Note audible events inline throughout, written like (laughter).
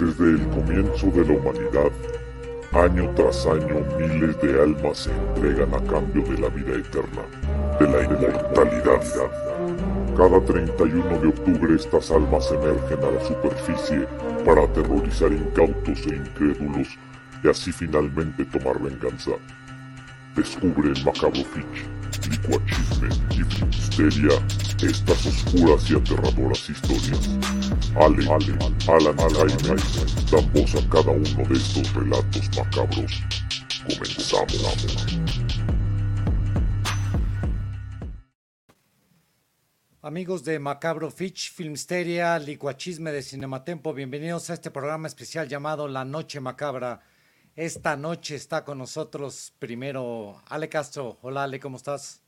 Desde el comienzo de la humanidad, año tras año miles de almas se entregan a cambio de la vida eterna, de la inmortalidad. Cada 31 de octubre estas almas emergen a la superficie para aterrorizar incautos e incrédulos y así finalmente tomar venganza. Descubre Macabro Fitch, Licuachisme y Filmsteria estas oscuras y aterradoras historias. Ale, Ale, Alan, Jaime dan voz a cada uno de estos relatos macabros. Comenzamos. Amigos de Macabro Fitch, Filmsteria, Licuachisme de Cinematempo, bienvenidos a este programa especial llamado La Noche Macabra. Esta noche está con nosotros primero Ale Castro. Hola Ale, ¿cómo estás?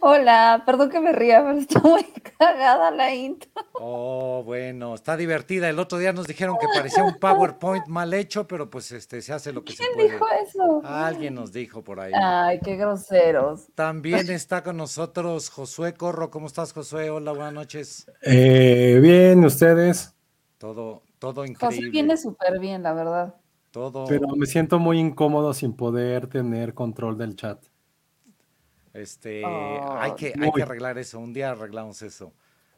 Hola, perdón que me ría, pero está muy (laughs) cagada la intro. Oh, bueno, está divertida. El otro día nos dijeron que parecía un PowerPoint mal hecho, pero pues este se hace lo que se puede. ¿Quién dijo eso? Alguien nos dijo por ahí. Ay, qué groseros. También está con nosotros Josué Corro. ¿Cómo estás, Josué? Hola, buenas noches. Eh, bien, ¿ustedes? Todo, todo increíble. viene súper bien, la verdad. Todo. Pero me siento muy incómodo sin poder tener control del chat. Este, Oh, hay que, hay que arreglar eso. Un día arreglamos eso.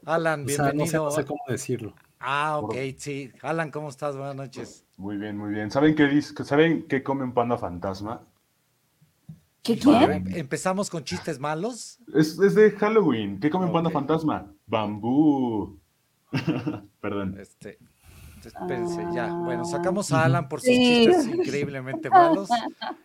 Alan, O sea, no sé, bienvenido. no sé cómo decirlo. Ah, ok, sí. Alan, ¿cómo estás? Buenas noches. Muy bien, muy bien. ¿Saben qué, dice- ¿saben qué come un panda fantasma? ¿Qué quién? Empezamos con chistes malos. Es, es de Halloween. ¿Qué come un panda fantasma? Bambú. (laughs) Perdón. Este, espérense, ya. Bueno, sacamos Ah. a Alan por sus Sí. chistes (laughs) increíblemente malos.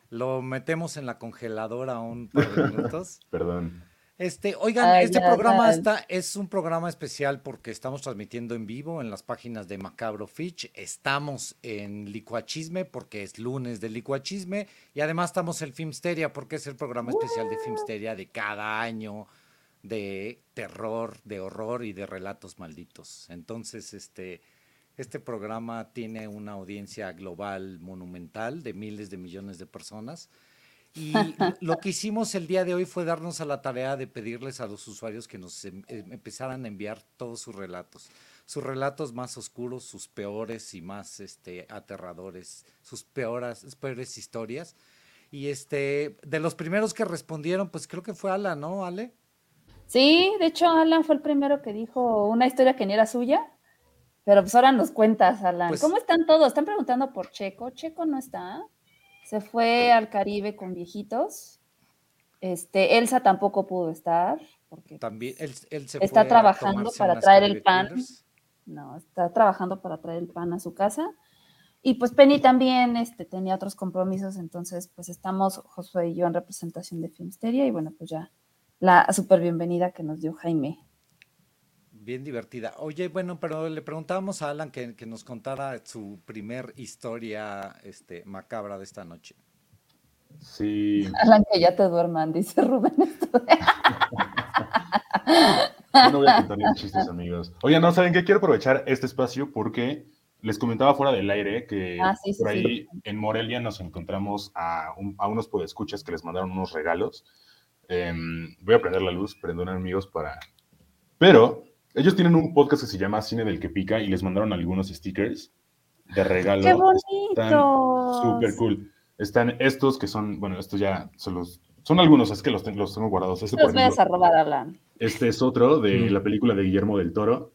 Lo metemos en la congeladora un par de minutos. (laughs) Perdón. Este, oigan, Ay, este ya, programa ya. está, es un programa especial porque estamos transmitiendo en vivo en las páginas de Macabro Fitch. Estamos en Licuachisme porque es lunes de Licuachisme. Y además estamos en Filmsteria porque es el programa especial de Filmsteria de cada año de terror, de horror y de relatos malditos. Entonces, este, este programa tiene una audiencia global monumental de miles de millones de personas. Y (laughs) lo que hicimos el día de hoy fue darnos a la tarea de pedirles a los usuarios que nos em- em- empezaran a enviar todos sus relatos, sus relatos más oscuros, sus peores y más este, aterradores, sus peores, peores historias. Y este, de los primeros que respondieron, pues creo que fue Alan, ¿no, Ale? Sí, de hecho, Alan fue el primero que dijo una historia que ni era suya. Pero pues ahora nos cuentas, Alan. Pues- ¿Cómo están todos? Están preguntando por Checo. Checo no está. Se fue al Caribe con viejitos. Este, Elsa tampoco pudo estar. Porque También él, él se Está fue trabajando para traer el pan. No, está trabajando para traer el pan a su casa. Y pues Penny también este, tenía otros compromisos, entonces pues estamos Josué y yo en representación de Filmsteria y bueno, pues ya la súper bienvenida que nos dio Jaime. Bien divertida. Oye, bueno, pero le preguntábamos a Alan que, que nos contara su primer historia este, macabra de esta noche. Sí. Alan, que ya te duerman, dice Rubén. Yo no voy a contarles chistes, amigos. Oye, no, ¿saben qué? Quiero aprovechar este espacio porque les comentaba fuera del aire que Ah, sí, sí, por sí. ahí en Morelia nos encontramos a, un- a unos podescuchas que les mandaron unos regalos. Em, voy a prender la luz, perdón amigos, para... Pero ellos tienen un podcast que se llama Cine del que pica y les mandaron algunos stickers de regalo. ¡Qué bonito! súper cool. Están estos que son, bueno, estos ya son los... Son algunos, es que los, ten- los tengo guardados. Este, Los vayas ejemplo, a robar, Alan. este es otro de Mm. la película de Guillermo del Toro.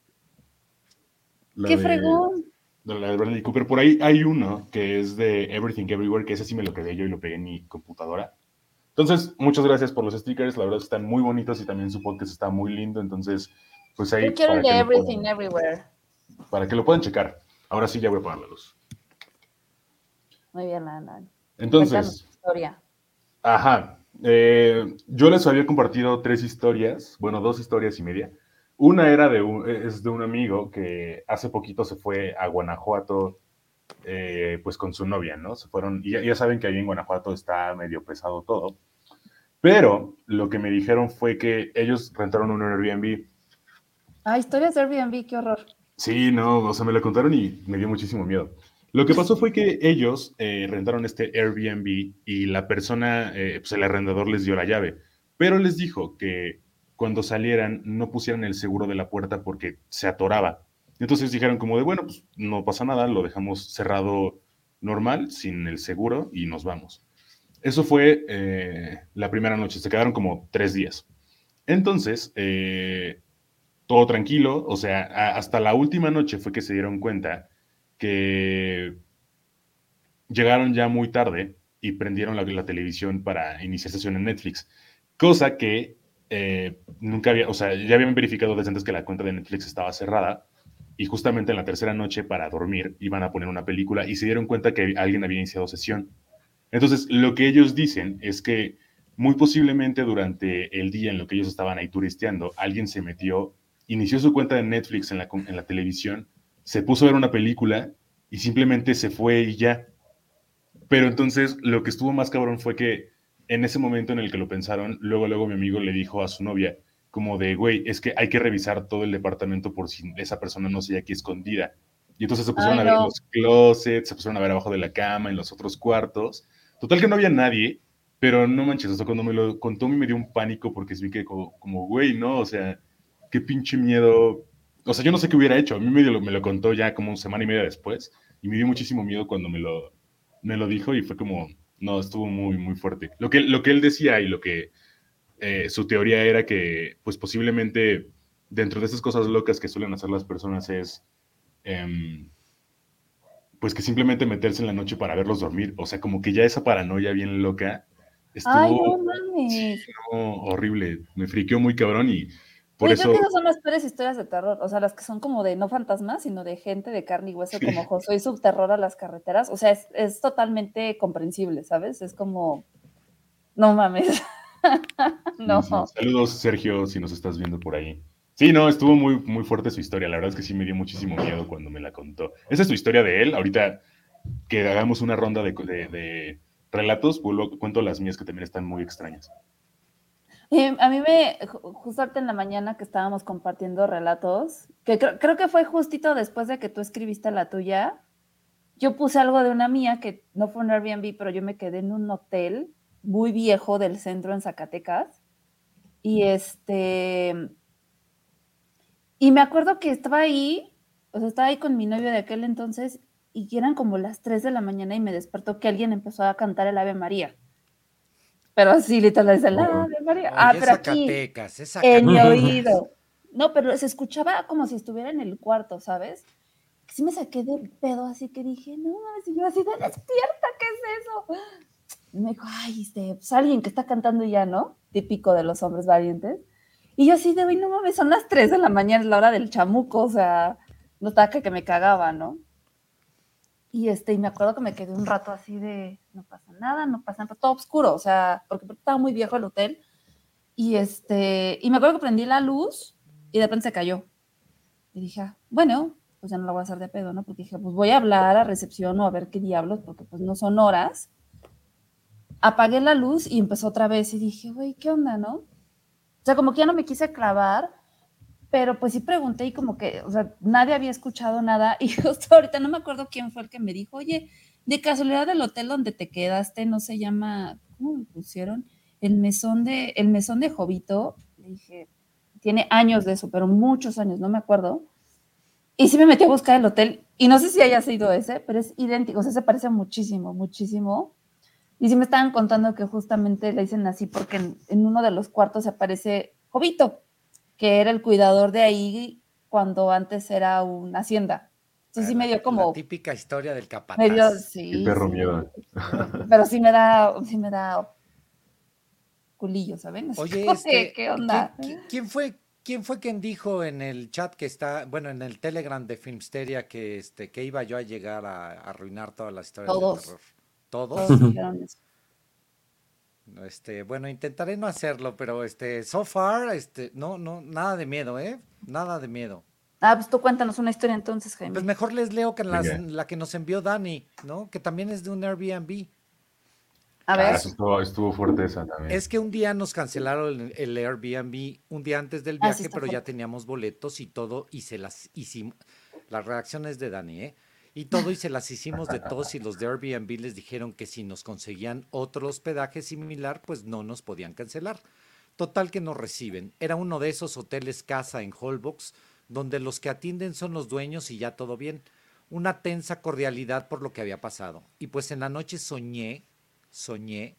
La ¡Qué de- fregón! de la de Bradley Cooper. Por ahí hay uno que es de Everything Everywhere, que ese sí me lo quedé yo y lo pegué en mi computadora. Entonces, muchas gracias por los stickers. La verdad están muy bonitos y también su podcast está muy lindo. Entonces, pues ahí. Yo quiero el de Everything puedan- Everywhere. Para que lo puedan checar. Ahora sí ya voy a apagar la luz. Muy bien, Alan. Entonces, historia. Ajá. Eh, yo les había compartido tres historias, bueno, dos historias y media. Una era de un, es de un amigo que hace poquito se fue a Guanajuato, eh, pues con su novia, ¿no? Se fueron, y ya, ya saben que ahí en Guanajuato está medio pesado todo. Pero lo que me dijeron fue que ellos rentaron un Airbnb. Ah, historias de Airbnb, qué horror. Sí, no, o sea, me lo contaron y me dio muchísimo miedo. Lo que pasó fue que ellos eh, rentaron este Airbnb y la persona, eh, pues el arrendador les dio la llave, pero les dijo que cuando salieran no pusieran el seguro de la puerta porque se atoraba. Entonces dijeron como de, bueno, pues no pasa nada, lo dejamos cerrado normal, sin el seguro, y nos vamos. Eso fue eh, la primera noche, se quedaron como tres días. Entonces, eh, todo tranquilo, o sea, hasta la última noche fue que se dieron cuenta que llegaron ya muy tarde y prendieron la, televisión para iniciar sesión en Netflix, cosa que eh, nunca había, o sea, ya habían verificado desde antes que la cuenta de Netflix estaba cerrada y justamente en la tercera noche para dormir iban a poner una película y se dieron cuenta que alguien había iniciado sesión. Entonces, lo que ellos dicen es que muy posiblemente durante el día en lo que ellos estaban ahí turisteando, alguien se metió, inició su cuenta de Netflix en la, en la televisión, se puso a ver una película y simplemente se fue y ya. Pero entonces lo que estuvo más cabrón fue que en ese momento en el que lo pensaron, luego, luego mi amigo le dijo a su novia, como de, güey, es que hay que revisar todo el departamento por si esa persona no se aquí escondida. Y entonces se pusieron a ver los closets, se pusieron a ver abajo de la cama, en los otros cuartos. Total que no había nadie, pero no manches, sea, cuando me lo contó me dio un pánico porque vi que como, güey, no, o sea, qué pinche miedo. O sea, yo no sé qué hubiera hecho. A mí me lo, me lo contó ya como una semana y media después y me dio muchísimo miedo cuando me lo, me lo dijo y fue como, no, estuvo muy, muy fuerte. Lo que, lo que él decía y lo que eh, su teoría era que, pues posiblemente dentro de esas cosas locas que suelen hacer las personas es, em, pues que simplemente meterse en la noche para verlos dormir. O sea, como que ya esa paranoia bien loca estuvo Ay, no mames. horrible. Me friqueó muy cabrón y por Yo eso... creo que esas son las peores historias de terror. O sea, las que son como de no fantasmas, sino de gente de carne y hueso, como Josué y su terror a las carreteras. O sea, es, es totalmente comprensible, ¿sabes? Es como, no mames. (laughs) no. Sí, sí. Saludos, Sergio, si nos estás viendo por ahí. Sí, no, estuvo muy, muy fuerte su historia. La verdad es que sí me dio muchísimo miedo cuando me la contó. Esa es su historia de él. Ahorita que hagamos una ronda de, de, de relatos, vuelvo, cuento las mías que también están muy extrañas. Eh, a mí me, justo ahorita en la mañana que estábamos compartiendo relatos, que creo, que fue justito después de que tú escribiste la tuya, yo puse algo de una mía que no fue un Airbnb, pero yo me quedé en un hotel muy viejo del centro en Zacatecas. Y este, y me acuerdo que estaba ahí, o sea, estaba ahí con mi novio de aquel entonces, y eran como las 3 de la mañana y me despertó que alguien empezó a cantar el Ave María. Pero así, literal, es el Ave María. Ah, pero Zacatecas, aquí, es en mi Zacatecas. oído. (laughs) No, pero se escuchaba como si estuviera en el cuarto, ¿sabes? Sí me saqué de pedo, así que dije, no, y yo así de despierta, ¿qué es eso? Y me dijo, ay, este, pues alguien que está cantando ya, ¿no? Típico de los hombres valientes. Y yo así de, uy, no mames, son las 3 de la mañana, es la hora del chamuco, o sea, no estaba que, que me cagaba, ¿no? Y este, y me acuerdo que me quedé un rato así de, no pasa nada, no pasa nada, todo oscuro, o sea, porque estaba muy viejo el hotel. Y este, y me acuerdo que prendí la luz y de repente se cayó. Y dije, ah, bueno, pues ya no la voy a hacer de pedo, ¿no? Porque dije, pues voy a hablar a recepción o a ver qué diablos, porque pues no son horas. Apagué la luz y empezó otra vez y dije, güey, ¿qué onda, no? O sea, como que ya no me quise clavar, pero pues sí pregunté y como que, o sea, nadie había escuchado nada y (laughs) justo ahorita no me acuerdo quién fue el que me dijo, oye, de casualidad el hotel donde te quedaste no se llama, ¿cómo me pusieron? El mesón de, el mesón de Jovito. Le dije, tiene años de eso, pero muchos años, no me acuerdo. Y sí me metí a buscar el hotel y no sé si haya sido ese, pero es idéntico, o sea, se parece muchísimo, muchísimo. Y sí me estaban contando que justamente le dicen así porque en, en uno de los cuartos aparece Jovito, que era el cuidador de ahí cuando antes era una hacienda. Entonces sí me dio como... La típica historia del capataz. Me dio, sí, El perro sí. miedo. Pero sí me da, sí me da culillo, ¿saben? Oye, como este, ¿qué onda? ¿quién, quién fue, ¿quién fue quien dijo en el chat que está, bueno, en el Telegram de Filmsteria que, este, que iba yo a llegar a, a arruinar toda la historia Todos. de terror? ¿Todos? Todos. Este, bueno, intentaré no hacerlo, pero este, so far, este, no, no, nada de miedo, ¿eh? Nada de miedo. Ah, pues tú cuéntanos una historia entonces, Jaime. Pues mejor les leo que las- la que nos envió Dani, ¿no? Que también es de un Airbnb. A Ah, ver, eso estuvo, estuvo fuerte esa también. Es que un día nos cancelaron el, el Airbnb un día antes del Ah, viaje, pero ya teníamos boletos y todo, y se las hicimos. Las reacciones de Dani, ¿eh? Y todo, y se las hicimos de todos, y los de Airbnb les dijeron que si nos conseguían otro hospedaje similar, pues no nos podían cancelar. Total que nos reciben. Era uno de esos hoteles casa en Holbox, donde los que atienden son los dueños y ya todo bien. Una tensa cordialidad por lo que había pasado. Y pues en la noche soñé, soñé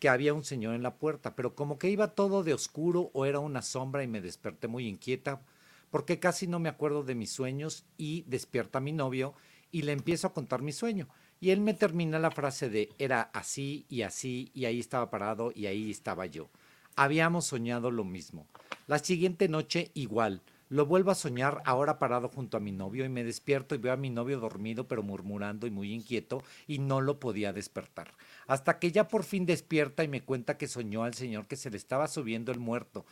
que había un señor en la puerta, pero como que iba todo de oscuro o era una sombra y me desperté muy inquieta porque casi no me acuerdo de mis sueños y despierta mi novio y le empiezo a contar mi sueño. Y él me termina la frase de era así y así y ahí estaba parado y ahí estaba yo. Habíamos soñado lo mismo. La siguiente noche igual. Lo vuelvo a soñar ahora parado junto a mi novio y me despierto y veo a mi novio dormido pero murmurando y muy inquieto y no lo podía despertar. Hasta que ya por fin despierta y me cuenta que soñó al señor que se le estaba subiendo el muerto.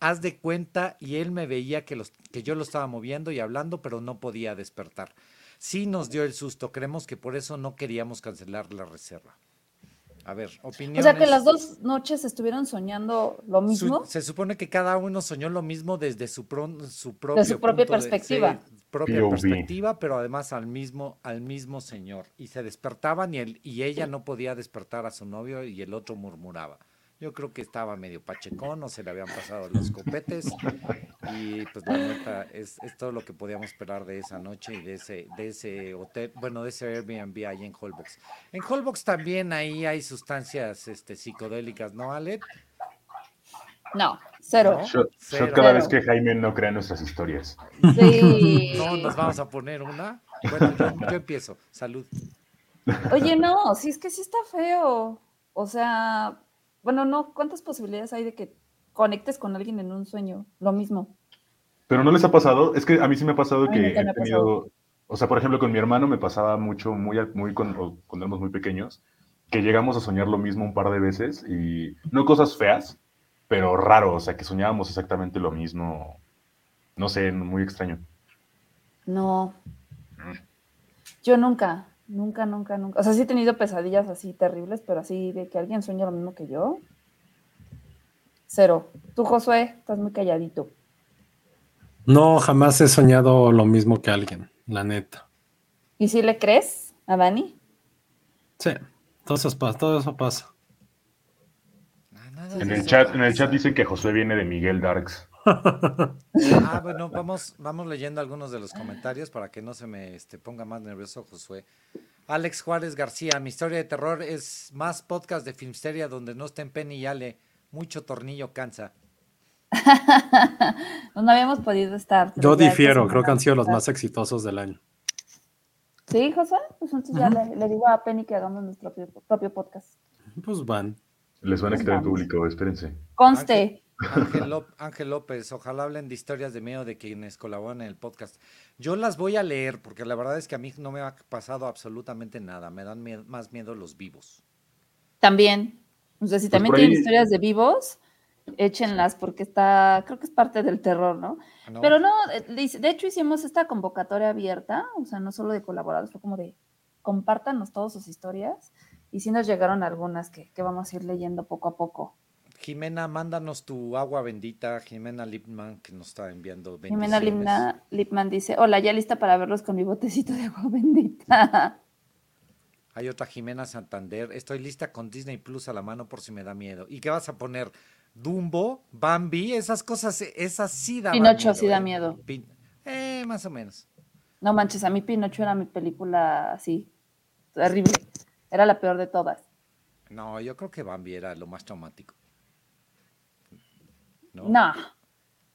Haz de cuenta y él me veía que, que yo lo estaba moviendo y hablando pero no podía despertar. Sí nos dio el susto, creemos que por eso no queríamos cancelar la reserva. A ver, opiniones. O sea que las dos noches estuvieron soñando lo mismo. Su- se supone que cada uno soñó lo mismo desde su, pro- su propio su propia punto de- perspectiva. sí, propia POV. perspectiva, pero además al mismo, al mismo señor. Y se despertaban y, él, y ella no podía despertar a su novio y el otro murmuraba. Yo creo que estaba medio pachecón o se le habían pasado los copetes. Y pues la neta, es, es todo lo que podíamos esperar de esa noche y de ese, de ese hotel, bueno, de ese Airbnb ahí en Holbox. En Holbox también ahí hay sustancias este, psicodélicas, ¿no, Alet? No, cero. ¿No? Shot cada vez que Jaime no crea nuestras historias. Sí. (laughs) No, nos vamos a poner una. Bueno, yo, yo empiezo. Salud. Oye, no, sí es que sí está feo. O sea, bueno, no, ¿cuántas posibilidades hay de que conectes con alguien en un sueño? Lo mismo. Pero no les ha pasado, es que a mí sí me ha pasado que he tenido, o sea, por ejemplo, con mi hermano me pasaba mucho, muy, al- muy con- o cuando éramos muy pequeños, que llegamos a soñar lo mismo un par de veces y no cosas feas, pero raro, o sea, que soñábamos exactamente lo mismo, no sé, muy extraño. No. Yo nunca, nunca, nunca, nunca. O sea, sí he tenido pesadillas así terribles, pero así de que alguien sueña lo mismo que yo. Cero. Tú, Josué, estás muy calladito. No, jamás he soñado lo mismo que alguien, la neta. ¿Y si le crees a Dani? Sí, todo eso pasa. Todo eso pasa. En el chat, en el chat dicen que Josué viene de Miguel Darks. (laughs) Ah, bueno, vamos, vamos leyendo algunos de los comentarios para que no se me este, ponga más nervioso Josué. Alex Juárez García, mi historia de terror es más podcast de Filmsteria donde no estén Penny y Ale. Mucho tornillo cansa. (laughs) No habíamos podido estar. Yo difiero, creo que han sido los más exitosos del año. Sí, Josué, pues entonces ya le, le digo a Penny que hagamos nuestro propio, propio podcast. Pues van. Les van a quitar el público, espérense. Conste. Ángel, López, ojalá hablen de historias de miedo de quienes colaboran en el podcast. Yo las voy a leer porque la verdad es que a mí no me ha pasado absolutamente nada. Me dan más miedo los vivos. También. O sea, si Pues también tienen historias de vivos, échenlas porque está, creo que es parte del terror, ¿no? ¿no? Pero no, eh, de de hecho hicimos esta convocatoria abierta, o sea, no solo de colaboradores, fue como de compártanos todas sus historias. Y sí nos llegaron algunas que, que vamos a ir leyendo poco a poco. Jimena, mándanos tu agua bendita. Jimena Lipman, que nos está enviando Jimena. Lipna- Lipman dice, hola, ya lista para verlos con mi botecito de agua bendita. (laughs) Hay otra Jimena Santander. Estoy lista con Disney Plus a la mano por si me da miedo. ¿Y qué vas a poner? Dumbo, Bambi, esas cosas, esas sí dan Pinocho sí da miedo. Pin- eh, más o menos. No manches, a mí Pinocho era mi película así, terrible. Era la peor de todas. No, yo creo que Bambi era lo más traumático. ¿No? No.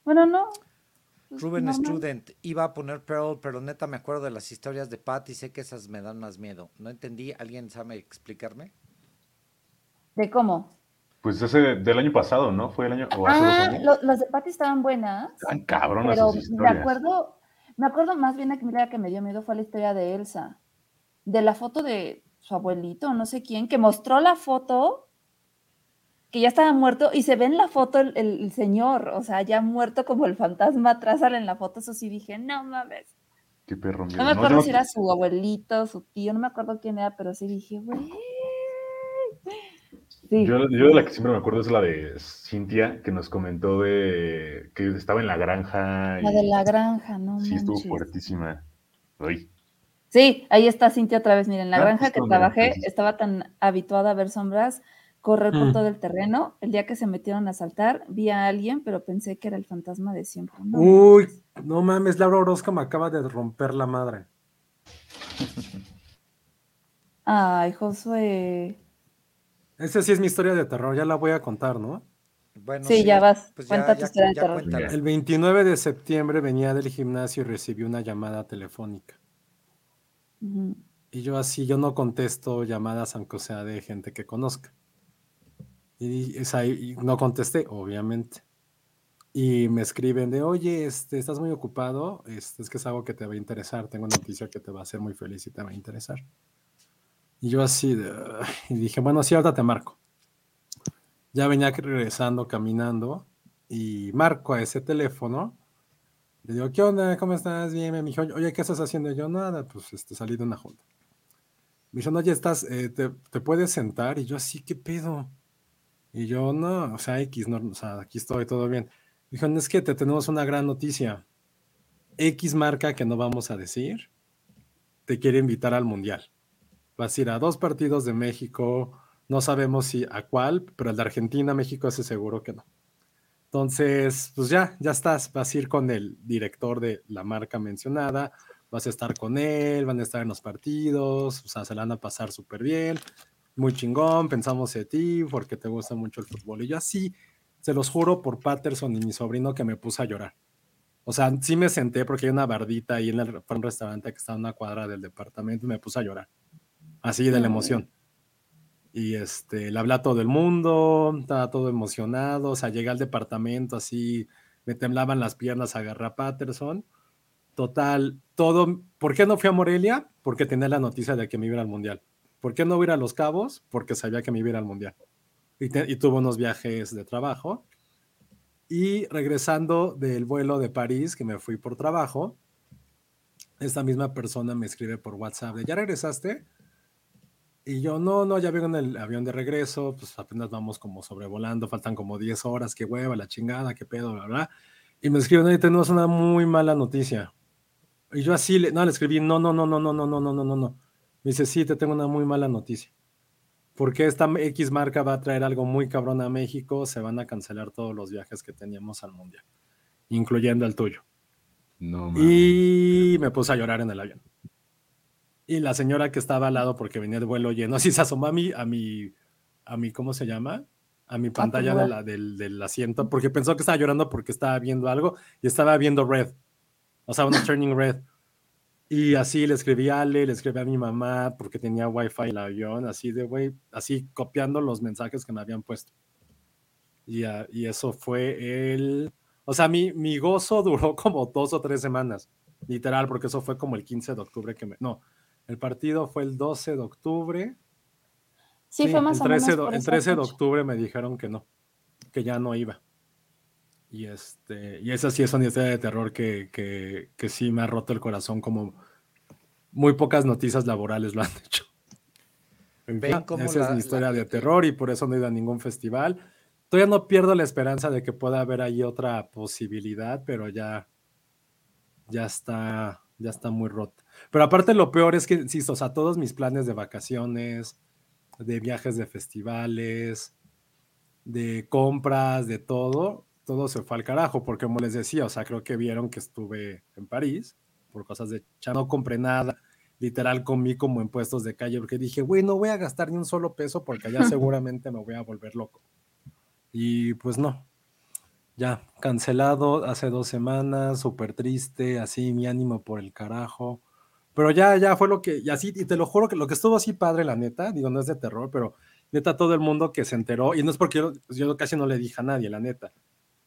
Bueno, no. Pues, Ruben. Student, iba a poner Pearl, pero neta me acuerdo de las historias de Pat y sé que esas me dan más miedo. No entendí, ¿alguien sabe explicarme? ¿De cómo? Pues ese del año pasado, ¿no? Fue el año, o hace dos Ah, años. lo- las de Patty estaban buenas. Tan cabronas Pero me acuerdo, me acuerdo más bien a que mira que me dio miedo fue la historia de Elsa. De la foto de su abuelito, no sé quién, que mostró la foto que ya estaba muerto y se ve en la foto el, el- el señor, o sea, ya muerto como el fantasma atrás sale en la foto, eso sí dije, no mames. Qué perro miedo. No me acuerdo si era su abuelito, su tío, no me acuerdo quién era, pero sí dije, güey. Sí. Yo, yo de la que siempre me acuerdo es la de Cintia, que nos comentó de que estaba en la granja. La de la granja, no Sí, estuvo fuertísima. Uy, Sí, ahí está Cintia otra vez. Miren, la Ah, granja que trabajé estaba tan habituada a ver sombras, correr por Mm. todo el terreno. El día que se metieron a saltar, vi a alguien, pero pensé que era el fantasma de siempre. No, Uy, No mames, Laura Orozco me acaba de romper la madre. (laughs) Ay, Josué. Esa sí es mi historia de terror, ya la voy a contar, ¿no? Bueno, Sí, ya vas. Pues Cuenta tu historia de terror. cuéntala. El 29 de septiembre venía del gimnasio y recibí una llamada telefónica. Y yo así, yo no contesto llamadas aunque sea de gente que conozca. Y, o y no contesté, obviamente. Y me escriben de, oye, este, ¿estás muy ocupado? Este, es que es algo que te va a interesar. Tengo una noticia que te va a hacer muy feliz y te va a interesar. Y yo así, de, y dije, bueno, sí, ahorita te marco. Ya venía regresando, caminando, y marco a ese teléfono. Le digo, ¿qué onda? ¿Cómo estás? Bien, me dijo, oye, ¿qué estás haciendo? Y yo, nada, pues este, salí de una junta. Me dijeron, oye, estás, eh, te, te puedes sentar? Y yo, así, ¿qué pedo? Y yo, no, o sea, X, no, o sea, aquí estoy, todo bien. Dijeron, es que te tenemos una gran noticia. X marca que no vamos a decir, te quiere invitar al Mundial. Vas a ir a dos partidos de México, no sabemos si a cuál, pero el de Argentina, México, ese seguro que no. Entonces, pues ya, ya estás, vas a ir con el director de la marca mencionada, vas a estar con él, van a estar en los partidos, o sea, se la van a pasar súper bien, muy chingón, pensamos en ti porque te gusta mucho el fútbol. Y yo así, se los juro por Patterson y mi sobrino que me puse a llorar. O sea, sí me senté porque hay una bardita ahí en el fue un restaurante que está a una cuadra del departamento y me puse a llorar. Así de la emoción. Y este, le hablé a todo el mundo, estaba todo emocionado, o sea, llegué al departamento así, me temblaban las piernas, agarré a Patterson. Total, todo. ¿Por qué no fui a Morelia? Porque tenía la noticia de que me iba al mundial. ¿Por qué no voy a ir a Los Cabos? Porque sabía que me iba a al mundial. Y, te- y tuve unos viajes de trabajo. Y regresando del vuelo de París, que me fui por trabajo, esta misma persona me escribe por WhatsApp de, ¿ya regresaste? Y yo, no, no, ya vengo en el avión de regreso, pues apenas vamos como sobrevolando, faltan como 10 horas, qué hueva, la chingada, qué pedo, bla, bla. Y me escriben, oye, tenemos una muy mala noticia. Y yo así, no, le escribí, no, no, no, no, no, no, no, no, no, no, no. Me dice, sí, te tengo una muy mala noticia. Porque esta X marca va a traer algo muy cabrón a México, se van a cancelar todos los viajes que teníamos al mundial, incluyendo el tuyo. No. Y me puse a llorar en el avión. Y la señora que estaba al lado, porque venía de vuelo lleno, (laughs) así se asomó a mi, a mi, a mi, ¿cómo se llama? A mi pantalla de la- del, del asiento, porque pensó que estaba llorando porque estaba viendo algo y estaba viendo red. O sea, una (laughs) turning red. Y así le escribí a Ale, le escribí a mi mamá porque tenía wifi en el avión, así de güey, así copiando los mensajes que me habían puesto. Y, ah, y eso fue el. O sea, mi, mi gozo (laughs) duró como dos o tres semanas, literal, porque eso fue como el 15 de octubre que me. No, el partido fue el 12 de octubre. Sí, fue más el o 13, menos de- por el esa 13 de octubre me dijeron que no, que ya no iba. Y, este, y esa sí es una historia de terror que, que, que sí me ha roto el corazón, como muy pocas noticias laborales lo han (laughs) hecho. Ven esa la- es mi historia la- de terror y por eso no he ido a ningún festival. Todavía no pierdo la esperanza de que pueda haber ahí otra posibilidad, pero ya, ya está, ya está muy rota. Pero aparte lo peor es que, insisto, o sea, todos mis planes de vacaciones, de viajes de festivales, de compras, de todo, todo se fue al carajo, porque como les decía, o sea, creo que vieron que estuve en París por cosas de ya no compré nada, literal comí como en puestos de calle, porque dije, güey, no voy a gastar ni un solo peso porque allá (laughs) seguramente me voy a volver loco. Y pues no, ya cancelado hace dos semanas, súper triste, así mi ánimo por el carajo. Pero ya, ya fue lo que, y así, y te lo juro que lo que estuvo así padre, la neta, digo, no es de terror, pero neta todo el mundo que se enteró, y no es porque yo, yo casi no le dije a nadie, la neta,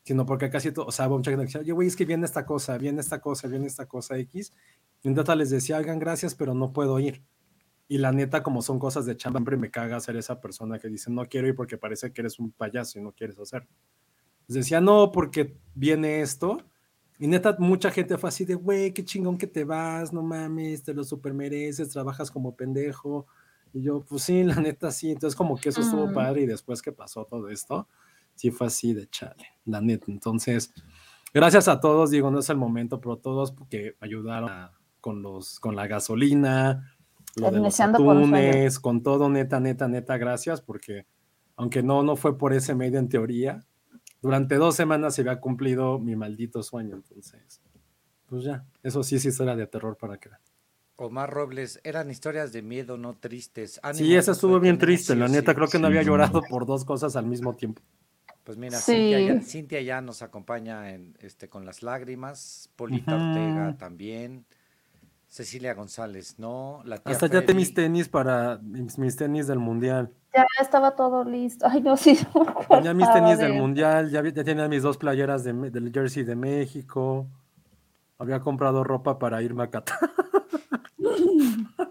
sino porque casi todo, o sea, gente que decía, oye, güey, es que viene esta cosa, viene esta cosa, viene esta cosa X, y neta les decía, hagan gracias, pero no puedo ir. Y la neta, como son cosas de chamba, siempre me caga ser esa persona que dice, no quiero ir porque parece que eres un payaso y no quieres hacer. Les decía, no, porque viene esto. Y neta, mucha gente fue así de, güey, qué chingón que te vas, no mames, te lo super mereces, trabajas como pendejo. Y yo, pues sí, (laughs) la neta sí. Entonces, como que eso estuvo padre. Y después que pasó todo esto, sí fue así de chale, la neta. Entonces, gracias a todos, digo, no es el momento, pero todos que ayudaron a- con, los, con la gasolina, lo de los atunes, con todo, neta, neta, neta, gracias, porque aunque no, no fue por ese medio en teoría, durante dos semanas se había cumplido mi maldito sueño, entonces, Pues ya, eso sí es historia de terror para que. Omar Robles, eran historias de miedo, no tristes. Sí, esa estuvo bien triste, sí la neta. sí. Creo que no Sí, había llorado por dos cosas al mismo tiempo. Pues mira, Sí. Cintia, ya, Cintia ya nos acompaña en, este, con las lágrimas. Polita. Ortega también. Cecilia González, no. La tía Hasta ya te mis tenis para mis, tenis del mundial. Ya estaba todo listo. Ay, no, sí. (laughs) no Tenía mis tenis de del mundial, ya, ya tenía mis dos playeras de, del jersey de México. Había comprado ropa para irme a Qatar. (laughs)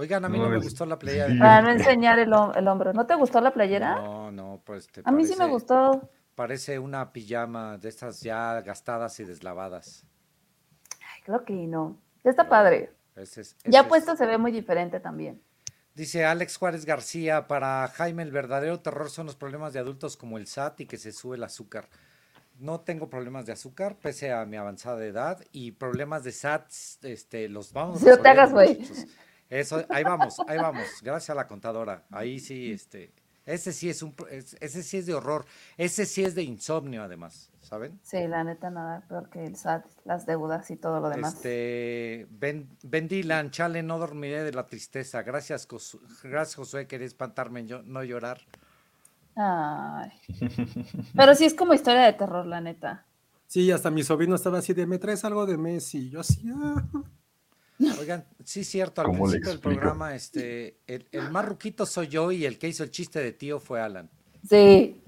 Oigan, a mí No no, me gustó la playa de Sí. Para no enseñar el, hom- el hombro. ¿No te gustó la playera? No, no, pues te A mí sí me parece- gustó. Parece una pijama de estas ya gastadas y deslavadas. Ay, creo que no. Ya está padre. Ese es- Ya es- puesto se ve muy diferente también. Dice Alex Juárez García, para Jaime el verdadero terror son los problemas de adultos como el SAT y que se sube el azúcar. No tengo problemas de azúcar pese a mi avanzada edad y problemas de SAT, este, los vamos No te hagas, güey. Eso, ahí vamos, ahí vamos. Gracias a la contadora. Ahí sí, este, ese sí es un, ese sí es de horror. Ese sí es de insomnio además, ¿saben? Sí, la neta, nada peor que el SAT, las deudas y todo lo demás. Este, ben, ben Dylan, chale, no dormiré de la tristeza. Gracias, Josu- gracias Josué, quería espantarme, yo, no llorar. Ay. Pero sí es como historia de terror, la neta. Sí, hasta mi sobrino estaba así de, ¿me traes algo de Messi? Y yo así, ah. Oigan, sí es cierto, al ¿Cómo le principio del programa, este, el, el más ruquito soy yo y el que hizo el chiste de tío fue Alan. Sí,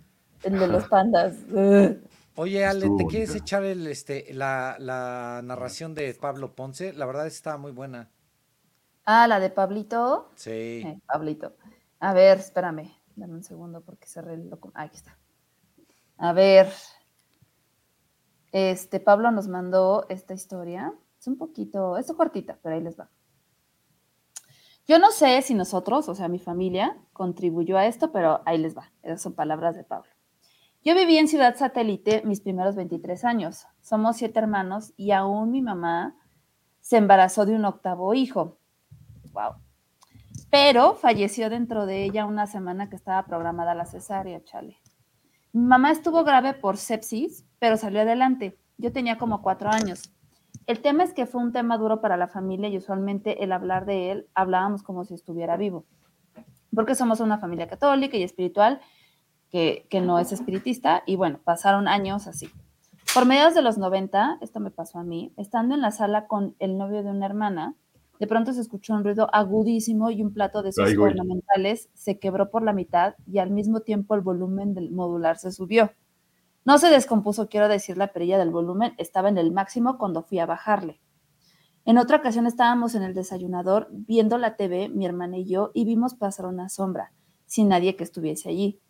el de los pandas. (laughs) Oye, Ale, ¿te quieres echar el, este, la, la narración de Pablo Ponce? La verdad está muy buena. Ah, la de Pablito. Sí. Eh, Pablito. A ver, espérame. Dame un segundo porque cerré el documento. Aquí está. A ver. Este, Pablo nos mandó esta historia. Es un poquito, es cortita, pero ahí les va. Yo no sé si nosotros, o sea, mi familia, contribuyó a esto, pero ahí les va. Esas son palabras de Pablo. Yo viví en Ciudad Satélite mis primeros 23 años. Somos siete hermanos y aún mi mamá se embarazó de un octavo hijo. Wow. Pero falleció dentro de ella una semana que estaba programada la cesárea, chale. Mi mamá estuvo grave por sepsis, pero salió adelante. Yo tenía como cuatro años. El tema es que fue un tema duro para la familia y usualmente el hablar de él hablábamos como si estuviera vivo. Porque somos una familia católica y espiritual que, que no es espiritista y bueno, pasaron años así. Por mediados de los 90, esto me pasó a mí, estando en la sala con el novio de una hermana, de pronto se escuchó un ruido agudísimo y un plato de sus ornamentales se quebró por la mitad y al mismo tiempo el volumen del modular se subió. No se descompuso, quiero decir, la perilla del volumen estaba en el máximo cuando fui a bajarle. En otra ocasión estábamos en el desayunador viendo la TV, mi hermana y yo, y vimos pasar una sombra, sin nadie que estuviese allí.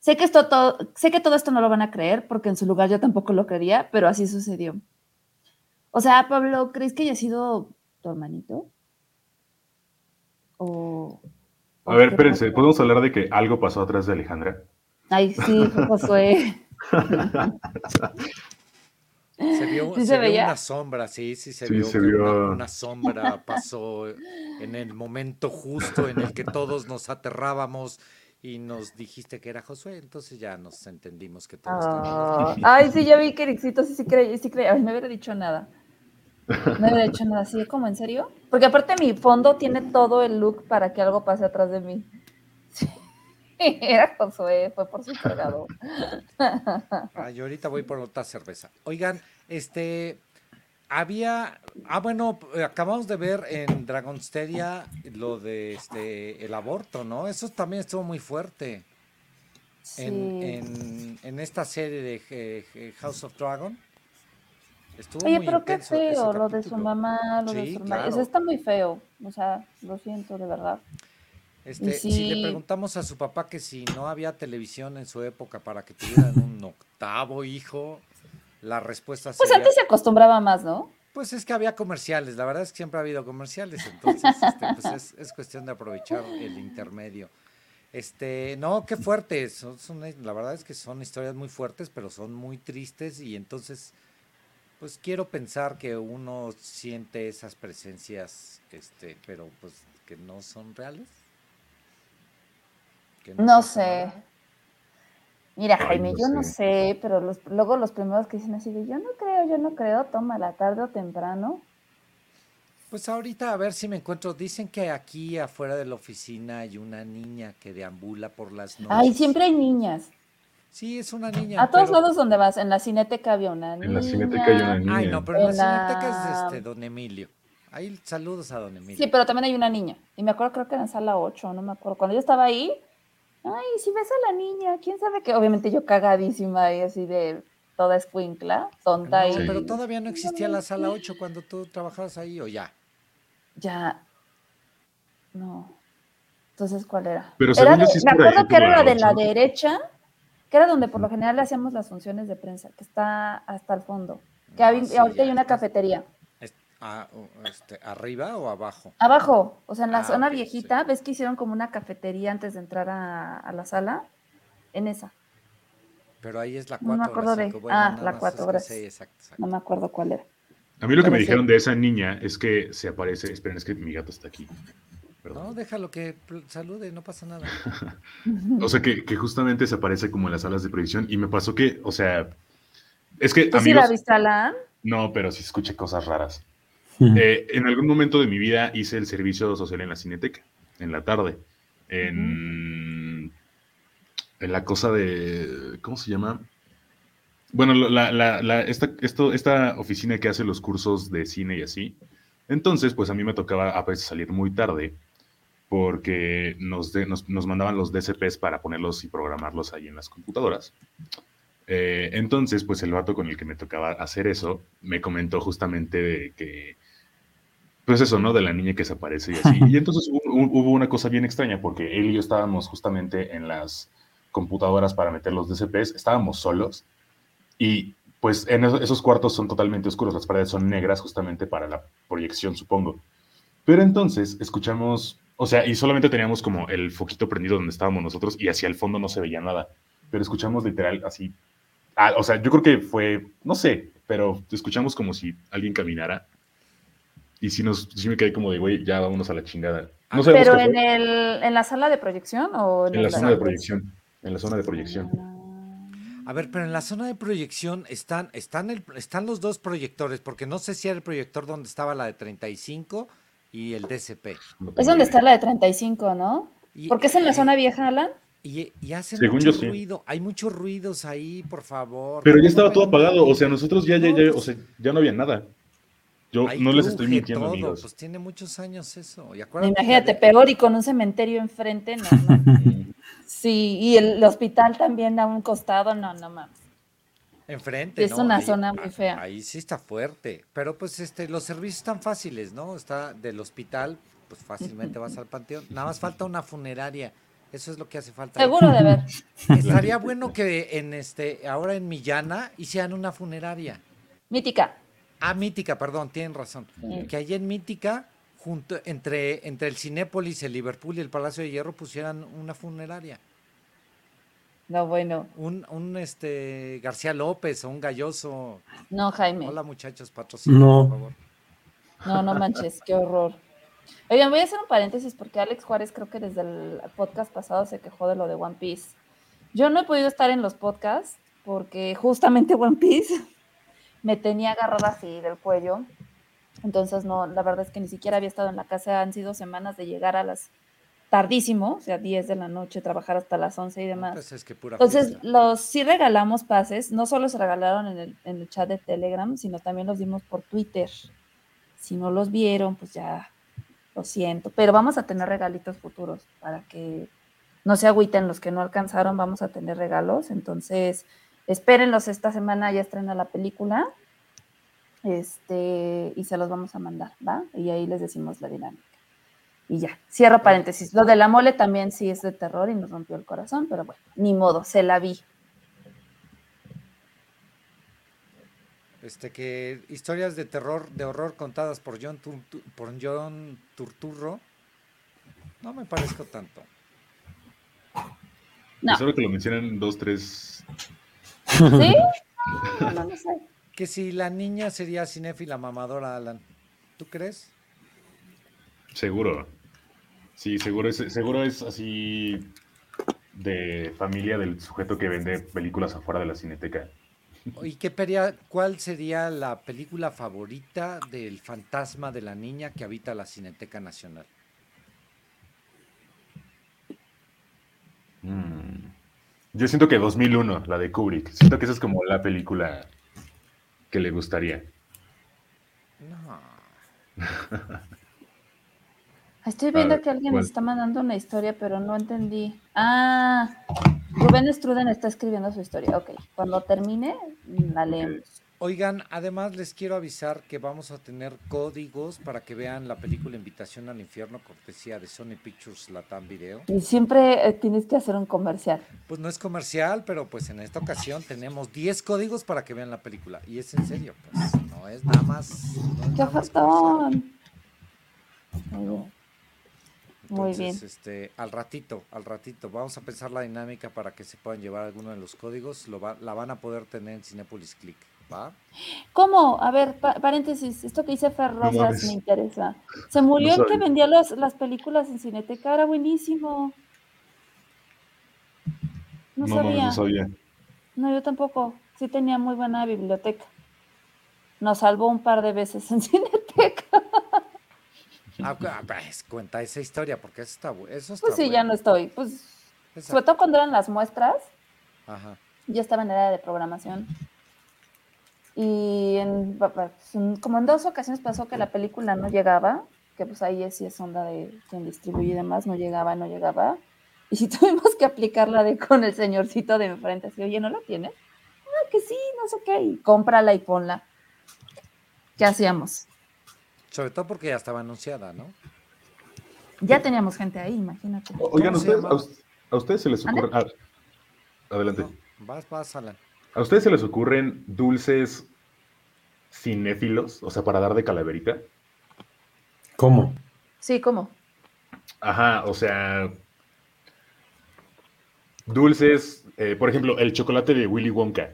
Sé que, esto todo, sé que todo esto no lo van a creer, porque en su lugar yo tampoco lo creería, pero así sucedió. O sea, Pablo, ¿crees que haya sido tu hermanito? O... A ver, espérense? ¿podemos hablar de que algo pasó atrás de Alejandra? Ay, sí, Josué. (laughs) (laughs) Se vio, Sí se se vio veía. una sombra, sí, sí se Sí, vio se una, sombra pasó en el momento justo en el que todos nos aterrábamos y nos dijiste que era Josué, entonces ya nos entendimos que todo estaba Ah, ay, sí, yo vi que Ericito sí, sí creía, sí creía. Ay, no hubiera dicho nada. No hubiera dicho nada así, como en serio. Porque aparte mi fondo tiene todo el look para que algo pase atrás de mí. (laughs) Era Josué, fue por su cargador. (laughs) Ah, yo ahorita voy por otra cerveza. Oigan, este había, ah bueno, acabamos de ver en Dragonsteria lo de este el aborto, ¿no? Eso también estuvo muy fuerte Sí. en, en, en esta serie de eh, eh, House of Dragon. Estuvo Oye, muy pero qué feo lo de su mamá, lo de su hermana. Eso está muy feo. O sea, lo siento, de verdad. Este, Si le preguntamos a su papá que si no había televisión en su época para que tuvieran un octavo hijo, la respuesta Pues sería, antes se acostumbraba más, ¿no? pues es que había comerciales, la verdad es que siempre ha habido comerciales, entonces este, pues es, es cuestión de aprovechar el intermedio. Este, no, qué fuerte, son, son- la verdad es que son historias muy fuertes, pero son muy tristes y entonces, pues quiero pensar que uno siente esas presencias, este, pero pues que no son reales. No sé. nada. Mira, Ay, Jaime, no yo no sé. pero los, luego los primeros que dicen así de yo no creo, yo no creo, toma la tarde o temprano. Pues ahorita a ver si me encuentro. Dicen que aquí afuera de la oficina hay una niña que deambula por las noches. Ay, siempre hay niñas. Sí, es una niña. A todos pero- lados donde vas, en la cineteca había una niña. En la cineteca hay una niña. Ay, no, pero en la En la- cineteca es este, don Emilio. Ahí saludos a don Emilio. Sí, pero también hay una niña. Y me acuerdo, creo que era en sala 8, no me acuerdo. Cuando yo estaba ahí, ay, si ves a la niña, quién sabe qué. Obviamente yo cagadísima y así de toda escuincla, tonta No, y. Pero todavía no existía la sala 8 cuando tú trabajabas ahí o ya. Ya. No. Entonces, ¿cuál era? Pero de- me acuerdo que era la la de la derecha, que era donde por lo general le hacíamos las funciones de prensa, que está hasta el fondo. Que No, hay- sí, ahorita hay una cafetería. Ah, o- este, ¿Arriba o abajo? Abajo, o sea, en la Ah, zona viejita, sí. ¿ves que hicieron como una cafetería antes de entrar a, a la sala? En esa. Pero ahí es la No me 4 acuerdo de- ah, la cuatro, gracias. Sí, exacto, exacto. No me acuerdo cuál era. A mí lo que me Pero sí. dijeron de esa niña es que se aparece. Esperen, es que mi gato está aquí. Perdón. No, déjalo que salude, no pasa nada. (laughs) O sea, que, que justamente se aparece como en las salas de proyección. Y me pasó que, o sea, es que ¿Tú sí amigos. la viste, Alan? No, pero sí escuché cosas raras. Eh, en algún momento de mi vida hice el servicio social en la cineteca, en la tarde. En, la cosa de. ¿Cómo se llama? Bueno, esta, esta oficina que hace los cursos de cine y así. Entonces, pues a mí me tocaba a veces salir muy tarde porque nos, nos, mandaban los DCPs para ponerlos y programarlos ahí en las computadoras. Eh, entonces, pues el vato con el que me tocaba hacer eso me comentó justamente que, pues eso, ¿no? De la niña que se aparece y así. Y entonces hubo, hubo una cosa bien extraña porque él y yo estábamos justamente en las computadoras para meter los DCPs, estábamos solos y pues en esos, esos cuartos son totalmente oscuros, las paredes son negras justamente para la proyección, supongo. Pero entonces escuchamos, o sea, y solamente teníamos como el foquito prendido donde estábamos nosotros y hacia el fondo no se veía nada, pero escuchamos literal así Ah, o sea, yo creo que fue, no sé, pero escuchamos como si alguien caminara. Y sí, nos, sí me quedé como de, güey, ya vámonos a la chingada. No sabemos ¿Pero en, el, en la sala de proyección o en, En la el- zona de proyección. En la zona de proyección. A ver, pero en la zona de proyección están, están, el- están los dos proyectores, porque no sé si era el proyector donde estaba la de 35 y el DCP. No Es donde está la de 35, ¿no? Y- ¿Porque es en la y- zona vieja, Alan? Y, y hacen Según mucho yo, sí. ruido. Hay muchos ruidos ahí, por favor. Pero ya estaba todo apagado. O sea, nosotros ya, ya, ya, pues- o sea, ya no había nada. Yo no les estoy mintiendo, todo, amigos. Pues tiene muchos años eso. Y Imagínate, peor y con un cementerio enfrente, no, no. (laughs) Sí, y el hospital también a un costado, no, no mames. Enfrente, Es ¿no? una Ahí- zona muy a- fea. Ahí sí está fuerte. Pero pues este, los servicios están fáciles, ¿no? Está del hospital, pues fácilmente vas al panteón. Nada más falta una funeraria. Eso es lo que hace falta. Seguro de ver. (laughs) Estaría bueno que en este, ahora en Millana hicieran una funeraria. Mítica. Ah, Mítica, perdón, tienen razón. Sí. Que allí en Mítica, junto, entre, entre el Cinépolis, el Liverpool y el Palacio de Hierro, pusieran una funeraria. No, bueno. Un, un este García López o un Galloso. No, Jaime. Hola muchachos, patrocinen, No. por favor. No, no manches, qué horror. Oigan, voy a hacer un paréntesis porque Alex Juárez creo que desde el podcast pasado se quejó de lo de One Piece. Yo no he podido estar en los podcasts porque justamente One Piece me tenía agarrada así del cuello. Entonces, no, la verdad es que ni siquiera había estado en la casa. Han sido semanas de llegar a las tardísimo, o sea, 10 de la noche, trabajar hasta las 11 y demás. Pues es que pura Entonces, fiesta. los sí regalamos pases, no solo se regalaron en el, en el chat de Telegram, sino también los dimos por Twitter. Si no los vieron, pues ya lo siento, pero vamos a tener regalitos futuros para que no se agüiten los que no alcanzaron, vamos a tener regalos, entonces espérenlos esta semana, ya estrena la película. Este, y se los vamos a mandar, ¿va? Y ahí les decimos la dinámica. Y ya, cierro paréntesis. Lo de la mole también sí es de terror y nos rompió el corazón, pero bueno, ni modo, se la vi. Este que historias de terror, de horror contadas por John, por John Turturro. No me parezco tanto. No. Ahora que lo mencionan dos, tres. ¿Sí? No, no, no sé. Que si la niña sería cinéfila mamadora, Alan. ¿Tú crees? Seguro. Sí, seguro es, seguro es así. de familia del sujeto que vende películas afuera de la cineteca. ¿Y qué peria- cuál sería la película favorita del fantasma de la niña que habita la Cineteca Nacional? Mm. Yo siento que 2001, la de Kubrick. Siento que esa es como la película que le gustaría. No. Estoy viendo ver, que alguien nos está mandando una historia, pero no entendí. Ah, Rubén Struden está escribiendo su historia. Ok, cuando termine, la leemos. Oigan, además les quiero avisar que vamos a tener códigos para que vean la película Invitación al Infierno, cortesía de Sony Pictures Latam Video. Y siempre eh, tienes que hacer un comercial. Pues no es comercial, pero pues en esta ocasión tenemos 10 códigos para que vean la película. Y es en serio, pues no es nada más. no es ¡Qué nada más comercial. ofertón! Muy Entonces, bien. este, al ratito, al ratito, vamos a pensar la dinámica para que se puedan llevar alguno de los códigos. Lo va- la van a poder tener en Cinepolis Click, ¿va? ¿Cómo? A ver, pa- paréntesis, esto que dice Fer No Rosas mames. me interesa. Se murió el que vendía los- las películas en Cineteca, era buenísimo. No, No, sabía. no sabía. No, yo tampoco. Sí tenía muy buena biblioteca. Nos salvó un par de veces en (laughs) Cineteca. Ah, ah, pues, cuenta esa historia, porque eso está, eso está Pues sí, ya no estoy. Pues, sobre todo cuando eran las muestras, Ajá. yo estaba en edad de programación. Y en, como en dos ocasiones pasó que la película no llegaba, que pues ahí sí es onda de quien distribuye y demás, no llegaba, no llegaba. Y sí (laughs) tuvimos que aplicarla de con el señorcito de enfrente, así, oye, ¿no la tienes? Ah, que sí, no sé qué, y cómprala y ponla. ¿Qué hacíamos? Sobre todo porque ya estaba anunciada, ¿no? Ya teníamos gente ahí, imagínate. Oigan, ¿Cómo se ustedes, a, us- a ustedes se les ocurre. ah, adelante. No, vas, vas, Alan. ¿A ustedes se les ocurren dulces cinéfilos? O sea, para dar de calaverita. ¿Cómo? Sí, ¿cómo? Ajá, o sea. Dulces, eh, por ejemplo, el chocolate de Willy Wonka,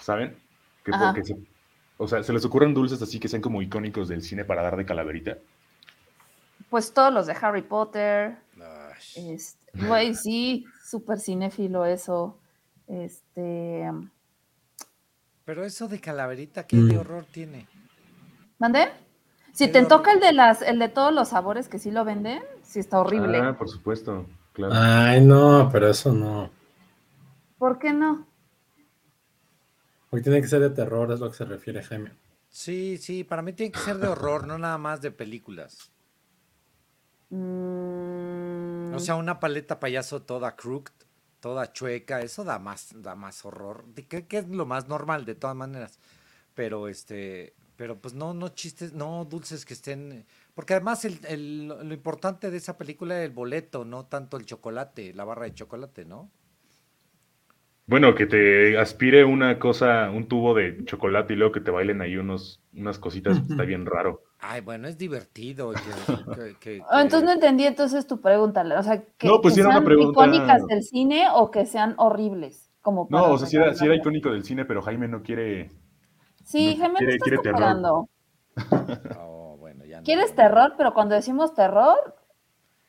¿saben? Que Ajá. porque se- o sea, ¿se les ocurren dulces así que sean como icónicos del cine para dar de calaverita? Pues todos los de Harry Potter. Ay, Este, güey, sí, súper cinéfilo eso. Este, Pero eso de calaverita, ¿qué de Mm. horror tiene? ¿mandé? Si te horror. toca el de las, el de todos los sabores que sí lo venden, sí está horrible. Ah, por supuesto, claro. Ay, no, pero eso no. ¿Por qué no? Porque tiene que ser de terror, es lo que se refiere Jaime. Sí, sí, para mí tiene que ser de horror, no nada más de películas. Mm, O sea, una paleta payaso toda crooked, toda chueca, eso da más, da más horror. De que, que es lo más normal de todas maneras. Pero este, pero pues no, no chistes, no dulces que estén. Porque además el, el- lo importante de esa película es el boleto, no tanto el chocolate, la barra de chocolate, ¿no? Bueno, que te aspire una cosa, un tubo de chocolate y luego que te bailen ahí unos, unas cositas, está bien raro. Ay, bueno, es divertido. que- (laughs) que- que- ah, entonces no entendí entonces tu pregunta. O sea, que, No, pues era una sean pregunta- icónicas del cine o que sean horribles. Como No, o sea, sí era, sí era icónico del cine, pero Jaime no quiere. Sí, no, Jaime, quiere- terror. (laughs) Oh, bueno, ya no, ¿Quieres terror? Pero cuando decimos terror,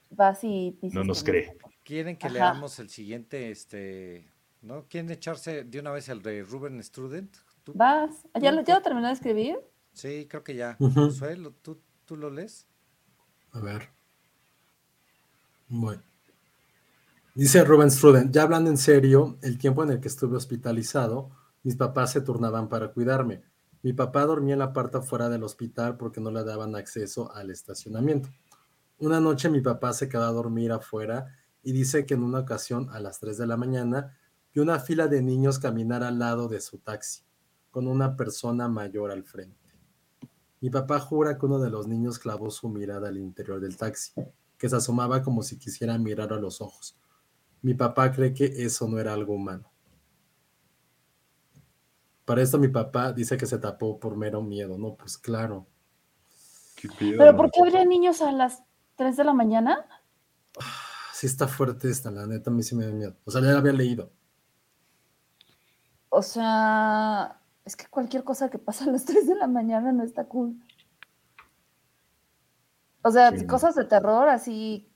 vas y dices No nos cree. ¿Quieren que Ajá. leamos el siguiente, este, ¿no? ¿Quieren echarse de una vez el de Ruben Student? ¿Tú? Vas. ¿Ya, Tú, lo- ya lo terminó de escribir? Sí, creo que ya. ¿lo- ¿tú, ¿tú lo lees? A ver. Bueno. Dice Rubén Struden, ya hablando en serio, el tiempo en el que estuve hospitalizado, mis papás se turnaban para cuidarme. Mi papá dormía en la parte afuera del hospital porque no le daban acceso al estacionamiento. Una noche mi papá se quedó a dormir afuera y dice que en una ocasión a las 3 de la mañana vio una fila de niños caminar al lado de su taxi, con una persona mayor al frente. Mi papá jura que uno de los niños clavó su mirada al interior del taxi, que se asomaba como si quisiera mirar a los ojos. Mi papá cree que eso no era algo humano. Para esto mi papá dice que se tapó por mero miedo. No, pues claro. ¿Pero por qué habría niños a las 3 de la mañana? Sí está fuerte esta, la neta, a mí sí me da miedo. O sea, ya la había leído. O sea, es que cualquier cosa que pasa a las (laughs) 3 de la mañana no está cool. O sea, Sí. cosas de terror así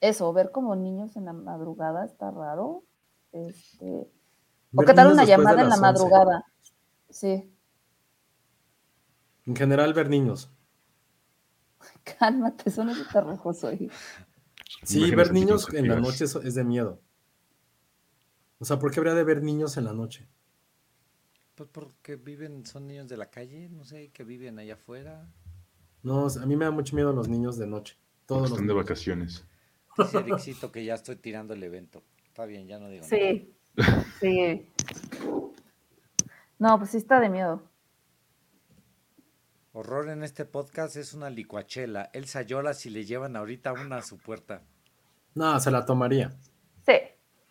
eso, ver como niños en la madrugada está raro. Este, o qué tal una llamada en la las 11. madrugada. Sí, En general, ver niños. (laughs) cálmate, eso no es terrojoso. Sí, ver niños en la noche es de miedo. O sea, ¿por qué habría de ver niños en la noche? Pues porque viven, son niños de la calle, no sé, que viven allá afuera. No, a mí me da mucho miedo los niños de noche. Todos los Están de niños. vacaciones. Dice Ericito que ya estoy tirando el evento. Está bien, ya no digo nada. Sí, sí. No, pues sí está de miedo. Horror en este podcast es una licuachela. Elsa llora si le llevan ahorita una a su puerta. No, se la tomaría. Sí.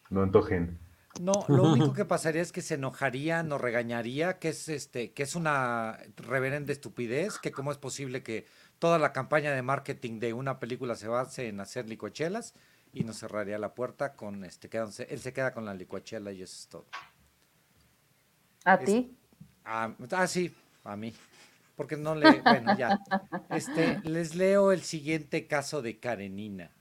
No antojen. No, lo único que pasaría es que se enojaría, nos regañaría, que es este, que es una reverenda estupidez, que cómo es posible que toda la campaña de marketing de una película se base en hacer licuachelas y nos cerraría la puerta con este, quedándose- él se queda con la licuachela y eso es todo. ¿A Es- ti? Ah, ah, sí, a mí. Porque no le. Bueno, ya. Este, les leo el siguiente caso de Karenina.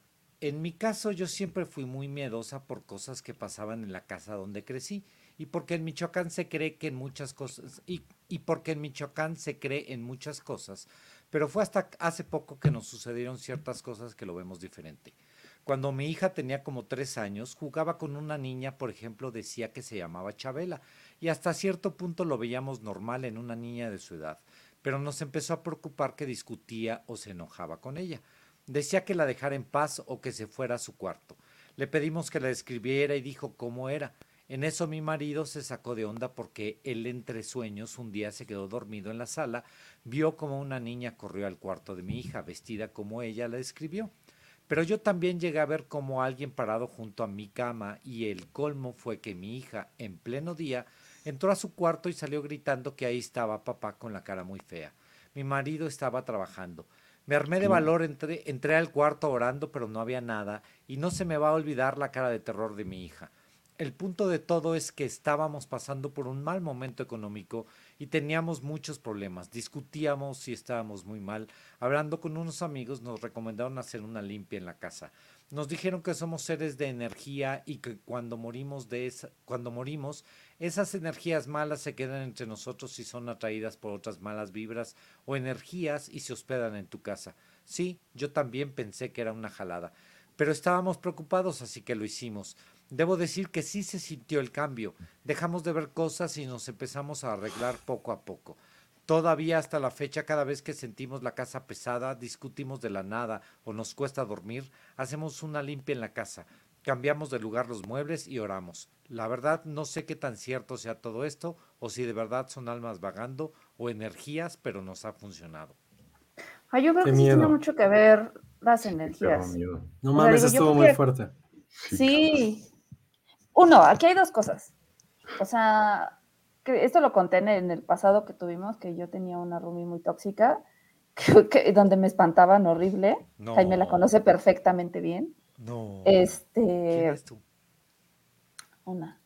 En mi caso, yo siempre fui muy miedosa por cosas que pasaban en la casa donde crecí. Y porque en Michoacán se cree que en muchas cosas. Y, y porque en Michoacán se cree en muchas cosas. Pero fue hasta hace poco que nos sucedieron ciertas cosas que lo vemos diferente. Cuando mi hija tenía como tres años, jugaba con una niña, por ejemplo, decía que se llamaba Chabela, y hasta cierto punto lo veíamos normal en una niña de su edad, pero nos empezó a preocupar que discutía o se enojaba con ella. Decía que la dejara en paz o que se fuera a su cuarto. Le pedimos que la describiera y dijo cómo era. En eso mi marido se sacó de onda porque él entre sueños un día se quedó dormido en la sala, vio como una niña corrió al cuarto de mi hija, vestida como ella la describió. Pero yo también llegué a ver como alguien parado junto a mi cama y el colmo fue que mi hija, en pleno día, entró a su cuarto y salió gritando que ahí estaba papá con la cara muy fea. Mi marido estaba trabajando. Me armé de valor, entré, entré al cuarto orando, pero no había nada, y no se me va a olvidar la cara de terror de mi hija. El punto de todo es que estábamos pasando por un mal momento económico y teníamos muchos problemas. Discutíamos y estábamos muy mal. Hablando con unos amigos nos recomendaron hacer una limpia en la casa. Nos dijeron que somos seres de energía y que cuando morimos de esa, cuando morimos, esas energías malas se quedan entre nosotros y son atraídas por otras malas vibras o energías y se hospedan en tu casa. Sí, yo también pensé que era una jalada, pero estábamos preocupados, así que lo hicimos. Debo decir que sí se sintió el cambio. Dejamos de ver cosas y nos empezamos a arreglar poco a poco. Todavía hasta la fecha, cada vez que sentimos la casa pesada, discutimos de la nada o nos cuesta dormir, hacemos una limpia en la casa, cambiamos de lugar los muebles y oramos. La verdad no sé qué tan cierto sea todo esto o si de verdad son almas vagando o energías, pero nos ha funcionado. Ay, yo creo Qué que sí tiene mucho que ver las energías. miedo. No O sea, mames, estuvo muy que- fuerte. Sí. Uno, aquí hay dos cosas. O sea, que esto lo conté en el, en el pasado que tuvimos, que yo tenía una roomie muy tóxica, (laughs) que, que- donde me espantaban horrible. No. Jaime la conoce perfectamente bien. No. Este, ¿Quién eres tú? una.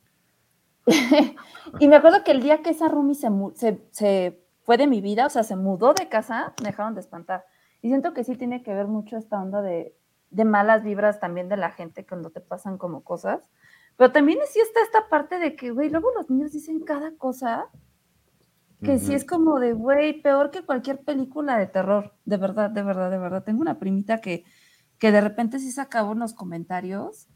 (laughs) y me acuerdo que el día que esa roomie se, se, se fue de mi vida, o sea, se mudó de casa, me dejaron de espantar. Y siento que sí tiene que ver mucho esta onda de, de malas vibras también de la gente cuando te pasan como cosas. Pero también sí está esta parte de que, güey, luego los niños dicen cada cosa que sí Ujú. es como de, güey, peor que cualquier película de terror. De verdad, de verdad, de verdad. Tengo una primita que, que de repente sí sacaba unos comentarios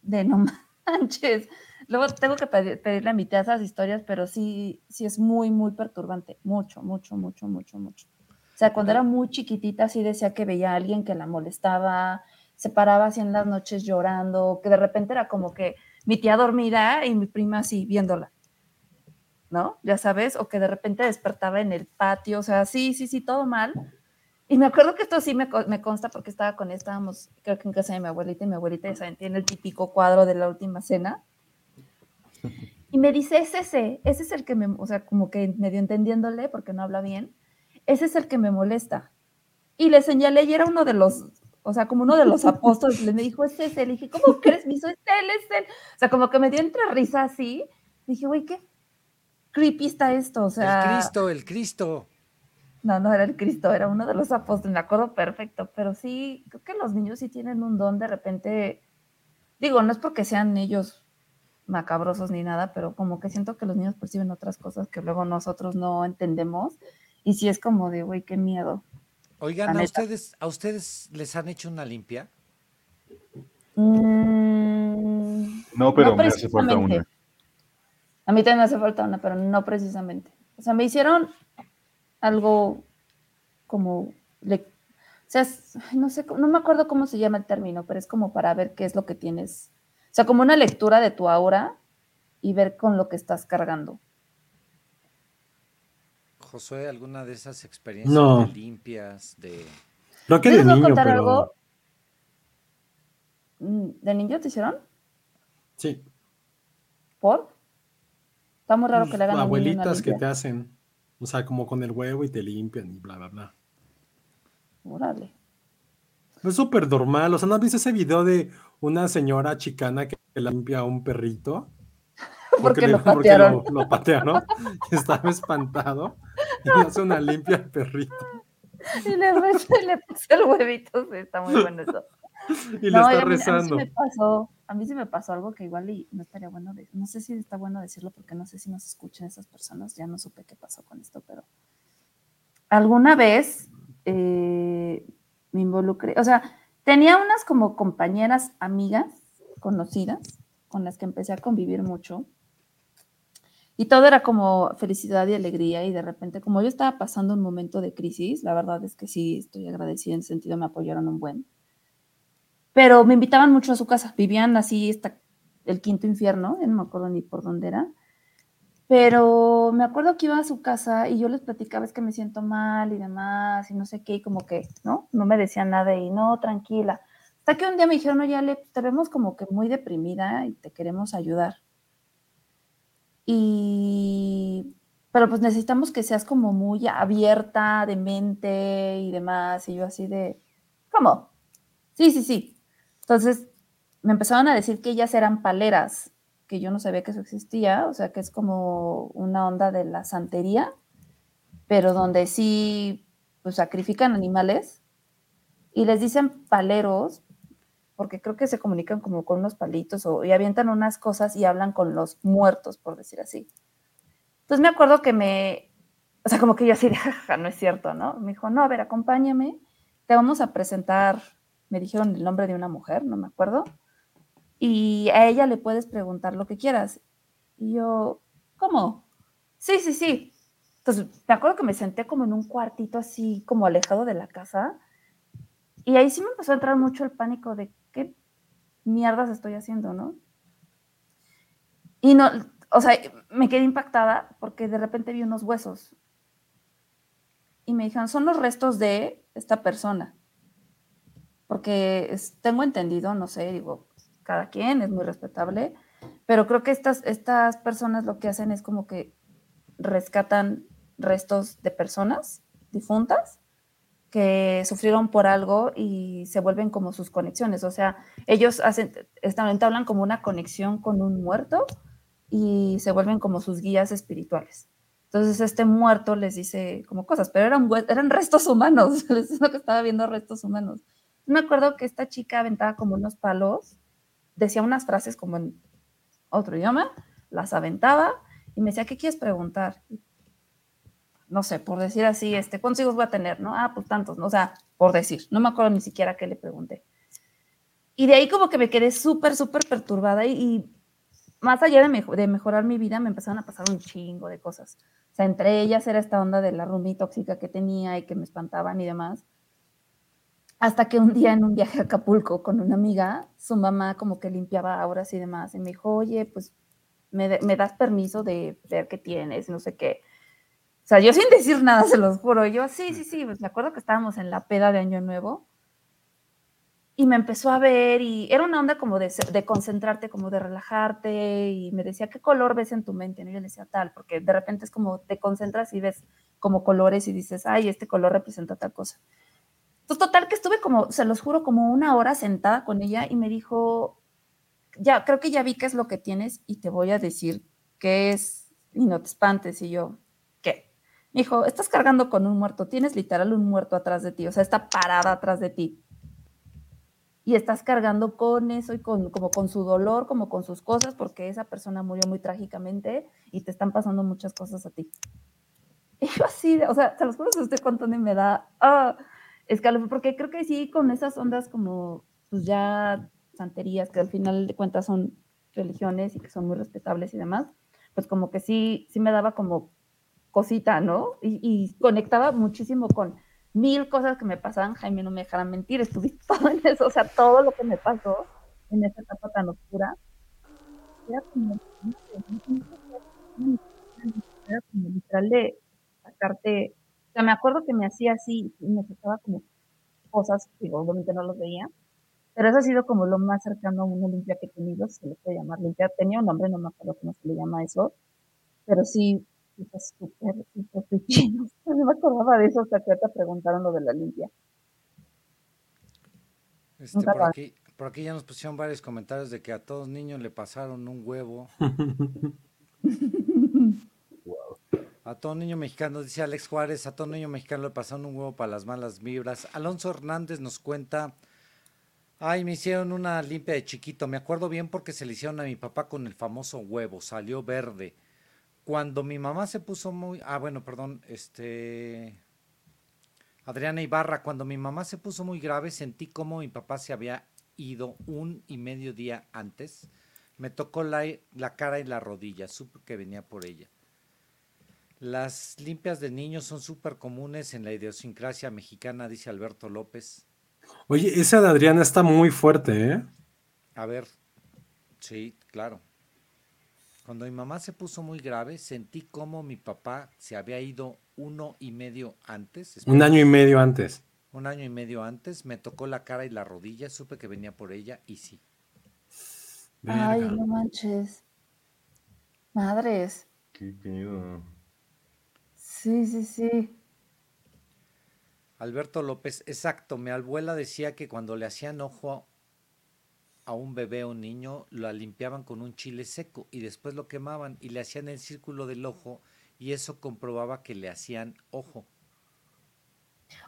de no manches. Luego tengo que pedir- pedirle a mi tía esas historias, pero sí, sí es muy, muy perturbante. Mucho, mucho, mucho, mucho, mucho. O sea, cuando era muy chiquitita sí decía que veía a alguien que la molestaba, se paraba así en las noches llorando, que de repente era como que mi tía dormida y mi prima así viéndola. ¿No? Ya sabes, o que de repente despertaba en el patio, o sea, sí, sí, sí, todo mal. Y me acuerdo que esto sí me, co- me consta porque estaba con, estábamos, creo que en casa de mi abuelita, y mi abuelita, ya saben, tiene el típico cuadro de la última cena. (laughs) Y me dice, es ese, ese es el que me, o sea, como que medio entendiéndole, porque no habla bien, ese es el que me molesta. Y le señalé y era uno de los, o sea, como uno de los apóstoles, le me dijo, es ese, le dije, ¿cómo crees? Me hizo, es él, es él. O sea, como que me dio entre risa así. Dije, güey, qué creepy está esto, o sea. el Cristo, el Cristo. No, no era el Cristo, era uno de los apóstoles, me acuerdo perfecto, pero sí, creo que los niños sí tienen un don de repente, digo, no es porque sean ellos macabrosos ni nada, pero como que siento que los niños perciben otras cosas que luego nosotros no entendemos y sí es como de, güey, qué miedo. Oigan, ¿a ustedes, ¿a ustedes les han hecho una limpia? Mm, no, pero me hace falta una. A mí también me hace falta una, pero no precisamente. O sea, me hicieron algo como, le, o sea, no sé, no me acuerdo cómo se llama el término, pero es como para ver qué es lo que tienes, o sea, como una lectura de tu aura y ver con lo que estás cargando. Josué, ¿alguna de esas experiencias limpias de... Creo que de niño, contar algo? Mm, ¿De niño te hicieron? Sí. ¿Por? Está muy raro pues, que le hagan Abuelitas que te hacen. O sea, como con el huevo y te limpian y bla, bla, bla. Órale. Es súper normal. O sea, ¿no has visto ese video de una señora chicana que le limpia a un perrito? (laughs) (laughs) Porque, lo patearon. Porque lo, patearon. y (laughs) estaba espantado. Y le hace una limpia al perrito. Y le, le puse el huevito. está muy bueno eso. y le está rezando. A mí, sí me pasó, a mí sí me pasó algo que igual y no estaría bueno, no sé si está bueno decirlo porque no sé si nos escuchan esas personas, ya no supe qué pasó con esto, pero alguna vez eh, me involucré, o sea, tenía unas como compañeras amigas conocidas con las que empecé a convivir mucho. Y todo era como felicidad y alegría y de repente, como yo estaba pasando un momento de crisis, la verdad es que sí, estoy agradecida en ese sentido, me apoyaron un buen pero me invitaban mucho a su casa, vivían así hasta el quinto infierno, no me acuerdo ni por dónde era, pero me acuerdo que iba a su casa y yo les platicaba es que me siento mal y demás y no sé qué, y como que, ¿no? No me decían nada y no, tranquila. Hasta que un día me dijeron, oye, Ale, te vemos como que muy deprimida y te queremos ayudar. Y, pero pues necesitamos que seas como muy abierta de mente y demás. Y yo así de, ¿cómo? Sí, sí, sí. Entonces, me empezaron a decir que ellas eran paleras, que yo no sabía que eso existía, o sea, que es como una onda de la santería, pero donde sí pues, sacrifican animales y les dicen paleros, porque creo que se comunican como con unos palitos o, y avientan unas cosas y hablan con los muertos, por decir así. Entonces me acuerdo que me, o sea, como que yo así jaja, (laughs) no es cierto, ¿no? Me dijo, no, a ver, acompáñame, te vamos a presentar me dijeron el nombre de una mujer, no me acuerdo, y a ella le puedes preguntar lo que quieras. Y yo, ¿cómo? Sí, sí, sí. Entonces, me acuerdo que me senté como en un cuartito así, como alejado de la casa, y ahí sí me empezó a entrar mucho el pánico de qué mierdas estoy haciendo, ¿no? Y no, o sea, me quedé impactada porque de repente vi unos huesos. Y me dijeron, son los restos de esta persona porque tengo entendido, no sé, digo, cada quien es muy respetable, pero creo que estas, estas personas lo que hacen es como que rescatan restos de personas difuntas que sufrieron por algo y se vuelven como sus conexiones. O sea, ellos hacen, hablan como una conexión con un muerto y se vuelven como sus guías espirituales. Entonces este muerto les dice como cosas, pero eran, eran restos humanos, (laughs) es lo que estaba viendo restos humanos me acuerdo que esta chica aventaba como unos palos, decía unas frases como en otro idioma, las aventaba y me decía, ¿qué quieres preguntar? No sé, por decir así, este, ¿cuántos hijos voy a tener? ¿No? Ah, pues tantos, ¿no? O sea, por decir, no me acuerdo ni siquiera qué le pregunté. Y de ahí como que me quedé súper, súper perturbada y, más allá de, de, mejorar mi vida, me empezaron a pasar un chingo de cosas. O sea, entre ellas era esta onda de la rumi tóxica que tenía y que me espantaban y demás. Hasta que un día en un viaje a Acapulco con una amiga, su mamá como que limpiaba auras y demás, y me dijo, oye, pues me, das permiso de ver qué tienes, no sé qué. O sea, yo sin decir nada, se los juro. Yo, sí, sí, sí, pues me acuerdo que estábamos en la peda de Año Nuevo y me empezó a ver y era una onda como de, de, concentrarte, como de relajarte y me decía, ¿qué color ves en tu mente? Y yo le decía tal, porque de repente es como te concentras y ves como colores y dices, ay, este color representa tal cosa. Entonces, total que estuve como, se los juro, como una hora sentada con ella y me dijo, ya, creo que ya vi qué es lo que tienes y te voy a decir qué es y no te espantes. Y yo, ¿qué? Me dijo, estás cargando con un muerto, tienes literal un muerto atrás de ti, o sea, está parada atrás de ti. Y estás cargando con eso y con, como con su dolor, como con sus cosas, porque esa persona murió muy trágicamente y te están pasando muchas cosas a ti. (laughs) Y yo así, o sea, se los juro que estoy contando me da ah, escalofrío, porque creo que sí, con esas ondas como, pues ya santerías, que al final de cuentas son religiones y que son muy respetables y demás, pues como que sí, sí me daba como cosita, ¿no? Y, y conectaba muchísimo con mil cosas que me pasaban, Jaime, no me dejaran mentir, estuviste todo en eso, o sea, todo lo que me pasó en esa etapa tan oscura, era como, era como literal de sacarte, sea, me acuerdo que me hacía así y me sacaba como cosas que obviamente no los veía, pero eso ha sido como lo más cercano a una limpia que he tenido, se le puede llamar limpia, tenía un nombre, no me acuerdo cómo se le llama eso, pero sí, pues súper, súper pichino. (laughs) No me acordaba de eso hasta que te preguntaron lo de la limpia. Este, por, aquí, por aquí ya nos pusieron varios comentarios de que a todos niños le pasaron un huevo. (laughs) A todo niño mexicano, dice Alex Juárez, a todo niño mexicano le pasaron un huevo para las malas vibras. Alonso Hernández nos cuenta, ay, me hicieron una limpia de chiquito, me acuerdo bien porque se le hicieron a mi papá con el famoso huevo, salió verde. Cuando mi mamá se puso muy, ah, bueno, perdón, este, Adriana Ibarra, cuando mi mamá se puso muy grave, sentí como mi papá se había ido un y medio día antes. Me tocó la, la cara y la rodilla, supe que venía por ella. Las limpias de niños son súper comunes en la idiosincrasia mexicana, dice Alberto López. Oye, esa de Adriana está muy fuerte, ¿eh? A ver, sí, claro. Cuando mi mamá se puso muy grave, sentí como mi papá se había ido uno y medio antes. Un año y medio antes. Un año y medio antes, me tocó la cara y la rodilla, supe que venía por ella y sí. Ay, no manches. Madres. Qué pedo. Sí, sí, sí. Alberto López, exacto. Mi abuela decía que cuando le hacían ojo a un bebé o un niño, lo limpiaban con un chile seco y después lo quemaban y le hacían el círculo del ojo y eso comprobaba que le hacían ojo.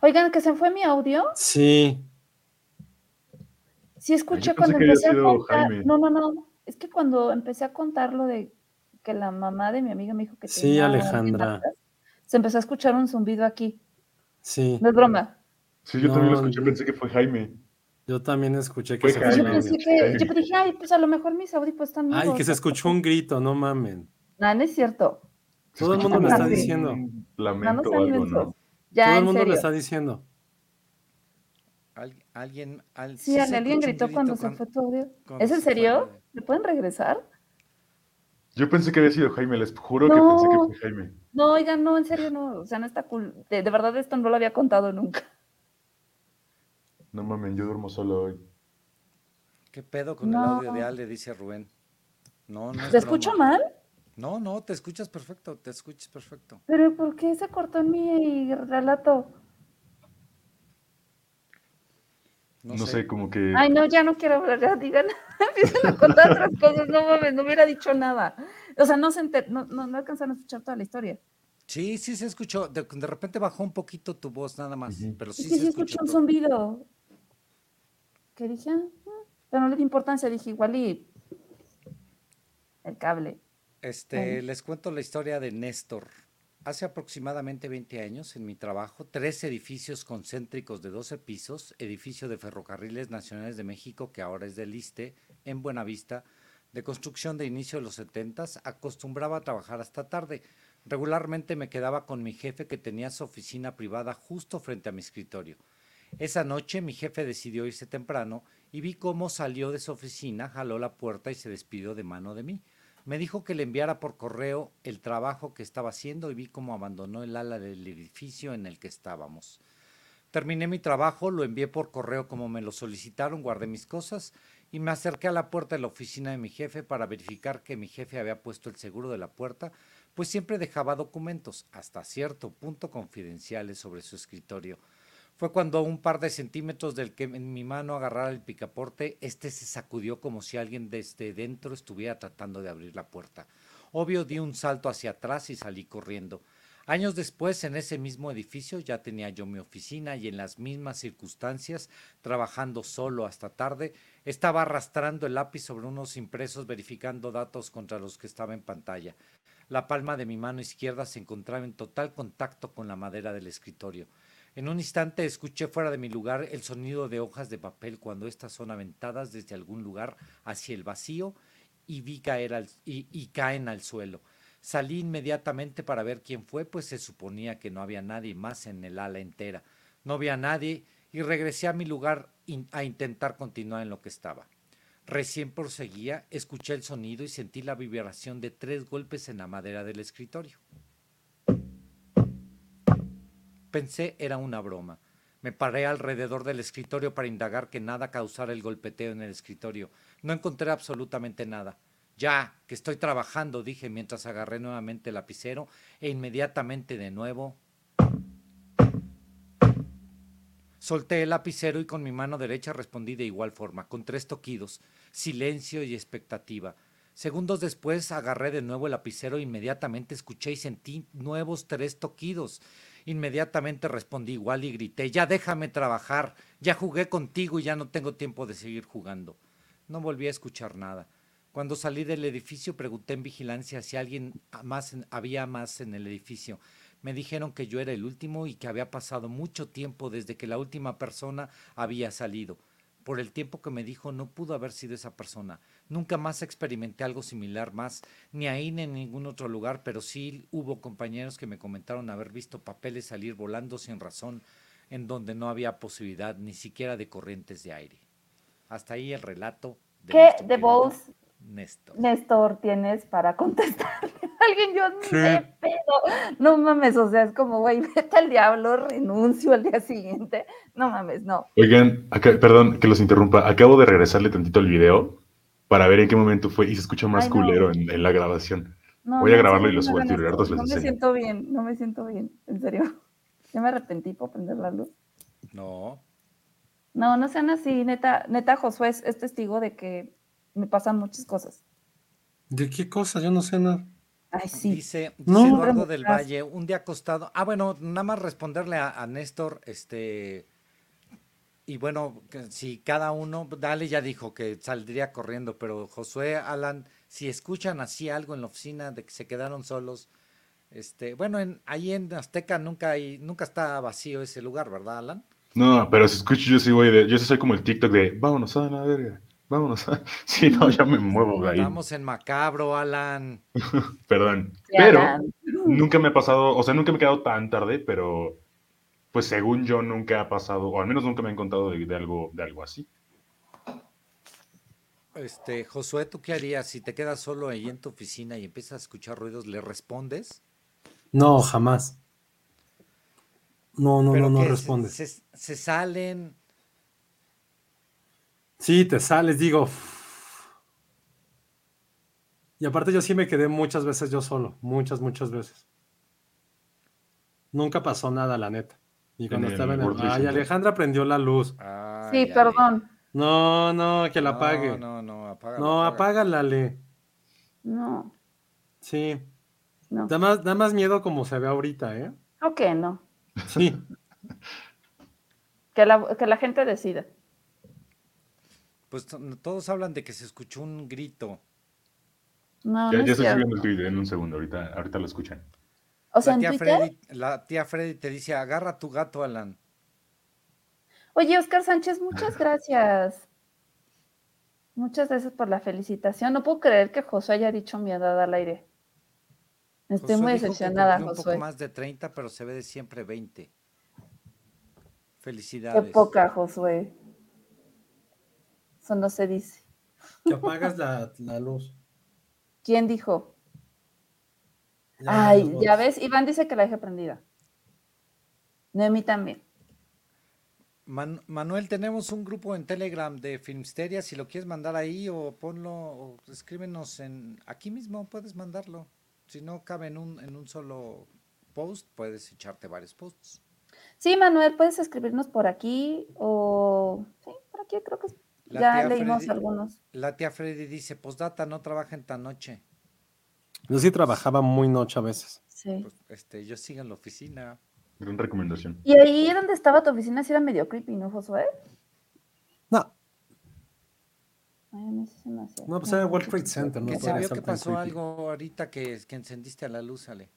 Oigan, que se fue mi audio. Sí. Sí, escuché cuando empecé a contar. No, no, no. Es que cuando empecé a contar lo de que la mamá de mi amiga me dijo que Sí, Alejandra. Se empezó a escuchar un zumbido aquí. Sí. No es broma. Sí, yo también lo escuché, pensé que fue Jaime. Yo también escuché Fue que se Jaime. Yo fue. pensé que, yo dije, ay, pues a lo mejor mis audífonos están Ay, que se escuchó un grito, no mamen. No, no es cierto. Todo el mundo lo está diciendo. No, no Lamento algo. ¿no? Ya, Todo el mundo serio. lo está diciendo. Al- alguien, al- Sí, alguien gritó cuando se fue tu audio. ¿Es en se fue serio? ¿Me pueden regresar? Yo pensé que había sido Jaime, les juro que pensé que fue Jaime. No, oigan, no, en serio no. O sea, no está cool. De, de verdad, esto no lo había contado nunca. No mames, yo duermo solo hoy. ¿Qué pedo con No. el audio de Ale? Dice Rubén. No, no es ¿Te escucho mal? No, no, te escuchas perfecto, te escuchas perfecto. ¿Pero por qué se cortó en mi relato? No, No, sé. sé, como que. Ay, no, ya no quiero hablar, ya digan, (laughs) empiezan a contar otras cosas, no mames, no hubiera dicho nada. O sea, no se enter- no, no, no alcanzaron a escuchar toda la historia. Sí, sí se escuchó. De, de repente bajó un poquito tu voz nada más, Ujú. pero sí se sí escuchó. un zumbido. Que dije, ah, pero no le di importancia, dije, igual y el cable. Este, les cuento la historia de Néstor. Hace aproximadamente 20 años, en mi trabajo, tres edificios concéntricos de 12 pisos, edificio de Ferrocarriles Nacionales de México, que ahora es del ISTE, en Buenavista, de construcción de inicio de los 70, acostumbraba a trabajar hasta tarde. Regularmente me quedaba con mi jefe que tenía su oficina privada justo frente a mi escritorio. Esa noche mi jefe decidió irse temprano y vi cómo salió de su oficina, jaló la puerta y se despidió de mano de mí. Me dijo que le enviara por correo el trabajo que estaba haciendo y vi cómo abandonó el ala del edificio en el que estábamos. Terminé mi trabajo, lo envié por correo como me lo solicitaron, guardé mis cosas y me acerqué a la puerta de la oficina de mi jefe para verificar que mi jefe había puesto el seguro de la puerta, pues siempre dejaba documentos, hasta cierto punto confidenciales, sobre su escritorio. Fue cuando a un par de centímetros del que en mi mano agarrara el picaporte, este se sacudió como si alguien desde dentro estuviera tratando de abrir la puerta. Obvio di un salto hacia atrás y salí corriendo. Años después, en ese mismo edificio, ya tenía yo mi oficina y en las mismas circunstancias, trabajando solo hasta tarde, estaba arrastrando el lápiz sobre unos impresos verificando datos contra los que estaba en pantalla. La palma de mi mano izquierda se encontraba en total contacto con la madera del escritorio. En un instante escuché fuera de mi lugar el sonido de hojas de papel cuando éstas son aventadas desde algún lugar hacia el vacío y vi caer al, y, caen al suelo. Salí inmediatamente para ver quién fue, pues se suponía que no había nadie más en el ala entera. No había nadie y regresé a mi lugar a intentar continuar en lo que estaba. Recién proseguía, escuché el sonido y sentí la vibración de tres golpes en la madera del escritorio. Pensé era una broma. Me paré alrededor del escritorio para indagar que nada causara el golpeteo en el escritorio. No encontré absolutamente nada. Ya, que estoy trabajando, dije mientras agarré nuevamente el lapicero e inmediatamente de nuevo Solté el lapicero y con mi mano derecha respondí de igual forma, con tres toquidos, silencio y expectativa. Segundos después agarré de nuevo el lapicero e inmediatamente escuché y sentí nuevos tres toquidos. Inmediatamente respondí igual y grité, ya déjame trabajar, ya jugué contigo y ya no tengo tiempo de seguir jugando. No volví a escuchar nada. Cuando salí del edificio pregunté en vigilancia si alguien más había más en el edificio. Me dijeron que yo era el último y que había pasado mucho tiempo desde que la última persona había salido. Por el tiempo que me dijo no pudo haber sido esa persona. Nunca más experimenté algo similar más, ni ahí ni en ningún otro lugar, pero sí hubo compañeros que me comentaron haber visto papeles salir volando sin razón en donde no había posibilidad ni siquiera de corrientes de aire. Hasta ahí el relato. De ¿Qué de Néstor. Néstor tienes para contestarle a alguien, yo pedo. No mames, o sea, es como, güey, (laughs) vete al diablo, renuncio al día siguiente. No mames, no. Oigan, perdón que los interrumpa. Acabo de regresarle tantito el video para ver en qué momento fue y se escucha más culero en, la grabación. Voy a grabarlo y los subo a Twitter. No me siento bien, no me siento bien, en serio. (laughs) Ya me arrepentí por prender la luz. No. No, no sean así, neta, neta Josué es testigo de que me pasan muchas cosas. ¿De qué cosas? Yo no sé nada. Ay, sí. Dice, Eduardo del Valle, un día acostado. Ah, bueno, nada más responderle a, Néstor, este. Y bueno, si cada uno, Dale ya dijo que saldría corriendo, pero Josué, Alan, si escuchan así algo en la oficina de que se quedaron solos, este, bueno, en, ahí en Azteca nunca hay, nunca está vacío ese lugar, ¿verdad, Alan? No, pero si escucho yo sí voy de, yo soy como el TikTok de, vámonos a la verga. Vámonos. (laughs) Si no, (laughs) ya me muevo de ahí. Estamos en macabro, Alan. (laughs) Perdón. pero nunca me ha pasado, o sea, nunca me he quedado tan tarde, pero pues según yo nunca ha pasado, o al menos nunca me han contado de, algo, de algo así. Este, Josué, ¿tú qué harías si te quedas solo ahí en tu oficina y empiezas a escuchar ruidos? ¿Le respondes? No, jamás. No, no, no, no respondes. se, salen, Sí, te sales, digo. Y aparte yo sí me quedé muchas veces yo solo, muchas, muchas veces. Nunca pasó nada, la neta. Y cuando estaba en el... Ay, Alejandra prendió la luz. sí, perdón. No, no, que la apague. No, no, apágala. No, apágala, Le. No. Sí. No. Da más, da más miedo como se ve ahorita, ¿eh? Ok, no. Sí. (laughs) que, la, que la gente decida. Pues todos hablan de que se escuchó un grito. No, ya, ya estoy subiendo el tweet en un segundo, ahorita, ahorita lo escuchan. O sea, la, tía ¿en Freddy, la tía Freddy te dice, agarra tu gato, Alan. Oye, Oscar Sánchez, muchas (laughs) gracias. Muchas gracias por la felicitación. No puedo creer que José haya dicho mi edad al aire. Estoy muy decepcionada, Josué. Un poco más de 30, pero se ve de siempre 20. Felicidades. Qué poca, Josué. Eso no se dice. Que apagas la, luz. ¿Quién dijo? Ay, ya ves, Iván dice que la deje prendida. Noemi también. Manuel, tenemos un grupo en Telegram de Filmsteria. Si lo quieres mandar ahí o ponlo, o escríbenos en aquí mismo, puedes mandarlo. Si no cabe en un, en un solo post, puedes echarte varios posts. Sí, Manuel, puedes escribirnos por aquí o sí, por aquí creo que es ya leímos algunos. La tía Freddy dice, postdata, no trabaja en tan noche. Yo sí trabajaba muy noche a veces. Sí. Pues, este, yo sigo en la oficina. Gran recomendación. Y ahí donde estaba tu oficina sí era medio creepy, ¿no, Josué? No, Ay, me hacía no, pues era World Trade. Center, no que se vio que pasó creepy. algo ahorita que, que encendiste a la luz, Ale.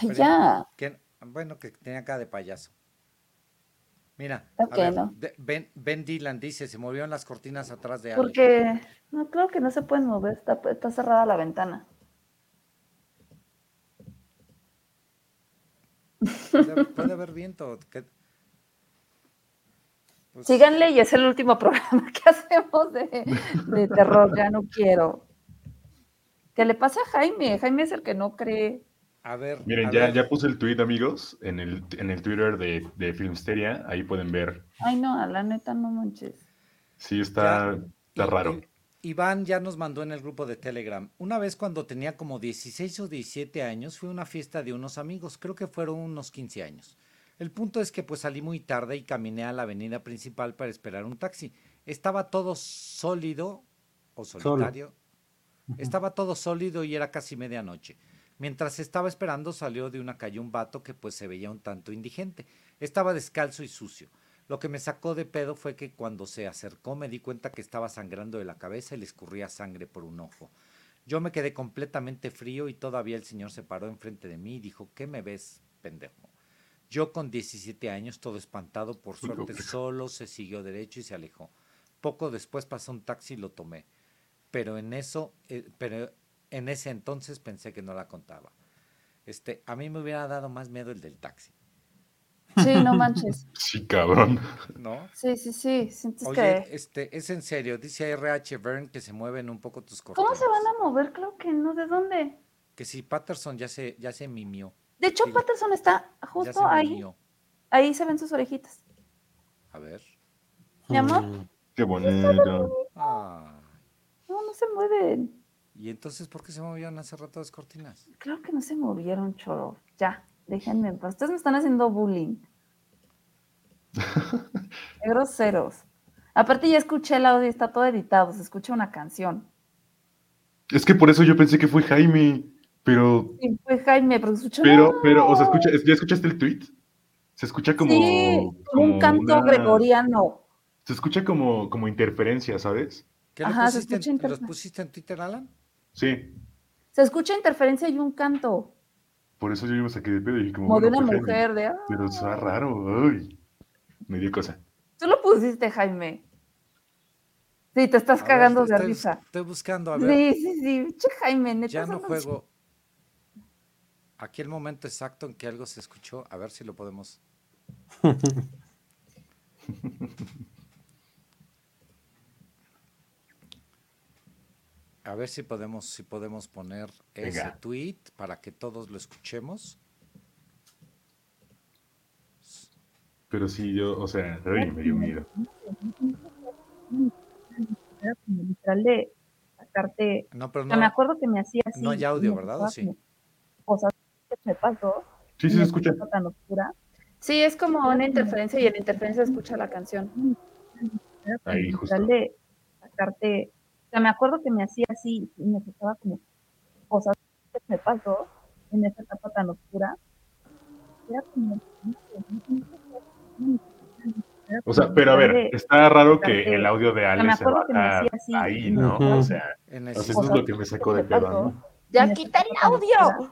Pero- ya. Que, bueno, que tenía cara de payaso. Mira, Ok, a ver, no. de- ben, ben Dylan dice, se movieron las cortinas atrás de Ale. Porque, no, creo que no se pueden mover, está, está cerrada la ventana. Puede, puede haber viento. que- pues, Síganle y es el último programa (laughs) que hacemos de, de terror, ya no quiero. Que le pase a Jaime, Jaime es el que no cree. A ver, Miren, a ya, ver, ya puse el tweet, amigos, en el, en el Twitter de, de Filmsteria. Ahí pueden ver. Ay, no, a la neta no manches. Sí, está, Ya. está I- raro. Iván ya nos mandó en el grupo de Telegram. Una vez cuando tenía como 16 o 17 años, fue a una fiesta de unos amigos, creo que fueron unos 15 años. El punto es que pues salí muy tarde y caminé a la avenida principal para esperar un taxi. Estaba todo sólido o solitario. Estaba todo sólido y era casi medianoche. Mientras estaba esperando salió de una calle un vato que pues se veía un tanto indigente. Estaba descalzo y sucio. Lo que me sacó de pedo fue que cuando se acercó me di cuenta que estaba sangrando de la cabeza y le escurría sangre por un ojo. Yo me quedé completamente frío y todavía el señor se paró enfrente de mí y dijo, ¿qué me ves, pendejo? Yo con 17 años, todo espantado, por (laughs) suerte solo se siguió derecho y se alejó. Poco después pasó un taxi y lo tomé. Pero en eso, eh, pero en ese entonces pensé que no la contaba. Este, a mí me hubiera dado más miedo el del taxi, Sí, no manches. (laughs) Sí, cabrón. ¿no? Sí, sí, sí. Sientes Oye, que. este, es en serio, dice RH Vern que se mueven un poco tus ¿Cómo cortinas. se van a mover? Claro que no. ¿De dónde? Que si Patterson ya se, ya se mimió. De hecho, Sí. Patterson está ya justo se ahí. mimió. Ahí se ven sus orejitas. A ver. Mi amor. Mm, Qué bonito. Ah, No, no se mueven. ¿Y entonces por qué se movieron hace rato las cortinas? Claro que no se movieron, choro. Ya, déjenme en paz. Ustedes me están haciendo bullying. (laughs) Qué groseros. Aparte ya escuché el audio, está todo editado, se escucha una canción. Es que por eso yo pensé que fue Jaime. Pero, Sí, fue Jaime, pero se escuchó. pero, pero, o sea, escucha, ¿ya escuchaste el tweet? Se escucha como. sí, como un canto una- gregoriano. Se escucha como, como interferencia, ¿sabes? ¿Qué Ajá, se escucha en, ¿Los pusiste en Twitter, Alan? Sí. Se escucha interferencia y un canto, Por eso yo me saqué de pedo y dije, como. como de bueno, una Jaime. mujer, de. "Ah". Pero está raro. Ay. Me dio cosa. Tú lo pusiste, Jaime. Sí, te estás A ver, cagando de estoy, risa. Estoy buscando, a ver. Sí, sí, sí. Che, Jaime, neta. ya no juego. Aquí el momento exacto en que algo se escuchó, a ver si lo podemos. (laughs) A ver si podemos, si podemos poner ese tweet para que todos lo escuchemos. Pero sí, yo, o sea, ay, me dio miedo. Literal de sacarte. No, pero me acuerdo que me hacía así. no hay audio, ¿verdad? ¿O sacaba sí? Cosas que me pasó. Sí, sí, se escucha. tan oscura. Sí, es como una interferencia y en la interferencia escucha la canción. Ahí, justo. de sacarte. O sea, me acuerdo que me hacía así y me sacaba como cosas que me pasó en esa etapa tan oscura. Era como. (laughs) O sea, pero a ver, está raro que el audio de Ale se acuerdo que me baja ahí, ¿no? sea, En o ese- sea, eso es lo que me sacó de pedo, ¿no? ¡Ya quita el audio!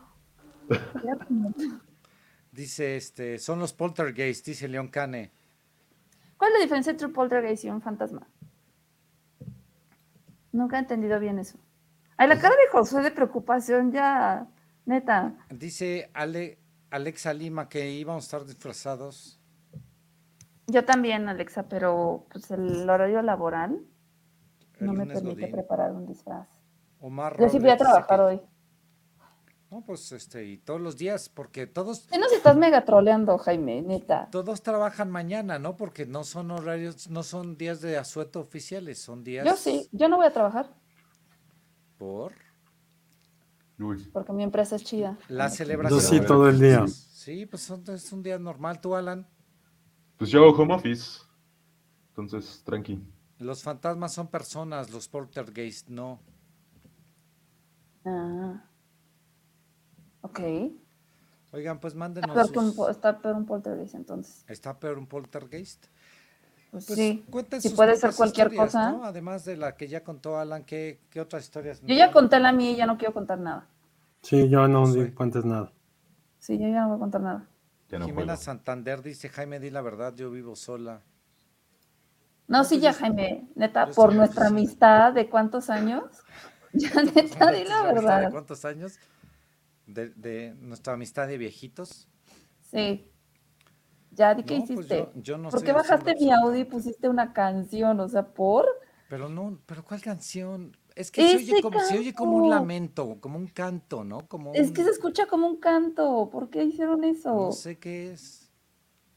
Dice este, son los poltergeist, dice León Cane. ¿Cuál es la diferencia entre un poltergeist y un fantasma? Nunca he entendido bien eso. Ay, la cara de Josué de preocupación ya, neta. Dice Ale, Alexa Lima que íbamos a estar disfrazados. Yo también, Alexa, pero pues el horario laboral El no me permite Godín. preparar un disfraz. Omar Yo sí voy a trabajar que- hoy. No, pues este, y todos los días, porque todos, Sí nos estás mega troleando, Jaime, neta. todos trabajan mañana, ¿no? Porque no son horarios, no son días de asueto oficiales, son días Yo sí, yo no voy a trabajar por Uy. porque mi empresa es chida. la celebración. Yo sí, todo el día. Sí, pues son- es un día normal. Tú, Alan, Pues yo hago home office. Entonces, tranqui. los fantasmas son personas, los poltergeist no. Ah. Ok. Oigan, pues Está mándenos. peor, que un, sus- po- está peor un poltergeist entonces. ¿Está peor un poltergeist? Pues, Pues sí. Si sus puede ser cualquier cosa. ¿no? Además de la que ya contó Alan, ¿qué, qué otras historias? Yo ya conté la mía y ya no quiero contar nada. Sí, yo no di cuentes nada. Sí, yo ya no voy a contar nada. No Jimena juego. Santander dice, Jaime, di la verdad, yo vivo sola. No, sí, pues ya, Jaime, neta, yo por nuestra amistad de cuántos años, (laughs) ya neta, (laughs) di la ¿Nuestra amistad ¿De verdad. cuántos años? De, de nuestra amistad de viejitos. Sí. Ya, di qué No, pues hiciste. yo, yo no ¿Por qué bajaste mi audio y pusiste una canción? O sea, ¿por? Pero no, pero ¿cuál canción? Es que se oye, como, se oye como un lamento, como un canto, ¿no? Como Es que se escucha como un canto. ¿Por qué hicieron eso? No sé qué es.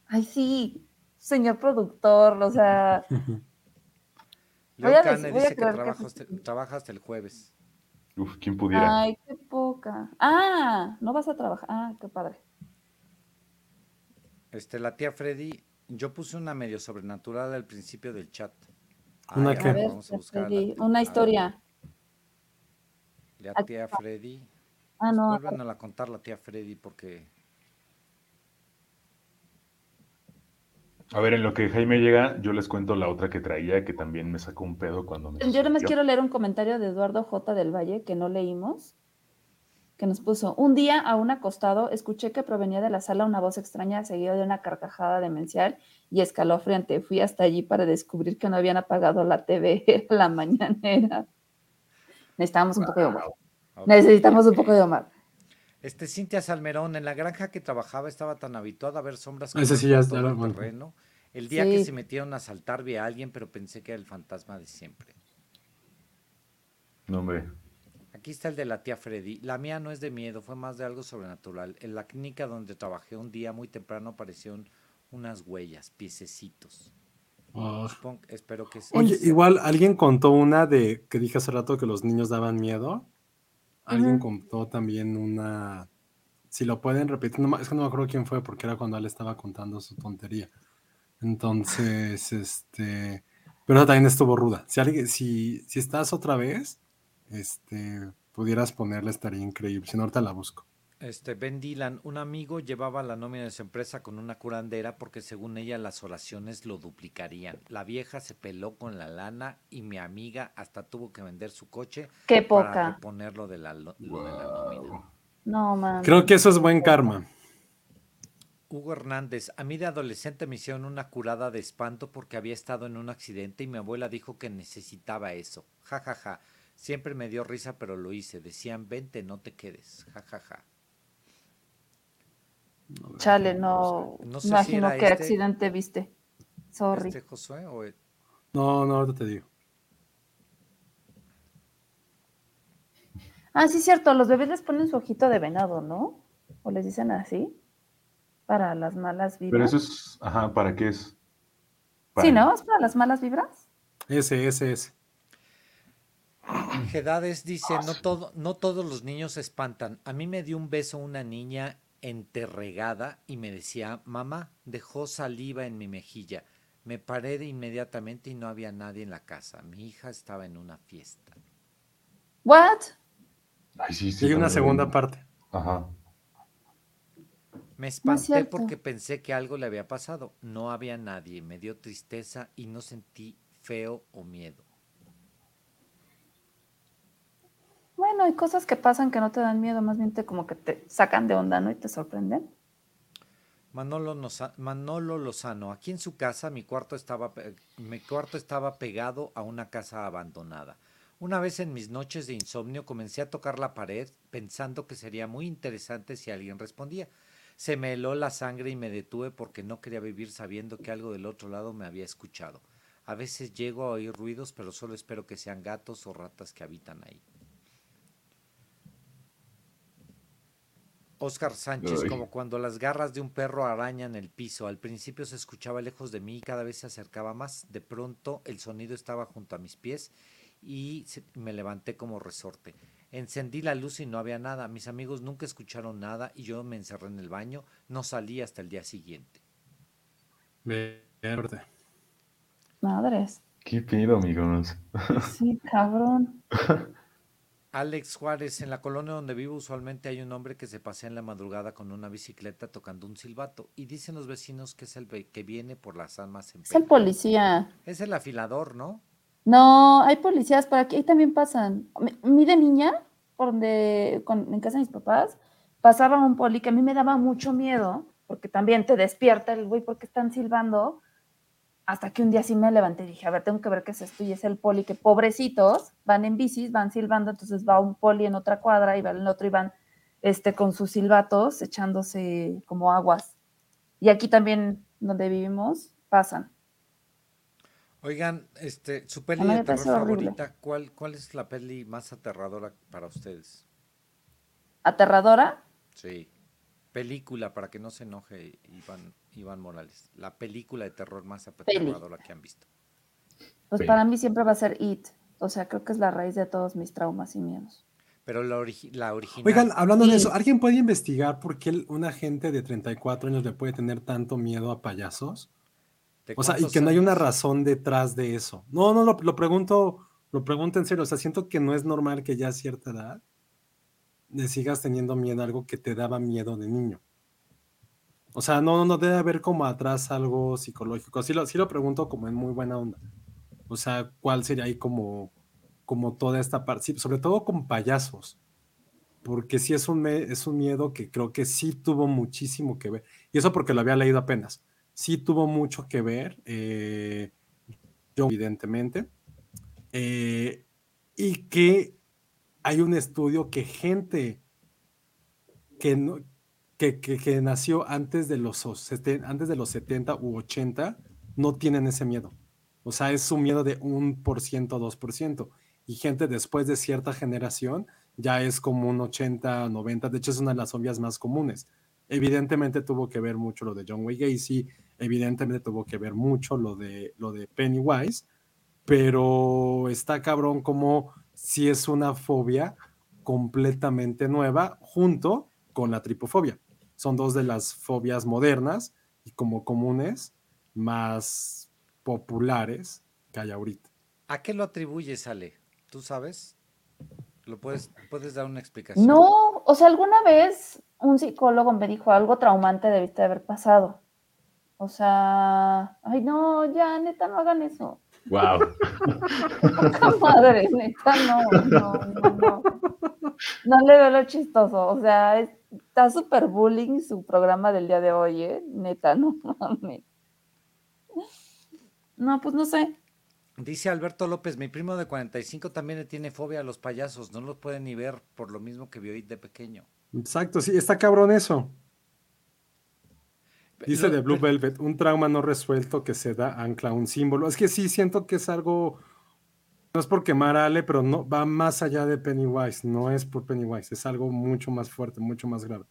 Ay, sí, señor productor, o sea, (laughs) Voy Leo a Cane decir- voy a dice que creer que trabaja sí. hasta, trabaja hasta el jueves. Uf, ¿quién pudiera? ay, qué poca. Ah, no vas a trabajar. Ah, qué padre. Este, la tía Freddy, yo puse una medio sobrenatural al principio del chat. ¿Una Ay, qué? a ver, vamos a tía buscarla. Freddy, una historia. La tía. Freddy. Ah, no. Vuelvan a contar la tía Freddy porque A ver, en lo que Jaime llega, yo les cuento la otra que traía, que también me sacó un pedo cuando me Yo nada más quiero leer un comentario de Eduardo J. del Valle que no leímos, que nos puso, un día aún acostado escuché que provenía de la sala una voz extraña seguida de una carcajada demencial y escalofriante. Fui hasta allí para descubrir que no habían apagado la TV, (laughs) era la mañanera. Necesitamos un poco de. Ok. Necesitamos un poco de Omar. Este Cintia Salmerón, en la granja que trabajaba estaba tan habituada a ver sombras Ese sí ya- lo- el terreno. El día que se metieron a asaltar vi a alguien, pero pensé que era el fantasma de siempre. No, hombre. Aquí está el de la tía Freddy. La mía no es de miedo, fue más de algo sobrenatural. En la clínica donde trabajé un día muy temprano aparecieron unas huellas, piececitos. Oh. Supongo- espero que sí. Oye, igual alguien contó una de que dije hace rato que los niños daban miedo. Alguien contó también una. Si lo pueden repetir, no es que no me acuerdo quién fue porque era cuando él estaba contando su tontería. Entonces, este. Pero también estuvo ruda. Si alguien, si, si estás otra vez, este, pudieras ponerla, estaría increíble. Si no, ahorita la busco. Este, Ben Dylan, un amigo llevaba la nómina de su empresa con una curandera porque según ella las oraciones lo duplicarían. La vieja se peló con la lana y mi amiga hasta tuvo que vender su coche Qué para poca. reponerlo de la, lo de la nómina. No, man. Creo que eso es buen karma. Hugo Hernández, a mí de adolescente me hicieron una curada de espanto porque había estado en un accidente y mi abuela dijo que necesitaba eso. Ja, ja, ja. Siempre me dio risa, pero lo hice. Decían, vente, no te quedes. Ja, ja, ja. Chale, no. No sé si imagino era qué este- accidente viste. Sorry. ¿Este Josué o el- No, no, ahorita te digo. Ah, sí, cierto. Los bebés les ponen su ojito de venado, ¿no? O les dicen así. Para las malas Pero vibras. eso es, ajá, ¿para qué es? Sí, ¿no? ¿Es para las malas vibras? Ese, ese, ese. Gedades dice, no, todo, no todos los niños se espantan. A mí me dio un beso una niña enterregada y me decía, mamá, dejó saliva en mi mejilla. Me paré de inmediatamente y no había nadie en la casa. Mi hija estaba en una fiesta. ¿What? Ay, sí, sí. una segunda parte. Ajá. Me espanté porque pensé que algo le había pasado. No había nadie. Me dio tristeza y no sentí feo o miedo. Bueno, hay cosas que pasan que no te dan miedo, más bien te como que te sacan de onda, ¿no? Y te sorprenden. Manolo, Manolo Lozano, aquí en su casa mi cuarto, estaba, mi cuarto estaba pegado a una casa abandonada. Una vez en mis noches de insomnio comencé a tocar la pared pensando que sería muy interesante si alguien respondía. Se me heló la sangre y me detuve porque no quería vivir sabiendo que algo del otro lado me había escuchado. A veces llego a oír ruidos, pero solo espero que sean gatos o ratas que habitan ahí. Oscar Sánchez, Ay. como cuando las garras de un perro arañan el piso. Al principio se escuchaba lejos de mí y cada vez se acercaba más. De pronto el sonido estaba junto a mis pies y me levanté como resorte. Encendí la luz y no había nada. Mis amigos nunca escucharon nada y yo me encerré en el baño. No salí hasta el día siguiente. Verde. Madres. ¿Qué pedo, amigos? Sí, cabrón. (laughs) Alex Juárez, en la colonia donde vivo usualmente hay un hombre que se pasea en la madrugada con una bicicleta tocando un silbato y dicen los vecinos que es el que viene por las almas en Es el policía. Es el afilador, ¿no? No, hay policías por aquí, ahí también pasan. Mi de niña, por donde, con- en casa de mis papás, pasaba un poli que a mí me daba mucho miedo, porque también te despierta el güey porque están silbando, hasta que un día sí me levanté y dije, a ver, tengo que ver qué es esto, y es el poli que pobrecitos van en bicis, van silbando, entonces va un poli en otra cuadra y va en el otro y van este, con sus silbatos echándose como aguas. Y aquí también, donde vivimos, pasan. Oigan, este, su peli de terror favorita, ¿cuál, ¿cuál es la peli más aterradora para ustedes? Aterradora, Sí. Película, para que no se enoje Iván, Iván Morales. La película de terror más aterradora que han visto. Pues para mí siempre va a ser It. O sea, creo que es la raíz de todos mis traumas y miedos. Pero la, origi- la original. Oigan, hablando de eso, ¿alguien puede investigar por qué el- una gente de 34 años le puede tener tanto miedo a payasos? ¿de O sea, y que no hay una razón detrás de eso. No, no, lo, lo pregunto, lo pregunto en serio. O sea, siento que no es normal que ya a cierta edad le sigas teniendo miedo a algo que te daba miedo de niño. O sea, no, no debe haber como atrás algo psicológico. Así lo, sí lo pregunto como en muy buena onda. O sea, ¿cuál sería ahí como, como toda esta parte? Sí, sobre todo con payasos. Porque sí es un, es un miedo que creo que sí tuvo muchísimo que ver. Y eso porque lo había leído apenas. Sí tuvo mucho que ver. eh, yo, evidentemente. eh, y que hay un estudio que gente que, no, que, nació antes de, los, antes de los 70 u 80 no tienen ese miedo. O sea, es un miedo de un por ciento, dos por ciento. Y gente después de cierta generación ya es como un 80, 90. De hecho, es una de las obvias más comunes. Evidentemente tuvo que ver mucho lo de John Wayne Gacy, evidentemente tuvo que ver mucho lo de, lo de Pennywise, pero está cabrón como si es una fobia completamente nueva junto con la tripofobia. Son dos de las fobias modernas y como comunes más populares que hay ahorita. ¿A qué lo atribuyes, Ale? ¿Tú sabes? ¿Lo puedes, puedes dar una explicación? No, o sea, alguna vez un psicólogo me dijo algo traumante debiste de haber pasado. O sea, ay, no, ya, neta, no hagan eso. Wow. Poca madre, neta, no, no, no, no. No le veo lo chistoso. O sea, es- está súper bullying su programa del día de hoy, ¿eh? Neta, (laughs) no mames. No, pues no sé. Dice Alberto López, mi primo de 45 también le tiene fobia a los payasos, no los puede ni ver por lo mismo que vio de pequeño. Exacto, sí, está cabrón eso. Dice Lo- de Blue Velvet, un trauma no resuelto que se da ancla a un símbolo. Es que sí siento que es algo, no es por quemar a Ale, pero no va más allá de Pennywise, no es por Pennywise, es algo mucho más fuerte, mucho más grave.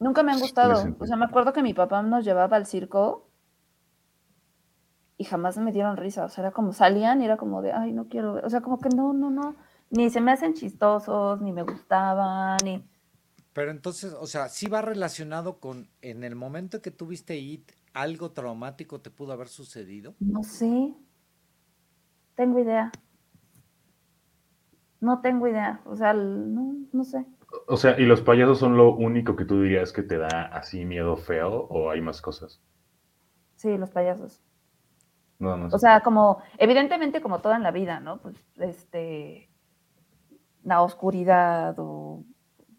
Nunca me han gustado. O sea, me acuerdo que mi papá nos llevaba al circo y jamás me dieron risa. O sea, era como salían y era como de, ay, no quiero ver. O sea, como que no, no, no. Ni se me hacen chistosos, ni me gustaban, ni. Pero entonces, o sea, sí va relacionado con, en el momento que tuviste It, algo traumático te pudo haber sucedido. No sé. Tengo idea. No tengo idea. O sea, no, no sé. O sea, ¿y los payasos son lo único que tú dirías que te da así miedo feo o hay más cosas? Sí, los payasos. No, no O sea, como, evidentemente como todo en la vida, ¿no? Pues, este, la oscuridad o,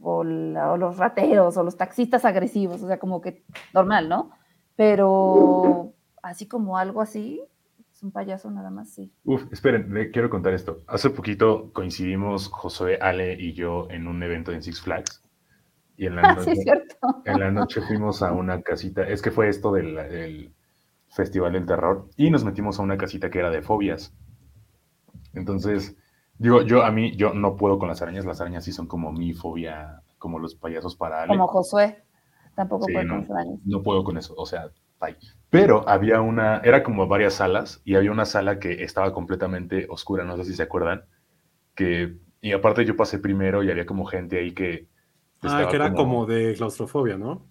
o la- o los rateros o los taxistas agresivos, o sea, como que normal, ¿no? Pero así como algo así, es un payaso nada más, sí. Uf, esperen, le quiero contar esto. Hace poquito coincidimos Josué, Ale y yo en un evento en Six Flags. Y en la, (laughs) sí, noche, cierto. en la noche fuimos a una casita. Es que fue esto del, del Festival del Terror. Y nos metimos a una casita que era de fobias. Entonces, digo, yo a mí, yo no puedo con las arañas. Las arañas sí son como mi fobia, como los payasos para Ale. Como Josué. Tampoco Sí, puede no. con extraños. No puedo con eso, o sea, bye. Pero había una, era como varias salas y había una sala que estaba completamente oscura, no sé si se acuerdan, que, y aparte yo pasé primero y había como gente ahí que... Ah, que era como de claustrofobia, ¿no?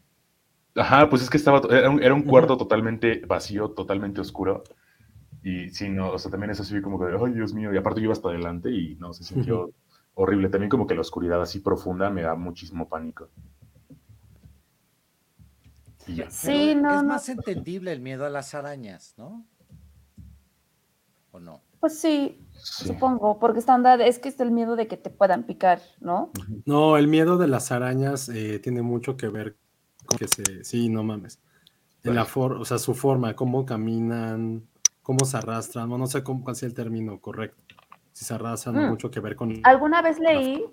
Ajá, pues es que estaba, era un, era un cuarto totalmente vacío, totalmente oscuro. Y sí, no, o sea, también es así como que, ay, Dios mío, y aparte yo iba hasta adelante y no, se sintió horrible. También como que la oscuridad así profunda me da muchísimo pánico. Y ya. Sí, no, es no. más entendible el miedo a las arañas, ¿no? ¿O no? Pues sí, Sí. supongo, porque estándar es que es el miedo de que te puedan picar, ¿no? No, el miedo de las arañas eh, tiene mucho que ver con que se. Sí, no mames. En la for, o sea, su forma, cómo caminan, cómo se arrastran, no, no sé cómo, cuál sea el término correcto. Si se arrastran, Mm. mucho que ver con. Alguna vez leí,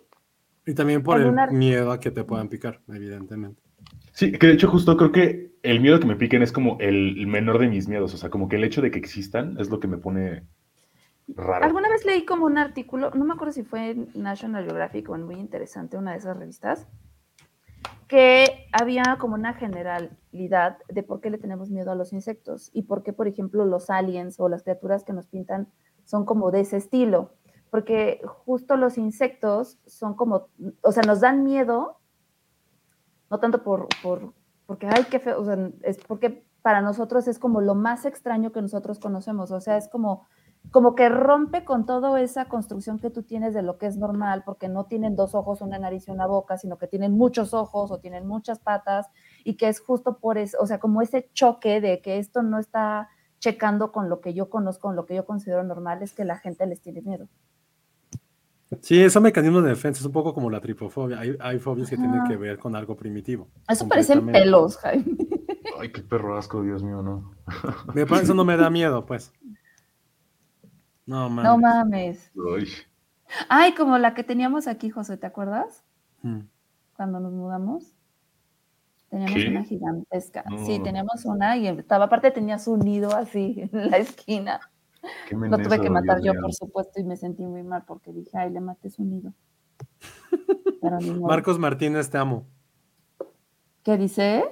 Y también por el una- miedo a que te puedan picar, evidentemente. Sí, que de hecho justo creo que el miedo que me piquen es como el menor de mis miedos, o sea, como que el hecho de que existan es lo que me pone raro. alguna vez leí como un artículo, no me acuerdo si fue en National Geographic o en muy interesante, una de esas revistas, que había como una generalidad de por qué le tenemos miedo a los insectos y por qué, por ejemplo, los aliens o las criaturas que nos pintan son como de ese estilo. Porque justo los insectos son como, o sea, nos dan miedo, no tanto por, por porque, ay, qué feo, o sea, es porque para nosotros es como lo más extraño que nosotros conocemos, o sea, es como, como que rompe con toda esa construcción que tú tienes de lo que es normal, porque no tienen dos ojos, una nariz y una boca, sino que tienen muchos ojos o tienen muchas patas, y que es justo por eso, o sea, como ese choque de que esto no está checando con lo que yo conozco, con lo que yo considero normal, es que la gente les tiene miedo. Sí, esos mecanismos de defensa es un poco como la tripofobia. Hay, hay fobias que tienen que ver con algo primitivo. Eso parecen pelos, Jaime. Ay, qué perro asco, Dios mío, no. Me Eso no me da miedo, pues. No, mames. No mames. Ay, Ay, como la que teníamos aquí, José, ¿te acuerdas? Mm. Cuando nos mudamos. Teníamos ¿Qué? una gigantesca. Sí, teníamos una y estaba, aparte tenía su nido así (laughs) en la esquina. Lo tuve que matar yo, mío. por supuesto, y me sentí muy mal porque dije, ay, le maté su nido. (laughs) Pero ni modo. Marcos Martínez, te amo. ¿Qué dice?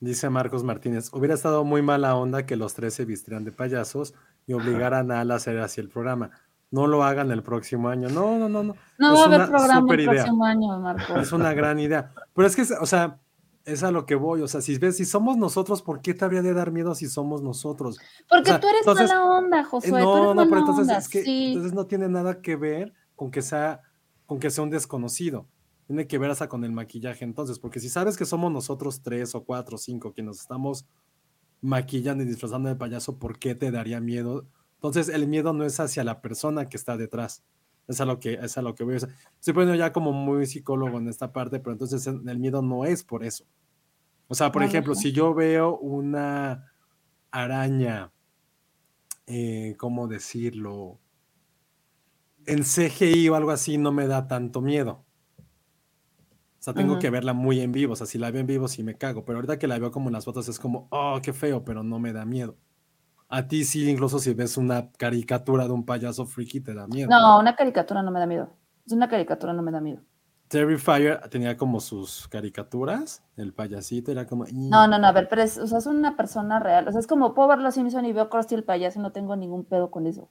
Dice Marcos Martínez, hubiera estado muy mala onda que los tres se vistieran de payasos y obligaran a hacer así el programa. No lo hagan el próximo año. No, no, no, no. No Es va a haber programa el idea. próximo año, Marco. Es una gran idea. Pero es que, o sea, es a lo que voy. O sea, si ves, si somos nosotros, ¿por qué te habría de dar miedo si somos nosotros? Porque o sea, tú eres entonces- mala onda, Eh, Josué. tú eres no, no, mala pero entonces onda, es que sí. entonces no tiene nada que ver con que sea con que sea un desconocido. Tiene que ver hasta con el maquillaje entonces, porque si sabes que somos nosotros tres o cuatro o cinco quienes nos estamos maquillando y disfrazando de payaso, ¿por qué te daría miedo? Entonces el miedo no es hacia la persona que está detrás. Es a lo que, es a lo que voy. O sea, estoy poniendo ya como muy psicólogo en esta parte, pero entonces el miedo no es por eso. O sea, por ejemplo, si yo veo una araña, eh, ¿cómo decirlo? En CGI o algo así no me da tanto miedo. O sea, tengo que verla muy en vivo. O sea, si la veo en vivo sí me cago, pero ahorita que la veo como en las fotos es como, oh, qué feo, pero no me da miedo. A ti sí, incluso si ves una caricatura de un payaso friki, te da miedo. No, una caricatura no me da miedo. Es una caricatura no me da miedo. Terrifier tenía como sus caricaturas, el payasito era como... No, no, no, a ver, pero es, o sea, es una persona real. O sea, es como puedo ver los Simpson y veo Krusty el payaso y no tengo ningún pedo con eso.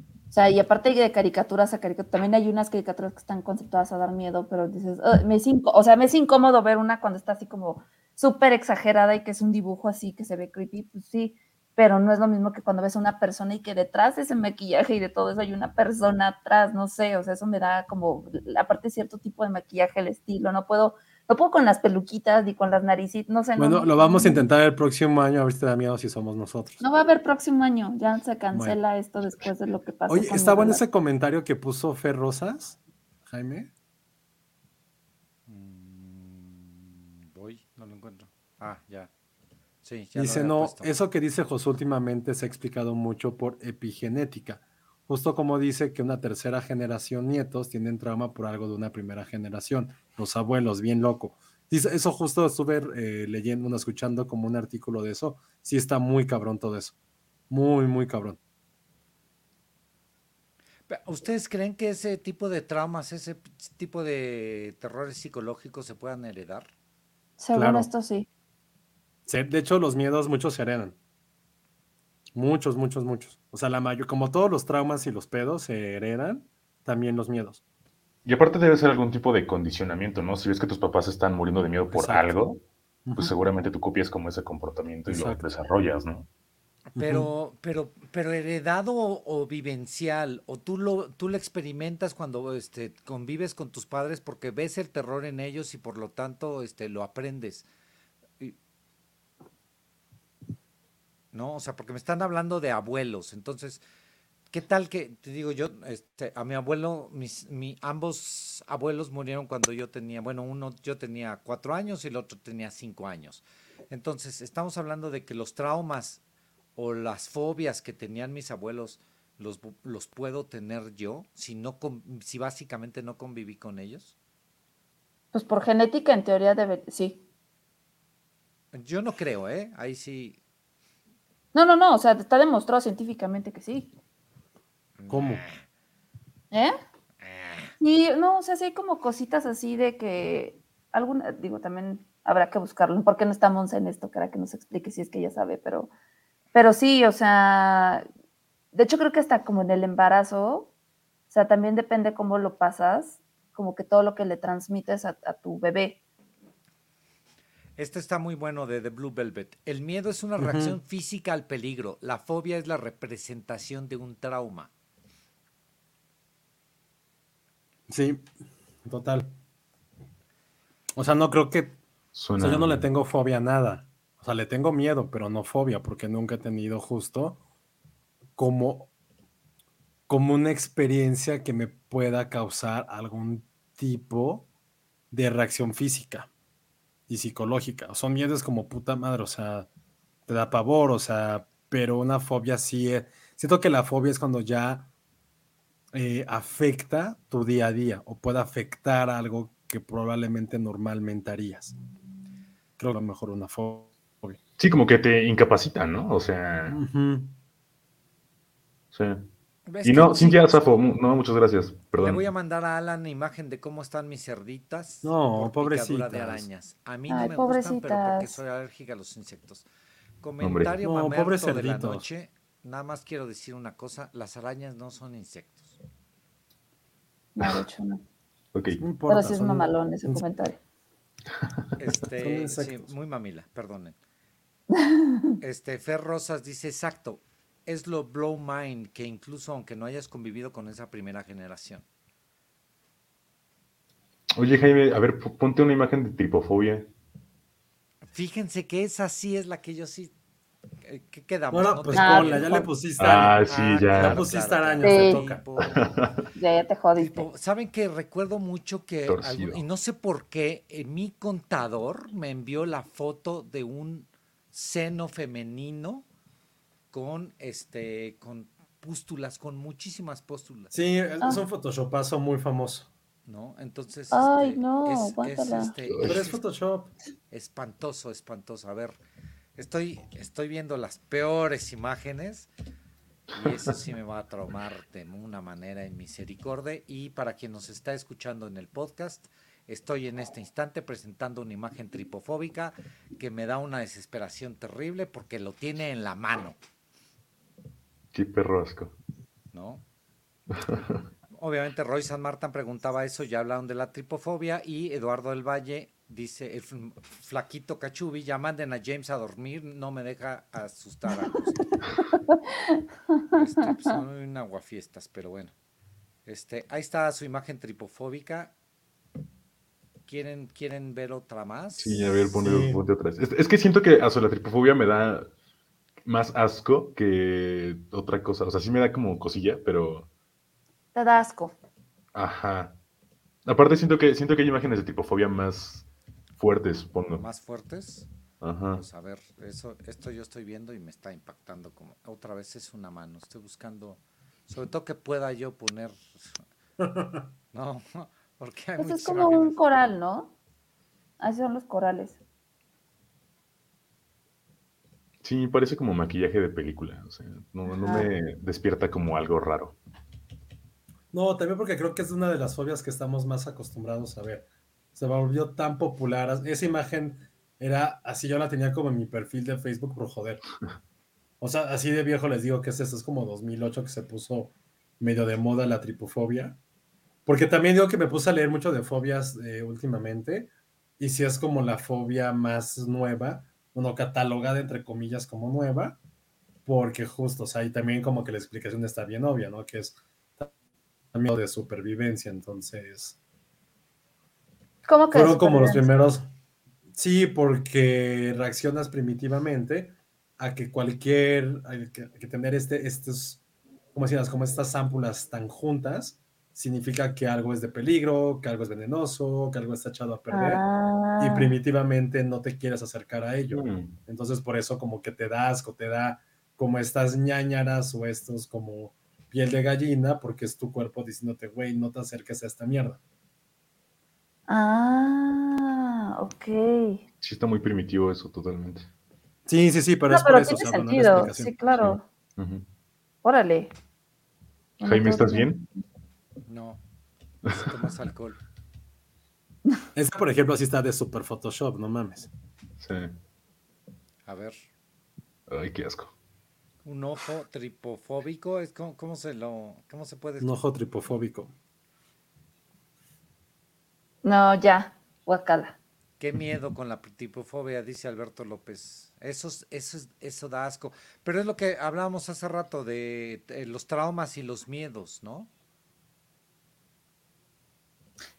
O sea, y aparte de caricaturas a caricaturas, también hay unas caricaturas que están conceptuadas a dar miedo, pero dices, me es o sea, me es incómodo ver una cuando está así como súper exagerada y que es un dibujo así que se ve creepy, pues sí, pero no es lo mismo que cuando ves a una persona y que detrás de ese maquillaje y de todo eso hay una persona atrás, no sé, o sea, eso me da como, aparte cierto tipo de maquillaje, el estilo, no puedo, no puedo con las peluquitas ni con las naricitas, no sé. no, Bueno, no, lo vamos a intentar el próximo año a ver si te da miedo si somos nosotros. No va a haber próximo año, ya se cancela esto después de lo que pasó. Oye, está bueno relación. ese comentario que puso Fer Rosas, Jaime. Mm, voy, no lo encuentro. Ah, ya. Sí, ya lo Dice, no, puesto. eso que dice José últimamente se ha explicado mucho por epigenética. Justo como dice que una tercera generación nietos tienen trauma por algo de una primera generación. Los abuelos, bien loco. Dice, eso justo estuve eh, leyendo, escuchando como un artículo de eso. Sí está muy cabrón todo eso. Muy, muy cabrón. ¿Ustedes creen que ese tipo de traumas, ese tipo de terrores psicológicos se puedan heredar? Según claro. esto sí. De hecho, los miedos muchos se heredan. Muchos, muchos, muchos. O sea, la mayor, como todos los traumas y los pedos se heredan, también los miedos. Y aparte debe ser algún tipo de condicionamiento, ¿no? Si ves que tus papás están muriendo de miedo por Exacto. algo, pues seguramente tú copias como ese comportamiento y Exacto. lo desarrollas, ¿no? Pero, pero, pero heredado o, o vivencial, o tú lo, tú lo experimentas cuando este, convives con tus padres porque ves el terror en ellos y por lo tanto este, lo aprendes. Y- ¿No? O sea, porque me están hablando de abuelos. Entonces, ¿qué tal que, te digo yo, este, a mi abuelo, mis, mi, ambos abuelos murieron cuando yo tenía, bueno, uno yo tenía cuatro años y el otro tenía cinco años. Entonces, estamos hablando de que los traumas o las fobias que tenían mis abuelos los, los puedo tener yo si no si básicamente no conviví con ellos. Pues por genética, en teoría, debe, sí. Yo no creo, ¿eh? Ahí sí. No, no, no, o sea, está demostrado científicamente que sí. ¿Cómo? ¿Eh? Y no, o sea, sí hay como cositas así de que alguna, digo, también habrá que buscarlo, porque no estamos en esto, para que nos explique si es que ella sabe, pero, pero sí, o sea, de hecho creo que hasta como en el embarazo, o sea, también depende cómo lo pasas, como que todo lo que le transmites a, a tu bebé. Este está muy bueno de The Blue Velvet. El miedo es una reacción física al peligro. La fobia es la representación de un trauma. Sí, total. O sea, no creo que. O Suena... sea, yo no le tengo fobia a nada. O sea, le tengo miedo, pero no fobia, porque nunca he tenido justo como, como una experiencia que me pueda causar algún tipo de reacción física y psicológica. Son miedos como puta madre, o sea, te da pavor, o sea, pero una fobia sí es. Siento que la fobia es cuando ya eh, afecta tu día a día o puede afectar algo que probablemente normalmente harías. Creo que a lo mejor una fobia. Sí, como que te incapacita, ¿no? O sea, sí. ¿Ves Y que no? Cintia Safo, mu- no, muchas gracias, Le perdón. voy a mandar a Alan imagen de cómo están mis cerditas. No, picadura de pobrecitas. arañas. A mí no Ay, me gustan, pero porque pobrecitas. soy alérgica a los insectos. Comentario No, mamerto pobres de la noche. Nada más quiero decir una cosa, las arañas no son insectos. No, de hecho, no. Ok, No importa, Pero sí es mamalón ese comentario. Este, sí, muy mamila, perdonen. Este, Fer Rosas dice, exacto, es lo blow mind que incluso aunque no hayas convivido con esa primera generación. Oye, Jaime, a ver, ponte una imagen de tripofobia. Fíjense que esa sí es la que yo sí... ¿Qué quedamos? Bueno, ¿No pues Ah, ponla, ya le pusiste Ah, sí, Ah, ya. claro, Ya pusiste claro, arañas, claro. te toca. Tipo- Ya, ya te jodiste. Tipo, Saben que recuerdo mucho que, algún- y no sé por qué, eh, mi contador me envió la foto de un seno femenino con este, con pústulas, con muchísimas pústulas, Sí, es Ah. es un photoshopazo muy famoso. ¿no? Entonces, Ay, este, no, es, este, Pero es es Photoshop. espantoso, espantoso. A ver, estoy, estoy viendo las peores imágenes y eso sí me va a traumar de una manera en misericordia. Y para quien nos está escuchando en el podcast, estoy en este instante presentando una imagen tripofóbica que me da una desesperación terrible porque lo tiene en la mano, Qué perro asco. ¿no? Obviamente Roy San Martín preguntaba eso, ya hablaron de la tripofobia y Eduardo del Valle dice, el fl- flaquito cachubi, ya manden a James a dormir, no me deja asustar a gusto". (laughs) Este, pues, son un aguafiestas, pero bueno. Este, ahí está su imagen tripofóbica. ¿Quieren, ¿Quieren ver otra más? Sí, a ver, ponle, Sí. ponte otra vez. Es, es que siento que a la tripofobia me da más asco que otra cosa. O sea, sí me da como cosilla, pero. Te da asco. Ajá. Aparte, siento que, siento que hay imágenes de tripofobia más fuertes, supongo. Más fuertes. Ajá. Pues a ver, eso, esto yo estoy viendo y me está impactando como otra vez es una mano. Estoy buscando, sobre todo que pueda yo poner. (laughs) No, (laughs) porque hay Eso es como un coral, ¿no? Así son los corales. Sí, parece como maquillaje de película. O sea, no, me despierta como algo raro. No, también porque creo que es una de las fobias que estamos más acostumbrados a ver. Se volvió tan popular. Esa imagen era así, yo la tenía como en mi perfil de Facebook por joder. (laughs) O sea, así de viejo les digo que es eso, es como 2008 que se puso medio de moda la tripofobia. Porque también digo que me puse a leer mucho de fobias eh, últimamente y si es como la fobia más nueva, bueno, catalogada entre comillas como nueva, porque justo, o sea, y también como que la explicación está bien obvia, ¿no? Que es también de supervivencia, entonces... ¿Cómo que Fueron como los primeros... Sí, porque reaccionas primitivamente a que cualquier, a que, a que tener este, estos, como decías, como estas ámpulas tan juntas, significa que algo es de peligro, que algo es venenoso, que algo está echado a perder, y Ah, primitivamente no te quieres acercar a ello. Mm. Entonces por eso como que te da asco, te da como estas ñañaras o estos como piel de gallina, porque es tu cuerpo diciéndote, güey, no te acerques a esta mierda. ah, ok. Sí, está muy primitivo eso, totalmente. Sí, sí, sí, pero No, es por pero eso. o tiene sea, la sentido. Sí, claro. Órale. Jaime, ¿estás que- bien? No. Si tomas alcohol. (laughs) Esta, por ejemplo, sí está de super Photoshop, no mames. Sí. A ver. Ay, qué asco. Un ojo tripofóbico. Es como, ¿Cómo se lo. ¿Cómo se puede Un ojo tripofóbico. No, ya. Guacala. Qué miedo con la tripofobia, dice Alberto López. Eso, es- eso, es- eso da asco. Pero es lo que hablábamos hace rato de, los traumas y los miedos, ¿no?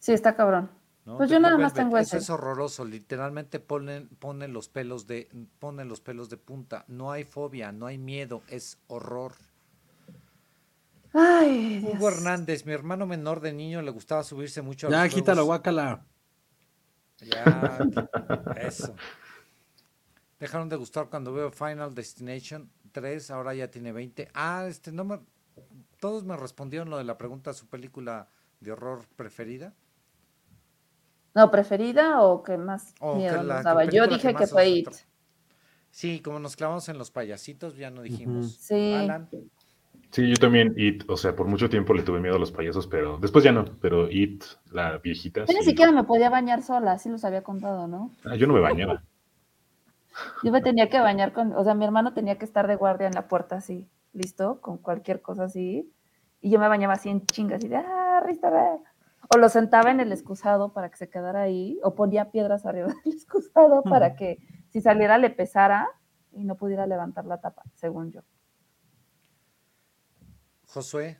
Sí, está cabrón. ¿No? Pues yo nada más tengo Eso es horroroso. Literalmente ponen, ponen los pelos de, ponen los pelos de punta. No hay fobia, no hay miedo, es horror. Ay, Dios. Hugo Hernández, mi hermano menor de niño le gustaba subirse mucho a Ya, los quítalo, juegos- guácala. Ya, eso. Dejaron de gustar cuando veo Final Destination 3, ahora ya tiene 20. Ah, este no me todos me respondieron lo de la pregunta su película de horror preferida. No, preferida o que más O que miedo la nos daba. Yo dije que fue It. Sí, como nos clavamos en los payasitos, ya no dijimos. Sí. Alan, Sí, yo también It, o sea, por mucho tiempo le tuve miedo a los payasos, pero después ya no, pero It, la viejita. Yo ni sí. siquiera me podía bañar sola, así los había contado, ¿no? Ah, yo no me bañaba. Yo me tenía que bañar con, o sea, mi hermano tenía que estar de guardia en la puerta así, listo, con cualquier cosa así. Y yo me bañaba así en chingas, así de, ah, rista, ve". O lo sentaba en el excusado para que se quedara ahí, o ponía piedras arriba del excusado para que si saliera le pesara y no pudiera levantar la tapa, según yo. Josué,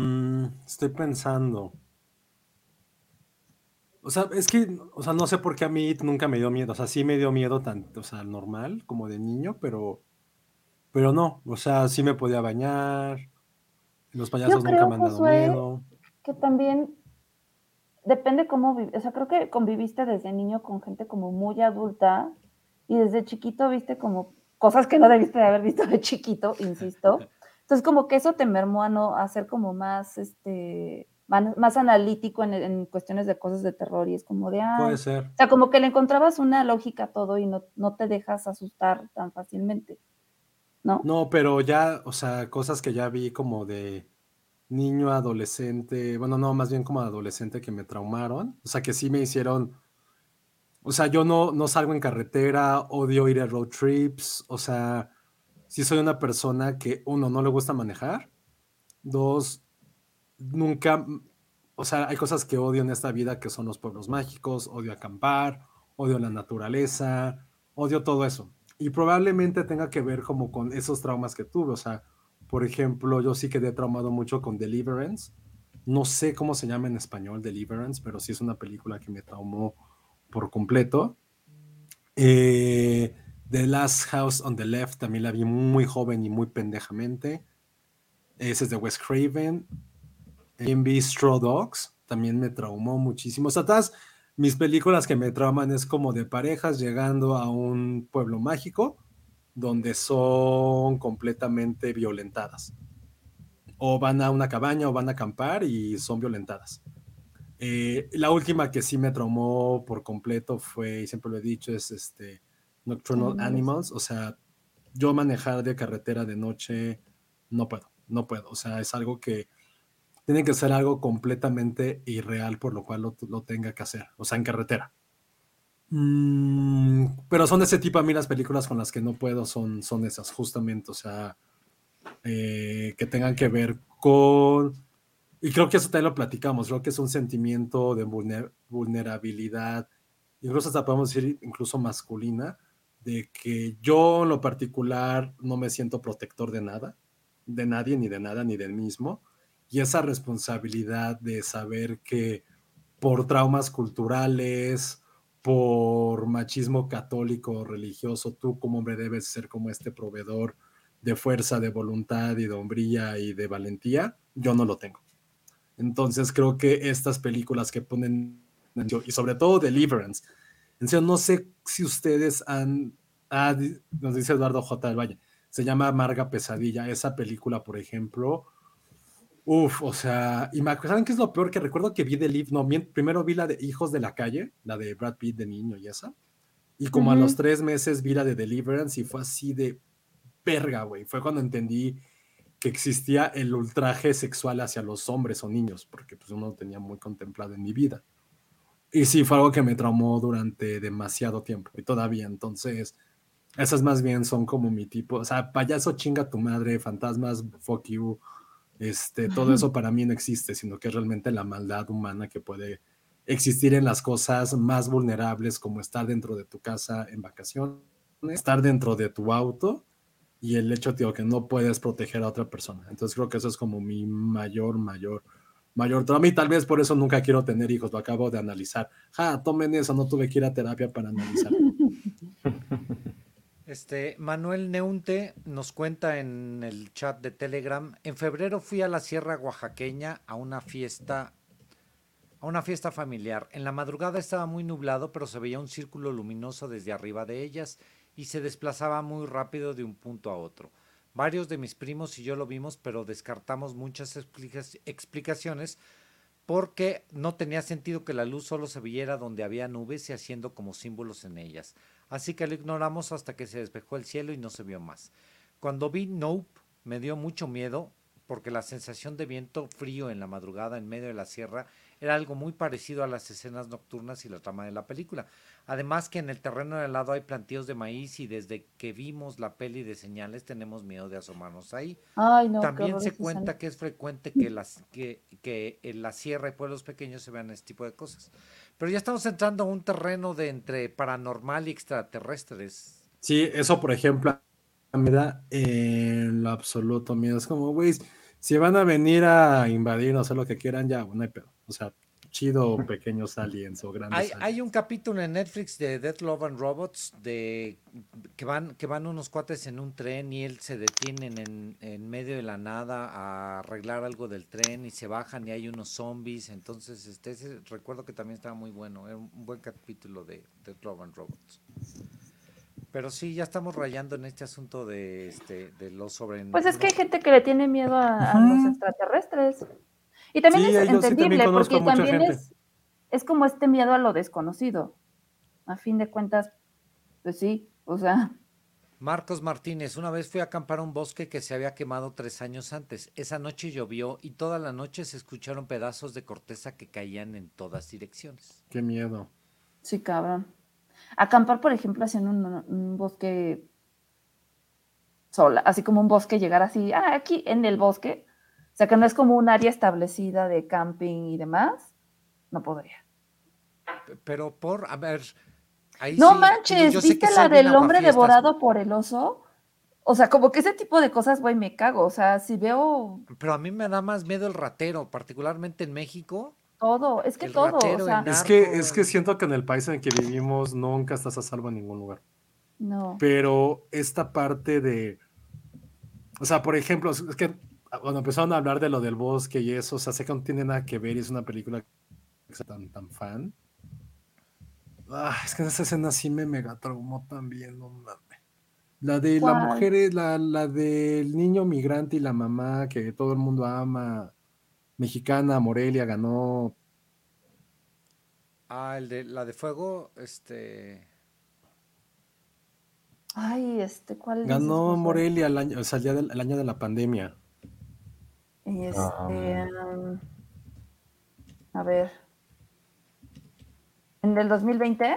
Mm, estoy pensando. O sea, es que, o sea, no sé por qué a mí nunca me dio miedo. O sea, sí me dio miedo tanto, o sea, normal, como de niño, pero, pero no. O sea, sí me podía bañar. Los payasos nunca creo, me han dado Josué, miedo. Que también depende cómo vives. O sea, creo que conviviste desde niño con gente como muy adulta y desde chiquito viste como cosas que no debiste de haber visto de chiquito, insisto. (laughs) Entonces, como que eso te mermó a no a ser como más, este, más, más analítico en, en cuestiones de cosas de terror y es como de, ah, Puede ser. o sea, como que le encontrabas una lógica a todo y no, no te dejas asustar tan fácilmente, ¿no? No, pero ya, o sea, cosas que ya vi como de niño, adolescente, bueno, no, más bien como adolescente que me traumaron, o sea, que sí me hicieron, o sea, yo no, no salgo en carretera, odio ir a road trips, o sea, sí soy una persona que, uno, no le gusta manejar, dos, nunca, o sea, hay cosas que odio en esta vida que son los pueblos mágicos, odio acampar, odio la naturaleza, odio todo eso. Y probablemente tenga que ver como con esos traumas que tuve, o sea, por ejemplo, yo sí quedé traumado mucho con Deliverance. No sé cómo se llama en español Deliverance, pero sí es una película que me traumó por completo. Eh, the Last House on the Left también la vi muy joven y muy pendejamente. Ese es de Wes Craven. También Straw Dogs, también me traumó muchísimo. O sea, todas mis películas que me trauman es como de parejas llegando a un pueblo mágico donde son completamente violentadas. O van a una cabaña o van a acampar y son violentadas. Eh, la última que sí me traumó por completo fue, y siempre lo he dicho, es este Nocturnal Animales. Animals. O sea, yo manejar de carretera de noche no puedo, no puedo. O sea, es algo que tiene que ser algo completamente irreal por lo cual lo, lo tenga que hacer. O sea, en carretera. Mm, pero son de ese tipo, a mí las películas con las que no puedo son, son esas, justamente, o sea, eh, que tengan que ver con Y creo que eso también lo platicamos, creo que es un sentimiento de vulnerabilidad, incluso hasta podemos decir incluso masculina, de que yo en lo particular no me siento protector de nada, de nadie, ni de nada, ni del mismo. Y esa responsabilidad de saber que por traumas culturales, por machismo católico religioso, tú como hombre debes ser como este proveedor de fuerza, de voluntad y de hombría y de valentía, yo no lo tengo. Entonces creo que estas películas que ponen, y sobre todo Deliverance, en serio, no sé si ustedes han, ah, nos dice Eduardo J. del Valle, se llama Amarga Pesadilla, esa película, por ejemplo, Uf, o sea, y me, ¿saben qué es lo peor? Que recuerdo que vi de Live, no, primero vi la de Hijos de la Calle, la de Brad Pitt de niño y esa, y como a los tres meses vi la de Deliverance y fue así de verga, güey, fue cuando entendí que existía el ultraje sexual hacia los hombres o niños, porque pues uno lo tenía muy contemplado en mi vida. Y sí, fue algo que me traumó durante demasiado tiempo y todavía, entonces, esas más bien son como mi tipo, o sea, payaso chinga tu madre, fantasmas, fuck you, este, todo eso para mí no existe, sino que es realmente la maldad humana que puede existir en las cosas más vulnerables, como estar dentro de tu casa en vacaciones, estar dentro de tu auto y el hecho, tío, que no puedes proteger a otra persona. Entonces creo que eso es como mi mayor, mayor, mayor trauma y tal vez por eso nunca quiero tener hijos, lo acabo de analizar. Ja, tomen eso, no tuve que ir a terapia para analizar. (laughs) Este, Manuel Neunte nos cuenta en el chat de Telegram, en febrero fui a la Sierra Oaxaqueña a una fiesta a una fiesta familiar. En la madrugada estaba muy nublado, pero se veía un círculo luminoso desde arriba de ellas y se desplazaba muy rápido de un punto a otro. Varios de mis primos y yo lo vimos, pero descartamos muchas explicaciones porque no tenía sentido que la luz solo se viera donde había nubes y haciendo como símbolos en ellas así que lo ignoramos hasta que se despejó el cielo y no se vio más. Cuando vi Nope, me dio mucho miedo porque la sensación de viento frío en la madrugada en medio de la sierra era algo muy parecido a las escenas nocturnas y la trama de la película. Además que en el terreno de al lado hay plantíos de maíz y desde que vimos la peli de señales tenemos miedo de asomarnos ahí. También se cuenta que es frecuente que, las, que, que en la sierra y pueblos pequeños se vean este tipo de cosas. Pero ya estamos entrando a un terreno de entre paranormal y extraterrestres. Sí, eso por ejemplo me da en lo absoluto miedo. Es como, güey, si van a venir a invadir o hacer lo que quieran, ya, no hay pedo. O sea, chido pequeños aliens o grandes hay, aliens. Hay un capítulo en Netflix de Death Love and Robots de que van, que van unos cuates en un tren y él se detienen en, en, medio de la nada a arreglar algo del tren y se bajan y hay unos zombies. Entonces, este recuerdo que también estaba muy bueno. Era un buen capítulo de Death Love and Robots. Pero sí, ya estamos rayando en este asunto de, este, de los sobrenaturales. Pues es que hay gente que le tiene miedo a, los extraterrestres. Y también es entendible, porque también es, es como este miedo a lo desconocido. A fin de cuentas, pues sí, o sea. Marcos Martínez, una vez fui a acampar a un bosque que se había quemado tres años antes. Esa noche llovió y toda la noche se escucharon pedazos de corteza que caían en todas direcciones. Qué miedo. Sí, cabrón. Acampar, por ejemplo, así en un, bosque sola, así como un bosque, llegar así, ah, aquí en el bosque, o sea que no es como un área establecida de camping y demás, no podría. Pero por, a ver, ahí No manches, ¿viste la del hombre devorado por el oso? O sea, como que ese tipo de cosas, güey, me cago. O sea, si veo. Pero a mí me da más miedo el ratero, particularmente en México. Todo, es que todo. O sea, es, que, es que siento que en el país en el que vivimos nunca estás a salvo en ningún lugar. No. Pero esta parte de. O sea, por ejemplo, es que cuando empezaron a hablar de lo del bosque y eso, o sea, sé que no tiene nada que ver y es una película que tan, tan fan. Ah, es que esa escena sí me mega traumó también, no mames. La de la mujer, la, la del niño migrante y la mamá que todo el mundo ama mexicana, Morelia, ganó. Ah, el de la de fuego, este. Ay, este, ¿cuál Ganó Morelia el año, o sea, el, año de la pandemia. Este, um, a ver. ¿En el 2020?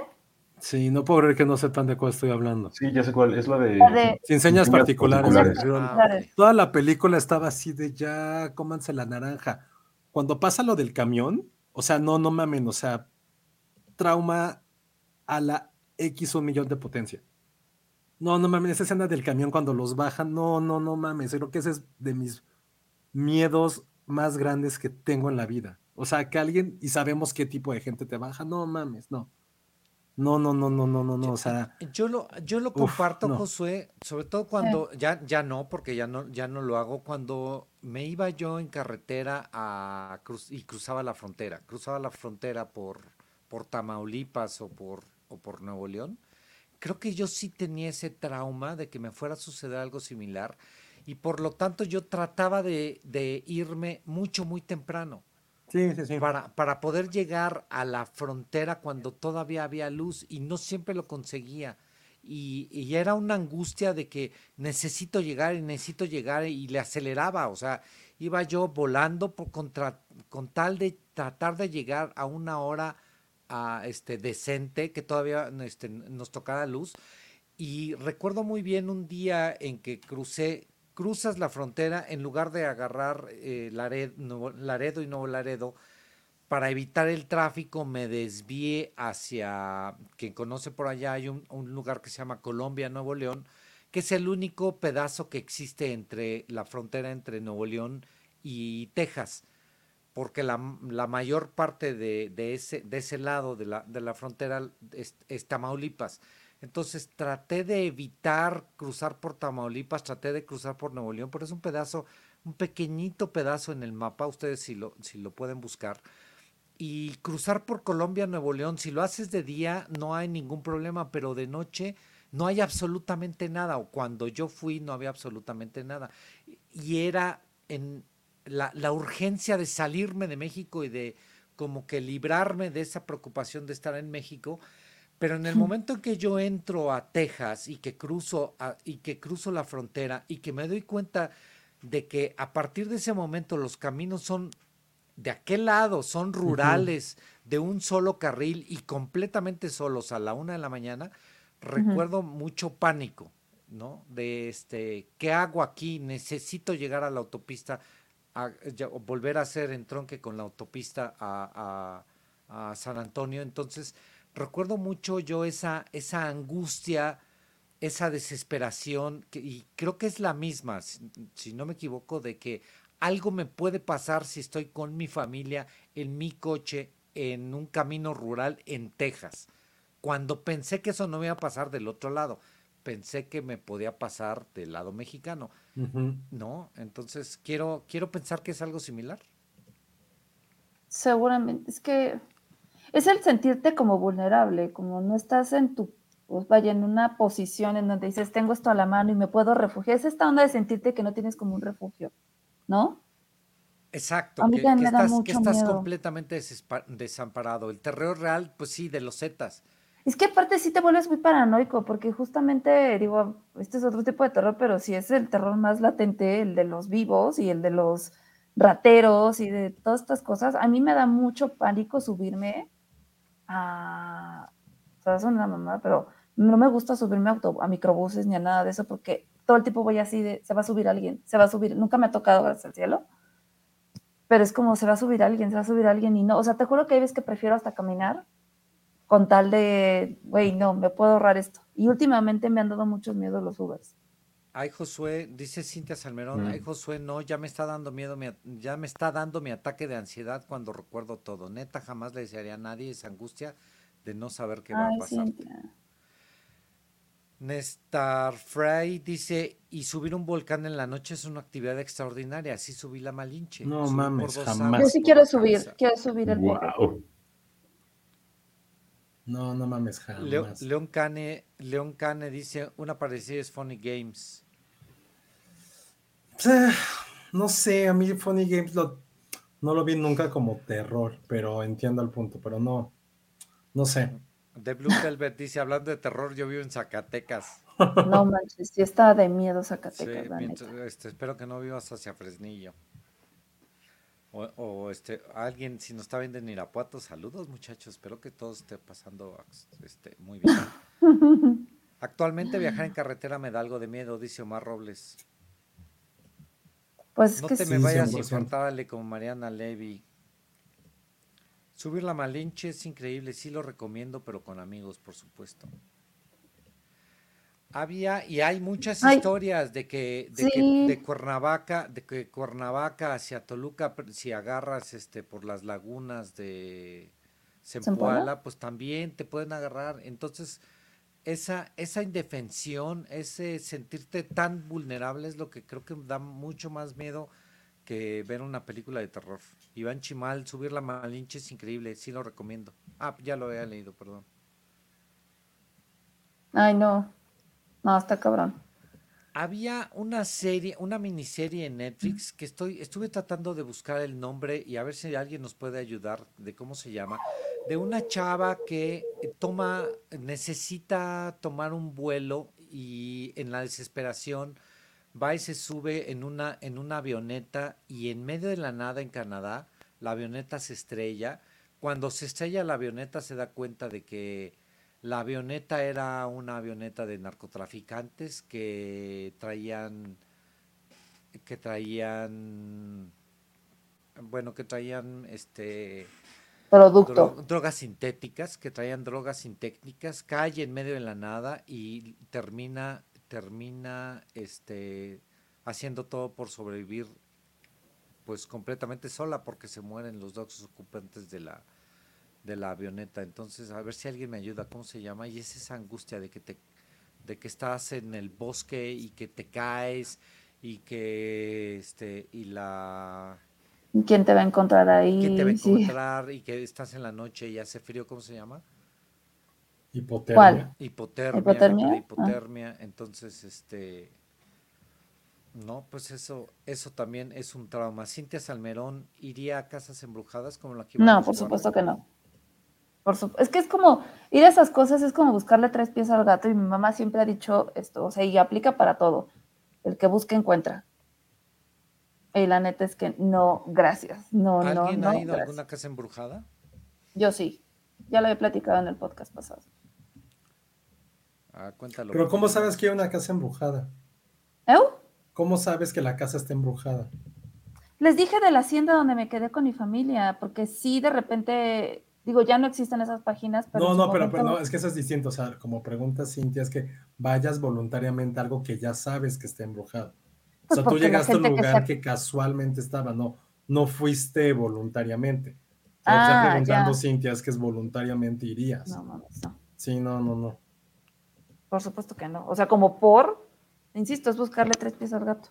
Sí, no puedo creer que no sepan de cuál estoy hablando. Sí, ya sé cuál, es la de... Sin señas particulares. Ah, Toda la película estaba así de ya, cómanse la naranja cuando pasa lo del camión, o sea, no, no mamen, o sea, trauma a la X un millón de potencia. No, no mames, esa escena del camión cuando los bajan, no, no, no mames, creo que ese es de mis miedos más grandes que tengo en la vida. O sea, que alguien, y sabemos qué tipo de gente te baja, no mames, no. No, no, no, no, no, no, no, o sea. Yo lo, yo lo comparto, Josué, sobre todo cuando, ya, ya no, porque ya no, ya no lo hago, cuando me iba yo en carretera a cruz, y cruzaba la frontera, cruzaba la frontera por, por Tamaulipas o por, o por Nuevo León, creo que yo sí tenía ese trauma de que me fuera a suceder algo similar y por lo tanto yo trataba de, de irme mucho, muy temprano para, para poder llegar a la frontera cuando todavía había luz y no siempre lo conseguía. Y, y, era una angustia de que necesito llegar y necesito llegar y le aceleraba, o sea, iba yo volando por contra, con tal de tratar de llegar a una hora a, este, decente que todavía este, nos tocara luz. Y recuerdo muy bien un día en que crucé cruzas la frontera en lugar de agarrar eh, Laredo, y Nuevo Laredo, para evitar el tráfico me desvié hacia, quien conoce por allá, hay un, lugar que se llama Colombia, Nuevo León, que es el único pedazo que existe entre la frontera entre Nuevo León y Texas, porque la, mayor parte de, ese, lado de la, de la frontera es Tamaulipas. Entonces traté de evitar cruzar por Tamaulipas, traté de cruzar por Nuevo León, pero es un pedazo, un pequeñito pedazo en el mapa, ustedes si lo, si lo pueden buscar. Y cruzar por Colombia, Nuevo León, si lo haces de día no hay ningún problema, pero de noche no hay absolutamente nada, o cuando yo fui no había absolutamente nada. Y era en la, la urgencia de salirme de México y de como que librarme de esa preocupación de estar en México, pero en el momento en que yo entro a Texas y que cruzo y que cruzo la frontera y que me doy cuenta de que a partir de ese momento los caminos son de aquel lado, son rurales, de un solo carril y completamente solos a la una de la mañana, recuerdo mucho pánico, ¿no? De este, ¿qué hago aquí? Necesito llegar a la autopista, a, volver a hacer entronque con la autopista a, a, a San Antonio. Entonces, recuerdo mucho yo esa, esa angustia, esa desesperación, y creo que es la misma, si, no me equivoco, de que algo me puede pasar si estoy con mi familia en mi coche en un camino rural en Texas. Cuando pensé que eso no me iba a pasar del otro lado, pensé que me podía pasar del lado mexicano. ¿No? Entonces quiero, quiero pensar que es algo similar. Seguramente. Es que es el sentirte como vulnerable, como no estás en tu, pues vaya, en una posición en donde dices, tengo esto a la mano y me puedo refugiar. Es esta onda de sentirte que no tienes como un refugio, ¿no? Exacto, que, estás, que estás completamente desamparado. El terror real, pues sí, de los Zetas. Es que aparte sí te vuelves muy paranoico, porque justamente, digo, este es otro tipo de terror, pero sí es el terror más latente, el de los vivos y el de los rateros y de todas estas cosas. A mí me da mucho pánico subirme a, o sea, es una mamá, pero no me gusta subirme a, a microbuses ni a nada de eso porque todo el tiempo voy así de, se va a subir alguien, se va a subir, nunca me ha tocado, gracias al cielo, pero es como, se va a subir alguien, se va a subir alguien y no, o sea, te juro que hay veces que prefiero hasta caminar con tal de, güey, no, me puedo ahorrar esto. Y últimamente me han dado muchos miedos los Ubers. Ay, Josué, dice Cintia Salmerón, ay, Josué, no, ya me está dando miedo, ya me está dando mi ataque de ansiedad cuando recuerdo todo. Neta, jamás le desearía a nadie esa angustia de no saber qué va a pasar. Nestar Fry dice, y subir un volcán en la noche es una actividad extraordinaria, así subí la Malinche. No mames, jamás. Yo sí quiero subir, quiero subir el volcán. No, no mames, jamás. León Cane, León Cane dice, una parecida es Funny Games. No sé, a mí Funny Games no lo vi nunca como terror, pero entiendo el punto, pero no, no sé. De Blue Velvet dice, hablando de terror, yo vivo en Zacatecas. No manches, sí está de miedo Zacatecas. este, espero que no vivas hacia Fresnillo. O, este, alguien, si nos está viendo en Irapuato, saludos muchachos, espero que todo esté pasando este, muy bien. (laughs) Actualmente viajar en carretera me da algo de miedo, dice Omar Robles. Pues es No que te sí. me vayas 100%. infantable como Mariana Levy. Subir la Malinche es increíble, sí lo recomiendo, pero con amigos, por supuesto. Había, y hay muchas Ay. historias de que, de que de Cuernavaca, de que Cuernavaca hacia Toluca, si agarras este por las lagunas de. Zempoala, pues también te pueden agarrar. Entonces, esa, esa indefensión, ese sentirte tan vulnerable es lo que creo que da mucho más miedo que ver una película de terror. Iván Chimal, subir la Malinche es increíble, sí lo recomiendo. Ah, ya lo había leído, perdón. Ay, no. No, está cabrón. Había una serie, una miniserie en Netflix que estoy, estuve tratando de buscar el nombre y a ver si alguien nos puede ayudar de cómo se llama, de una chava que toma, necesita tomar un vuelo y en la desesperación va y se sube en una, en una avioneta y en medio de la nada en Canadá, la avioneta se estrella. Cuando se estrella la avioneta se da cuenta de que la avioneta era una avioneta de narcotraficantes que traían que traían bueno, que traían este Producto. dro- drogas sintéticas, que traían drogas sintéticas, cae en medio de la nada y termina termina este haciendo todo por sobrevivir pues completamente sola porque se mueren los dos ocupantes de la de la avioneta. Entonces, a ver si alguien me ayuda, ¿cómo se llama? Y es esa angustia de que te de que estás en el bosque y que te caes y que este y la ¿Quién te va a encontrar ahí? que te va a Sí. encontrar y que estás en la noche y hace frío, ¿cómo se llama? Hipotermia. ¿Cuál? Hipotermia, Ah. hipotermia, entonces este no, pues eso eso también es un trauma. Cintia Salmerón iría a casas embrujadas como la que No, por supuesto que no. Por su- Es que es como ir a esas cosas, es como buscarle tres pies al gato y mi mamá siempre ha dicho esto, o sea, y aplica para todo. El que busca encuentra. Y la neta es que no, gracias. No, no, ¿Alguien no. ha ido a alguna casa embrujada? Yo sí. Ya lo había platicado en el podcast pasado. Ah, cuéntalo. Pero ¿cómo sabes que hay una casa embrujada? ¿Eu? ¿Cómo sabes que la casa está embrujada? Les dije de la hacienda donde me quedé con mi familia, porque sí, de repente, digo, ya no existen esas páginas, pero. no, no, pero, momento- pero no, es que eso es distinto. O sea, como pregunta Cintia, es que vayas voluntariamente a algo que ya sabes que está embrujado. O sea, tú llegaste a un que lugar que casualmente estaba, no, no fuiste voluntariamente. O sea, Ah, está preguntando ya. Cintia, es que es voluntariamente irías. No, mames, no. Sí, no, no, no. Por supuesto que no. O sea, como por, insisto, es buscarle tres pies al gato.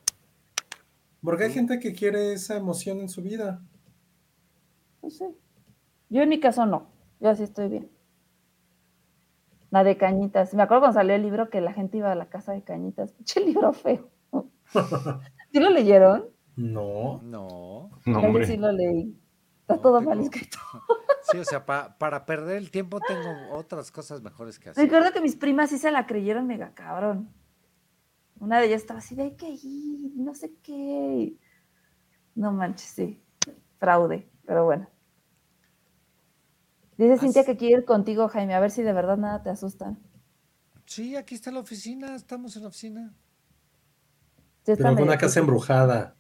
Porque hay gente que quiere esa emoción en su vida. Pues sí. Yo en mi caso no. Yo así estoy bien. La de cañitas. Me acuerdo cuando salió el libro que la gente iba a la casa de cañitas. (laughs) Pinche libro feo. ¿Sí lo leyeron? No. No. No, hombre. sí lo leí. Está No, todo tengo- mal escrito. (laughs) Sí, o sea, pa- para perder el tiempo tengo otras cosas mejores que hacer. Recuerdo que mis primas sí se la creyeron mega cabrón. Una de ellas estaba así de hay que ir, no sé qué. No manches, sí. Fraude, pero bueno. Dice Cintia que quiere ir contigo, Jaime, a ver si de verdad nada te asusta. Sí, aquí está la oficina, estamos en la oficina. Sí, Pero medio una casa embrujada.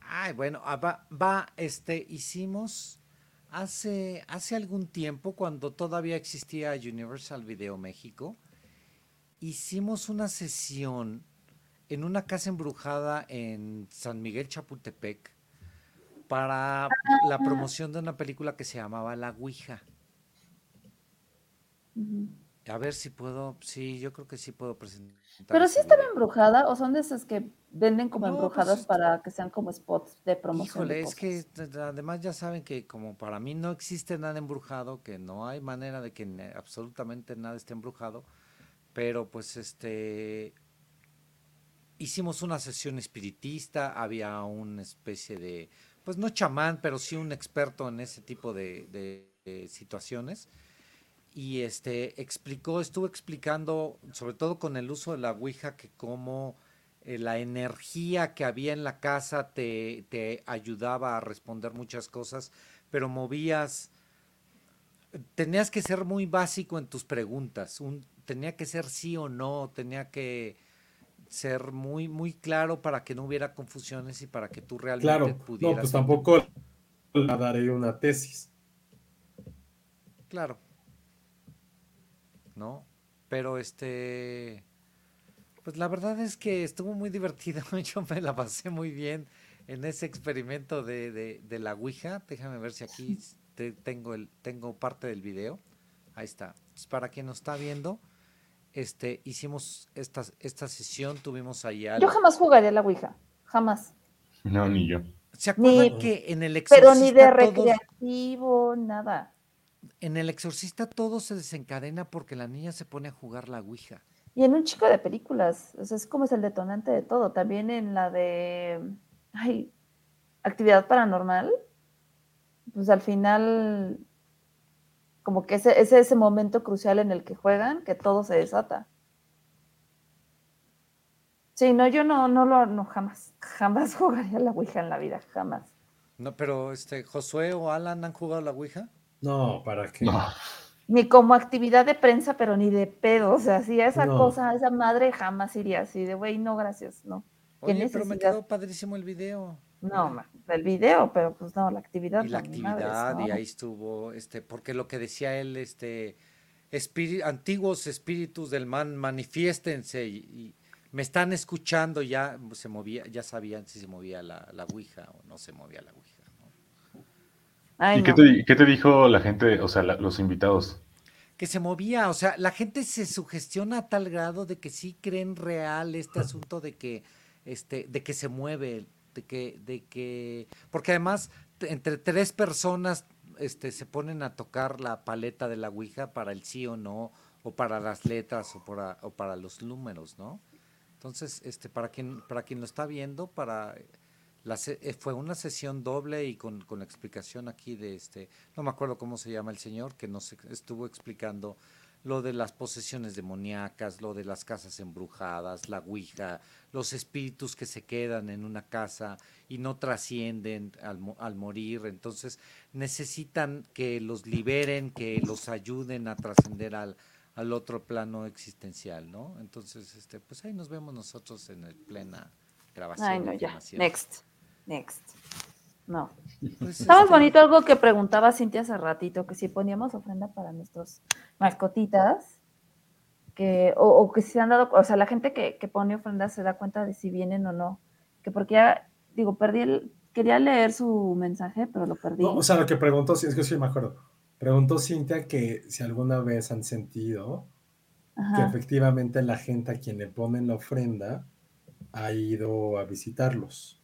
Ay, bueno, ah, va, va, este, hicimos hace, hace algún tiempo, cuando todavía existía Universal Video México, hicimos una sesión en una casa embrujada en San Miguel Chapultepec para la promoción de una película que se llamaba La Ouija. A ver si puedo, sí, yo creo que sí puedo presentar. Pero sí estaba embrujada, o son de esas que venden como No, pues embrujadas para que sean como spots de promoción. de Híjole, es que además ya saben que como para mí no existe nada embrujado, que no hay manera de que absolutamente nada esté embrujado, pero pues este hicimos una sesión espiritista, había una especie de, pues no chamán, pero sí un experto en ese tipo de, de- de situaciones. Y este explicó, estuvo explicando, sobre todo con el uso de la Ouija, que cómo eh, la energía que había en la casa te, te ayudaba a responder muchas cosas, pero movías, tenías que ser muy básico en tus preguntas, un, tenía que ser sí o no, tenía que, ser muy, muy claro para que no hubiera confusiones y para que tú realmente Claro, pudieras. no, pues tampoco le daré una tesis. Claro. ¿No? Pero este. Pues la verdad es que estuvo muy divertido. (laughs) Yo me la pasé muy bien en ese experimento de, de, de la Ouija. Déjame ver si aquí te- tengo, el, tengo parte del video. Ahí está. Entonces, para quien nos está viendo, este, hicimos esta, esta sesión, tuvimos ahí al- Yo jamás jugaría a la Ouija, jamás. No, ni yo. ¿Se acuerdan Ni- que en el Pero ni de todos- recreativo, nada. En el exorcista todo se desencadena porque la niña se pone a jugar la Ouija? Y en un chico de películas, o sea, es como es el detonante de todo. También en la de, ay, actividad paranormal, pues al final, como que ese es ese momento crucial en el que juegan, que todo se desata. Sí, no, yo no, no lo, no, jamás, jamás (laughs) jugaría la Ouija en la vida, jamás. No, pero este, Josué o Alan han jugado la Ouija. No, ¿para qué? No. Ni como actividad de prensa, pero ni de pedo. O sea, sí, esa No. cosa, esa madre jamás iría así de, güey, no, gracias, no. ¿Qué Oye, pero me quedó padrísimo el video. No, ma, el video, pero pues no, la actividad. Y la actividad, y ¿no? ahí estuvo, este, porque lo que decía él, este, espíri- antiguos espíritus del man, manifiéstense y, y me están escuchando, ya se movía, ya sabían si se movía la, la Ouija o no se movía la Ouija. ¿Y qué te, di- qué te dijo la gente, o sea, la- los invitados? Que se movía, o sea, la gente se sugestiona a tal grado de que sí creen real este asunto de que, este, de que se mueve, de que, de que, porque además entre tres personas, este, se ponen a tocar la paleta de la Ouija para el sí o no, o para las letras, o para, o para los números, ¿no? Entonces, este, para quien, para quien lo está viendo, para la se- eh, fue una sesión doble y con, con la explicación aquí de este, no me acuerdo cómo se llama el señor, que nos estuvo explicando lo de las posesiones demoníacas, lo de las casas embrujadas, la ouija, los espíritus que se quedan en una casa y no trascienden al, al morir, entonces necesitan que los liberen, que los ayuden a trascender al, al otro plano existencial, ¿no? Entonces, este, pues ahí nos vemos nosotros en el plena grabación. Ay, no, ya. Next. Next. No. Pues, Estaba este, bonito algo que preguntaba Cintia hace ratito, que si poníamos ofrenda para nuestros mascotitas, que, o, o que si se han dado, o sea, la gente que, que pone ofrendas se da cuenta de si vienen o no. Que porque ya, digo, perdí el, quería leer su mensaje, pero lo perdí. No, o sea, lo que preguntó, es que sí me acuerdo. Preguntó Cintia que si alguna vez han sentido que efectivamente la gente a quien le ponen la ofrenda ha ido a visitarlos.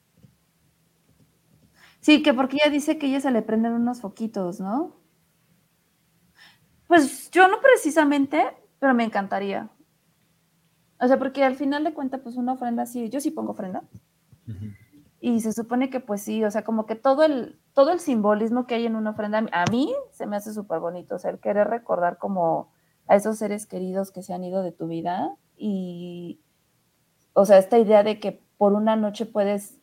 Sí, que porque ella dice que ella se le prenden unos foquitos, ¿no? Pues yo no precisamente, pero me encantaría. O sea, porque al final de cuentas, pues una ofrenda sí, yo sí pongo ofrenda. Y se supone que pues sí, o sea, como que todo el, todo el simbolismo que hay en una ofrenda, a mí se me hace súper bonito, o sea, el querer recordar como a esos seres queridos que se han ido de tu vida y, o sea, esta idea de que por una noche puedes,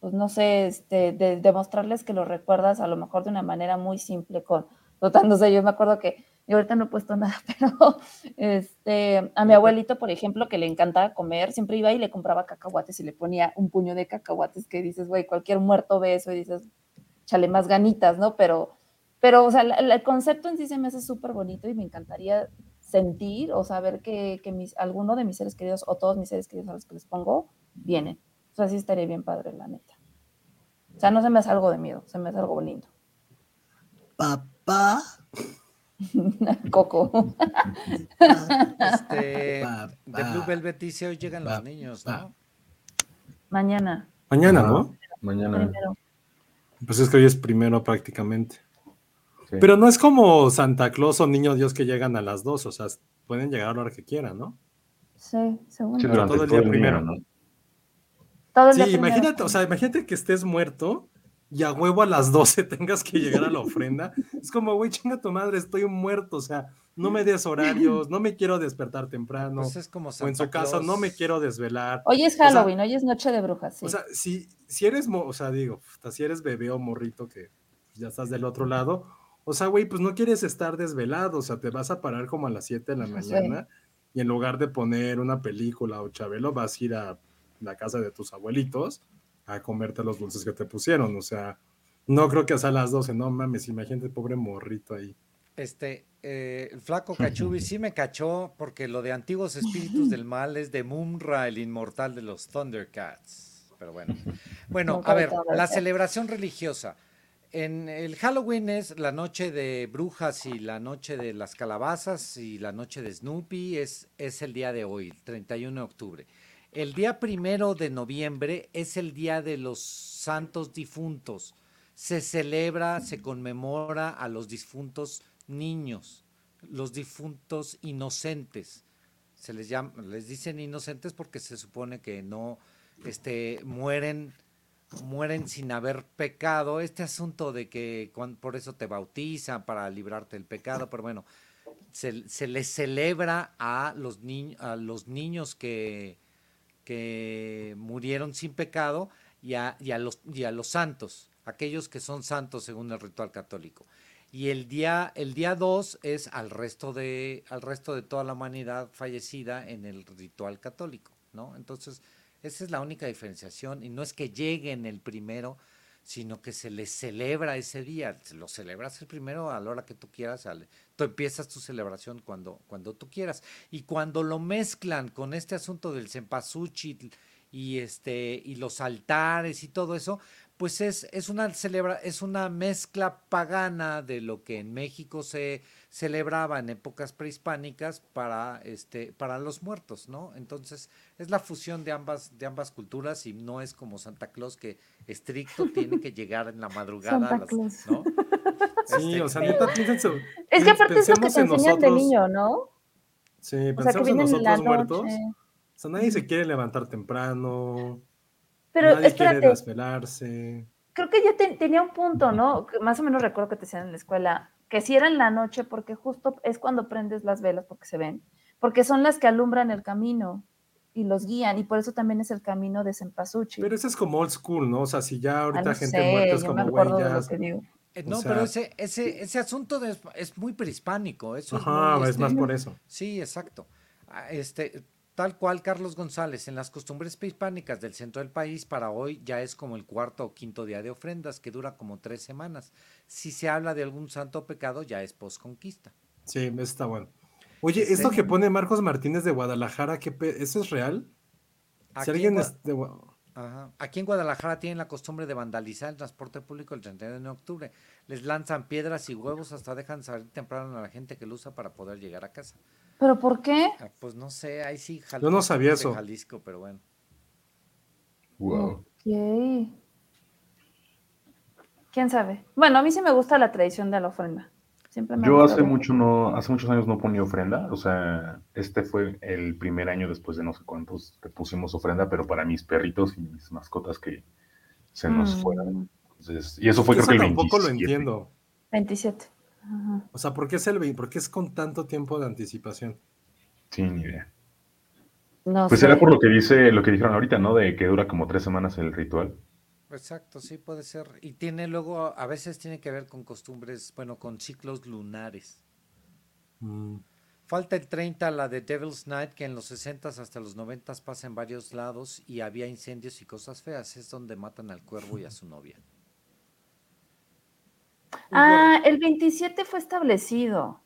pues no sé, este, de, demostrarles que lo recuerdas a lo mejor de una manera muy simple con, dotándose, yo me acuerdo que yo ahorita no he puesto nada, (laughs) pero este, a mi abuelito, por ejemplo, que le encantaba comer, siempre iba y le compraba cacahuates y le ponía un puño de cacahuates que dices, güey, cualquier muerto ve eso y dices, chale más ganitas, ¿no? Pero, pero o sea, la- el concepto en sí se me hace súper bonito y me encantaría sentir o saber que, que mis, alguno de mis seres queridos o todos mis seres queridos a los que les pongo vienen. O sea, sí estaría bien padre, la neta. O sea, no se me hace algo de miedo, se me hace algo lindo. Papá. (laughs) Coco. este, Pa, de Blue Velvet dice hoy llegan los niños. ¿no? Mañana, Mañana. ¿no? Mañana. primero. Pues es que hoy es primero prácticamente. sí. Pero no es como Santa Claus o Niño Dios que llegan a las dos, o sea, pueden llegar a la hora que quieran, ¿no? Sí, según Sí, durante todo el todo día el día, primero. ¿no? Todo Sí, imagínate, o sea, imagínate que estés muerto y a huevo a las 12 (laughs) tengas que llegar a la ofrenda. Es como, güey, chinga tu madre, estoy muerto, o sea, no me des horarios, no me quiero despertar temprano, Pues es como o en su caso, no me quiero desvelar. Hoy es sea, Halloween, hoy es Noche de Brujas, sí. O sea, si, si eres, o sea, digo, si eres bebé o morrito que ya estás del otro lado, o sea, güey, pues no quieres estar desvelado, o sea, te vas a parar como a las 7 de la Sí. mañana y en lugar de poner una película o Chabelo, vas a ir a la casa de tus abuelitos a comerte los dulces que te pusieron. O sea, no creo que sea a las 12, no mames, imagínate, pobre morrito ahí. Este, eh, el flaco (laughs) Cachubi sí me cachó porque lo de antiguos espíritus del mal es de Mumra, el inmortal de los Thundercats. Pero bueno. Bueno, a ver, la celebración religiosa. En el Halloween es la noche de brujas y la noche de las calabazas y la noche de Snoopy es, es el día de hoy, el 31 de octubre. El día primero de noviembre es el día de los santos difuntos. Se celebra, se conmemora a los difuntos niños, los difuntos inocentes. Se les llama, les dicen inocentes porque se supone que no este, mueren, mueren sin haber pecado. Este asunto de que por eso te bautizan para librarte del pecado, pero bueno, se, se les celebra a los, a los niños que, que murieron sin pecado y a, los santos, aquellos que son santos según el ritual católico. Y el día, el día 2 es al resto, de, al resto de toda la humanidad fallecida en el ritual católico, ¿no? Entonces, esa es la única diferenciación. Y no es que lleguen el primero, sino que se les celebra ese día. Lo celebras el primero a la hora que tú quieras. Tú empiezas tu celebración cuando, cuando tú quieras. Y cuando lo mezclan con este asunto del cempasúchil y, este, y los altares y todo eso, pues es, es, una celebra, es una mezcla pagana de lo que en México se celebraba en épocas prehispánicas para, este, para los muertos, ¿no? Entonces, es la fusión de ambas, de ambas culturas y no es como Santa Claus que estricto (laughs) tiene que llegar en la madrugada, ¿no? (laughs) Sí, este, o sea, neta, piensen Es que aparte es lo que te enseñan de niño, ¿no? Sí, pensemos en nosotros muertos. O sea, nadie se quiere levantar temprano. Pero Nadie espérate. quiere desvelarse. Creo que yo tenía un punto, ¿no? más o menos recuerdo que te decían en la escuela, que si era en la noche, porque justo es cuando prendes las velas, porque se ven, porque son las que alumbran el camino y los guían, y por eso también es el camino de Cempasúchil. Pero eso es como old school, ¿no? O sea, si ya ahorita ah, gente muerta es como, güey, ya... Eh, no, pero ese, ese, ese asunto de, es muy prehispánico. Eso Ajá, es, es más por eso. Sí, exacto. Ah, este, Tal cual Carlos González, en las costumbres prehispánicas del centro del país, para hoy ya es como el cuarto o quinto día de ofrendas, que dura como tres semanas. Si se habla de algún santo pecado, ya es posconquista. Sí, eso está bueno. Oye, este esto que pone Marcos Martínez de Guadalajara, ¿qué ¿eso es real? Si alguien es de... Aquí en Guadalajara tienen la costumbre de vandalizar el transporte público el 31 de octubre. Les lanzan piedras y huevos hasta dejan salir temprano a la gente que lo usa para poder llegar a casa. ¿Pero por qué? Ah, pues no sé, ahí sí. Yo no sabía eso. Jalisco, pero bueno. Wow. ¿Quién sabe? Bueno, a mí sí me gusta la tradición de la ofrenda. Siempre Yo hace mucho no, hace muchos años no ponía ofrenda, o sea, este fue el primer año después de no sé cuántos que pusimos ofrenda, pero para mis perritos y mis mascotas que se nos mm. fueron. y eso fue creo que el tampoco lo entiendo. 27. O sea, ¿por qué es el ¿Por qué es con tanto tiempo de anticipación? Sí, ni idea. pues era por lo que dice, lo que dijeron ahorita, ¿no? De que dura como tres semanas el ritual. Exacto, sí puede ser. Y tiene luego, a veces tiene que ver con costumbres, bueno, con ciclos lunares. Mm. Falta el 30, la de Devil's Night, que en los 60 hasta los 90 pasa en varios lados y había incendios y cosas feas. Es donde matan al cuervo y a su novia. Ah, el 27 fue establecido.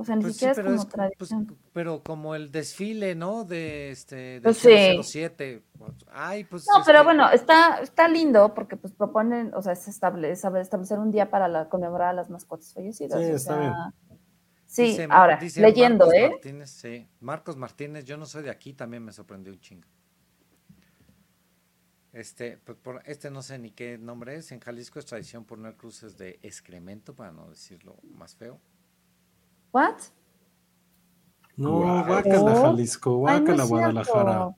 O sea, ni pues siquiera es como pues, tradición. pero como el desfile, ¿no? De este de 07. Ay, pues. No, pero bueno, está, está lindo porque pues proponen, o sea, es establecer un día para la, conmemorar a las mascotas fallecidas. Sí, está bien. Sí, ahora, leyendo, ¿eh? Martínez, sí. Marcos Martínez, yo no soy de aquí, también me sorprendió un chingo. Este, pues por, este no sé ni qué nombre es. En Jalisco es tradición poner cruces de excremento, para no decirlo más feo. ¿What? No, guácala Jalisco, guácala Guadalajara.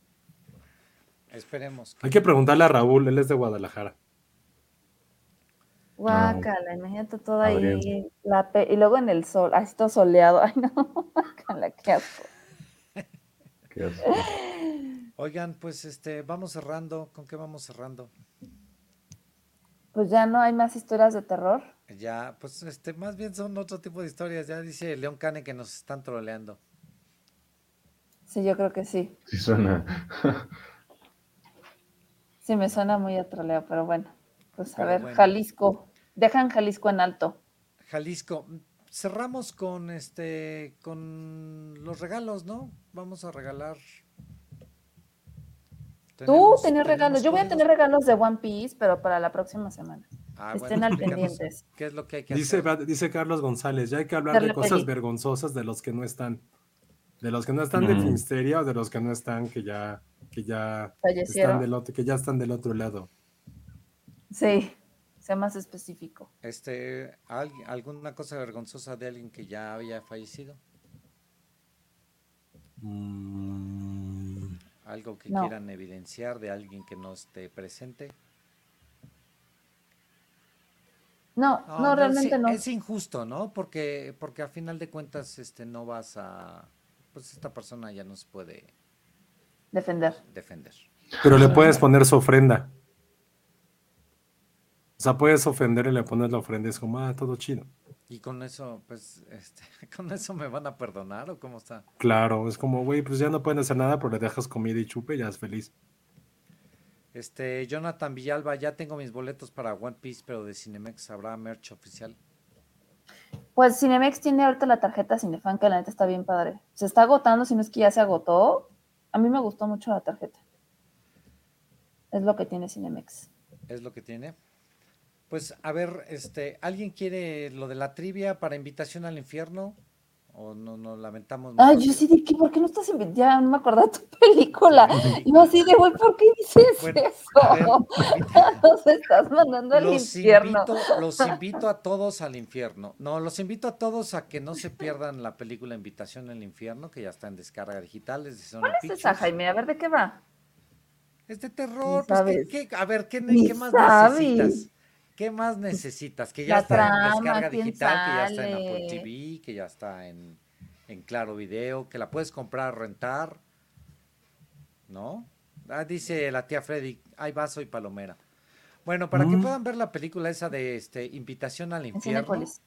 Esperemos. Hay que preguntarle a Raúl, él es de Guadalajara. Guácala, imagínate todo ahí. La y luego en el sol, así todo soleado. (laughs) Ay, no, guácala, qué asco. qué asco. Oigan, pues este, vamos cerrando. ¿Con qué vamos cerrando? Pues ya no hay más historias de terror. Ya, pues este, más bien son otro tipo de historias. Ya dice León Cane que nos están troleando. Sí, yo creo que sí. Sí suena. (laughs) Sí, me suena muy a troleo, pero bueno. Pues a Pero ver, bueno. Jalisco. Dejan Jalisco en alto. Jalisco, cerramos con este con los regalos, ¿no? Vamos a regalar. Tú tenías regalos. Yo voy a tener regalos de One Piece, pero para la próxima semana. Ah, Estén al pendientes. ¿Qué es lo que hay que Dice, hacer? dice Carlos González, ya hay que hablar Darle de cosas vergonzosas de los que no están. De los que no están de Ujú. Filmsteria o de los que no están, que ya, que ya están del otro, que ya están del otro lado. Sí, sea más específico. Este, ¿alguien- ¿alguna cosa vergonzosa de alguien que ya había fallecido? Mm, ¿Algo que No. quieran evidenciar de alguien que no esté presente? No, No, no, realmente no. Es injusto, ¿no? Porque, porque a final de cuentas, este, no vas a, pues esta persona ya no se puede Defender. defender. Pero le puedes poner su ofrenda. O sea, puedes ofender y le pones la ofrenda y es como, ah, todo chido. Y con eso, pues, este, (laughs) con eso me van a perdonar o cómo está. Claro, es como, güey, pues ya no pueden hacer nada, pero le dejas comida y chupe y ya es feliz. Este, Jonathan Villalba, ya tengo mis boletos para One Piece, pero de Cinemex habrá merch oficial. Pues Cinemex tiene ahorita la tarjeta Cinefan, que la neta está bien padre. Se está agotando, si no es que ya se agotó. A mí me gustó mucho la tarjeta. Es lo que tiene Cinemex. Es lo que tiene. Pues, a ver, este, ¿alguien quiere lo de la trivia para invitación al infierno? ¿O no nos lamentamos? Ay, mejor? yo sí que, ¿por qué no estás en... Ya no me acordaba tu (laughs) película. (laughs) Yo así de, güey, ¿por qué dices Bueno, ver, eso? (laughs) invita- Nos estás mandando al los infierno. invito, los invito a todos al infierno. No, los invito a todos a que no se pierdan la película Invitación al Infierno, que ya está en descarga digital. Es de Sony ¿Cuál es esa. Jaime? A ver, ¿de qué va? Es de terror. Pues, ¿qué- qué- a ver, ¿qué, más sabes. necesitas? ¿Qué más necesitas? Que ya La está en trama, descarga quién digital, que ya está en Apple. TV, que ya está en, en Claro Video, que la puedes comprar, rentar. ¿No? Ah, dice la tía Freddy, hay vaso y palomera. Bueno, para que Mm. puedan ver la película esa de este Invitación al En Infierno, Cinépolis.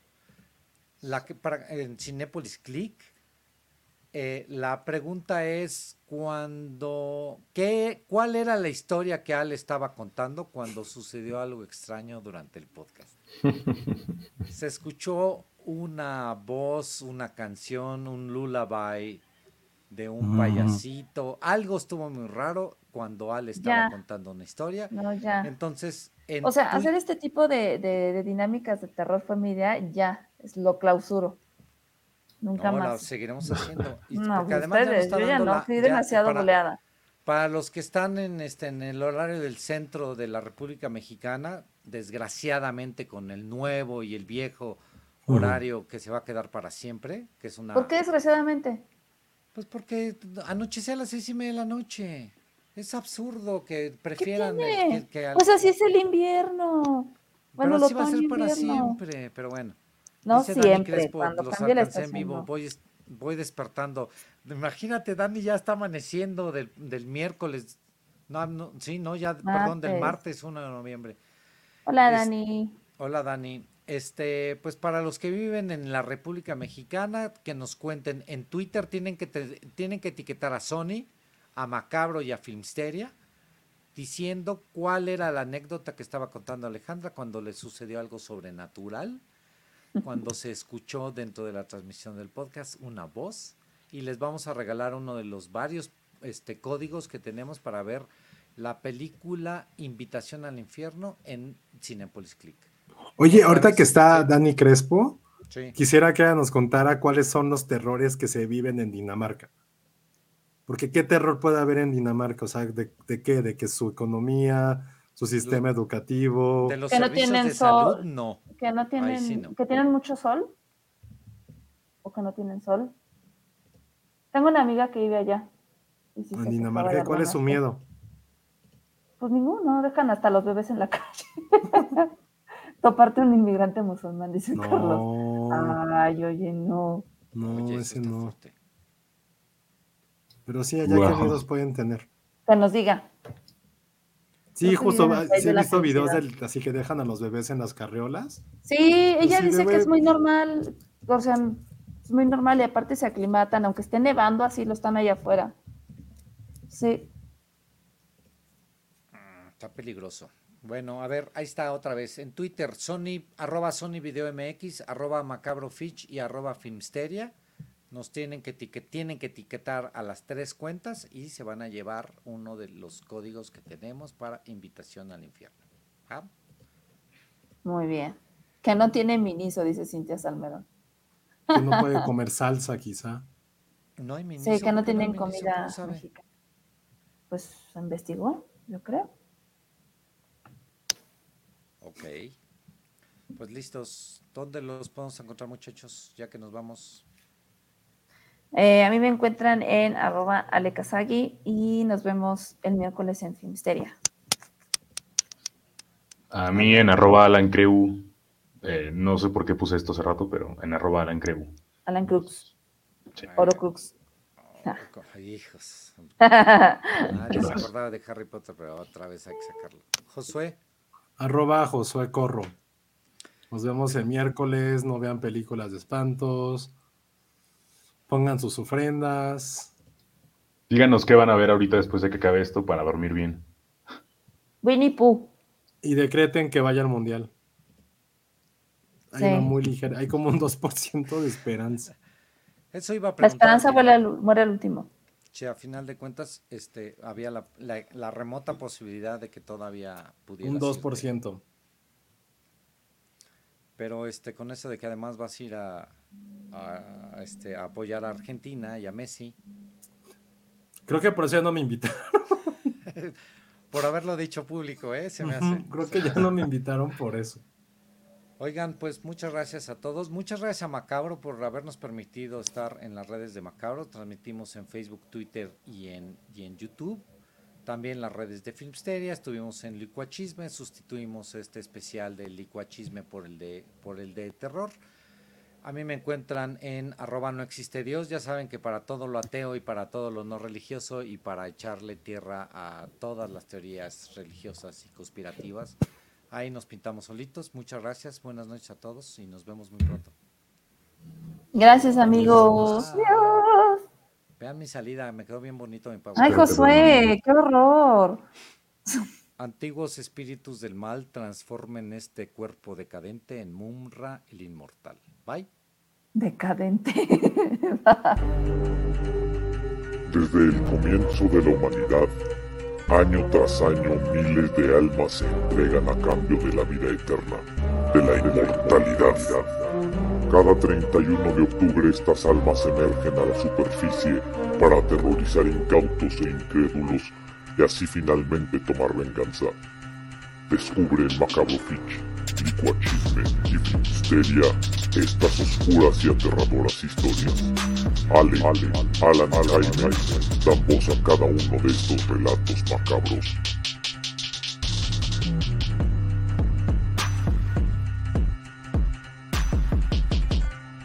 la que para, en Cinépolis Click, eh, la pregunta es cuando ¿qué, ¿cuál era la historia que Al estaba contando cuando sucedió algo extraño durante el podcast? (laughs) Se escuchó una voz, una canción, un lullaby de un Mm. payasito. Algo estuvo muy raro cuando Al estaba Ya. contando una historia. No, ya. Entonces, en O sea, hacer este tipo de, de- de dinámicas de terror familia, ya, es lo clausuro. Nunca no, la más. seguiremos haciendo. (laughs) Y No, porque además ustedes, yo ya no, la- fui ya demasiado para-. Para los que están en, este, en el horario del centro de la República Mexicana, desgraciadamente con el nuevo y el viejo horario que se va a quedar para siempre, que es una... ¿Por qué desgraciadamente? Pues porque anochece a las seis y media de la noche. Es absurdo que prefieran el- tiene? que, que al- Pues así es el invierno. Bueno, pero así va a ser para invierno. siempre, pero bueno. No Dice siempre, Crespo, cuando los la alcancé en vivo, no. voy, voy despertando. Imagínate, Dani ya está amaneciendo del, del miércoles. No, no, sí, no, ya, perdón, del Martes. martes 1 de noviembre. Hola, Es- Dani. Hola, Dani. Este, pues para los que viven en la República Mexicana, que nos cuenten. En Twitter tienen que, te- tienen que etiquetar a Sony, a Macabro y a Filmsteria, diciendo cuál era la anécdota que estaba contando Alejandra cuando le sucedió algo sobrenatural, cuando se escuchó dentro de la transmisión del podcast una voz, y les vamos a regalar uno de los varios este, códigos que tenemos para ver la película Invitación al Infierno en Cinepolis Click. Oye, ahorita que está. Dani Crespo, Sí. quisiera que nos contara cuáles son los terrores que se viven en Dinamarca. Porque qué terror puede haber en Dinamarca, o sea, ¿de, de qué? De que su economía, su sistema educativo. De los Que no servicios tienen de salud, sol. no. Que no tienen, sí no. que tienen mucho sol. O que no tienen sol. Tengo una amiga que vive allá. y sí se En Dinamarca, ¿cuál es su miedo? Pues ninguno, dejan hasta los bebés en la (laughs) calle. Toparte un inmigrante musulmán, dice Carlos. Ay, oye, no. no, Oye, ese no. fuerte. Pero sí, allá Wow. qué miedos pueden tener. Que nos diga. Sí, justo, ah, sí he visto videos del- así que dejan a los bebés en las carriolas. Sí, ella sí, dice bebé. que es muy normal. O sea, Es muy normal y aparte se aclimatan, aunque esté nevando, así lo están allá afuera. Sí. Está peligroso. Bueno, a ver, ahí está otra vez. En Twitter, Sony, arroba Sony Video MX, arroba Macabro Fitch y arroba Filmsteria. Nos tienen que, tienen que etiquetar a las tres cuentas y se van a llevar uno de los códigos que tenemos para invitación al infierno. ¿Ah? Muy bien. Que no tiene miniso, dice Cintia Salmerón. Que no puede comer salsa, quizá. No hay miniso. Sí, que no tienen comida mexicana. Pues investigó, yo creo. Ok. Pues listos. ¿Dónde los podemos encontrar, muchachos? Ya que nos vamos. Eh, a mí me encuentran en arroba alekazagi y nos vemos el miércoles en Filmsteria. A mí en arroba alancreu. Eh, no sé por qué puse esto hace rato, pero en arroba alancreu. Alan Crux. Oro Crux. Oh, (laughs) hijos. Nadie se acordaba de Harry Potter, pero otra vez hay que sacarlo. Josué. Arroba Josué Corro. Nos vemos el miércoles. No vean películas de espantos. Pongan sus ofrendas. Díganos qué van a ver ahorita después de que acabe esto para dormir bien. Winnie Pooh. Y decreten que vaya al mundial. Hay muy ligera. Hay como un 2% de esperanza. Eso iba a La esperanza muere al último. Sí, a final de cuentas, este, había la, remota posibilidad de que todavía pudiera. Un 2%. Pero este, con eso de que además vas a ir a, este, apoyar a Argentina y a Messi. Creo que por eso ya no me invitaron. (laughs) por haberlo dicho público, ¿eh? Se me Creo que ya no me invitaron por eso. Oigan, pues muchas gracias a todos. Muchas gracias a Macabro por habernos permitido estar en las redes de Macabro. Transmitimos en Facebook, Twitter y en, y en YouTube. También las redes de Filmsteria. Estuvimos en Licuachisme. Sustituimos este especial de Licuachisme por el de, por el de terror. A mí me encuentran en arroba no existe Dios. Ya saben que para todo lo ateo y para todo lo no religioso y para echarle tierra a todas las teorías religiosas y conspirativas Ahí nos pintamos solitos. Muchas gracias. Buenas noches a todos y nos vemos muy pronto. Gracias, amigos. Adiós. Vean mi salida, me quedó bien bonito mi Ay, Josué, qué horror. (laughs) Antiguos espíritus del mal transformen este cuerpo decadente en Mumra el inmortal. Bye. Decadente. (laughs) Desde el comienzo de la humanidad, Año tras año miles de almas se entregan a cambio de la vida eterna, de la inmortalidad. Cada 31 de octubre estas almas emergen a la superficie para aterrorizar incautos e incrédulos y así finalmente tomar venganza. Descubre en Macabro Fitch, Licuachisme y Finsteria estas oscuras y aterradoras historias. Ale, Ale, Alan Jaime dan voz a cada uno de estos relatos macabros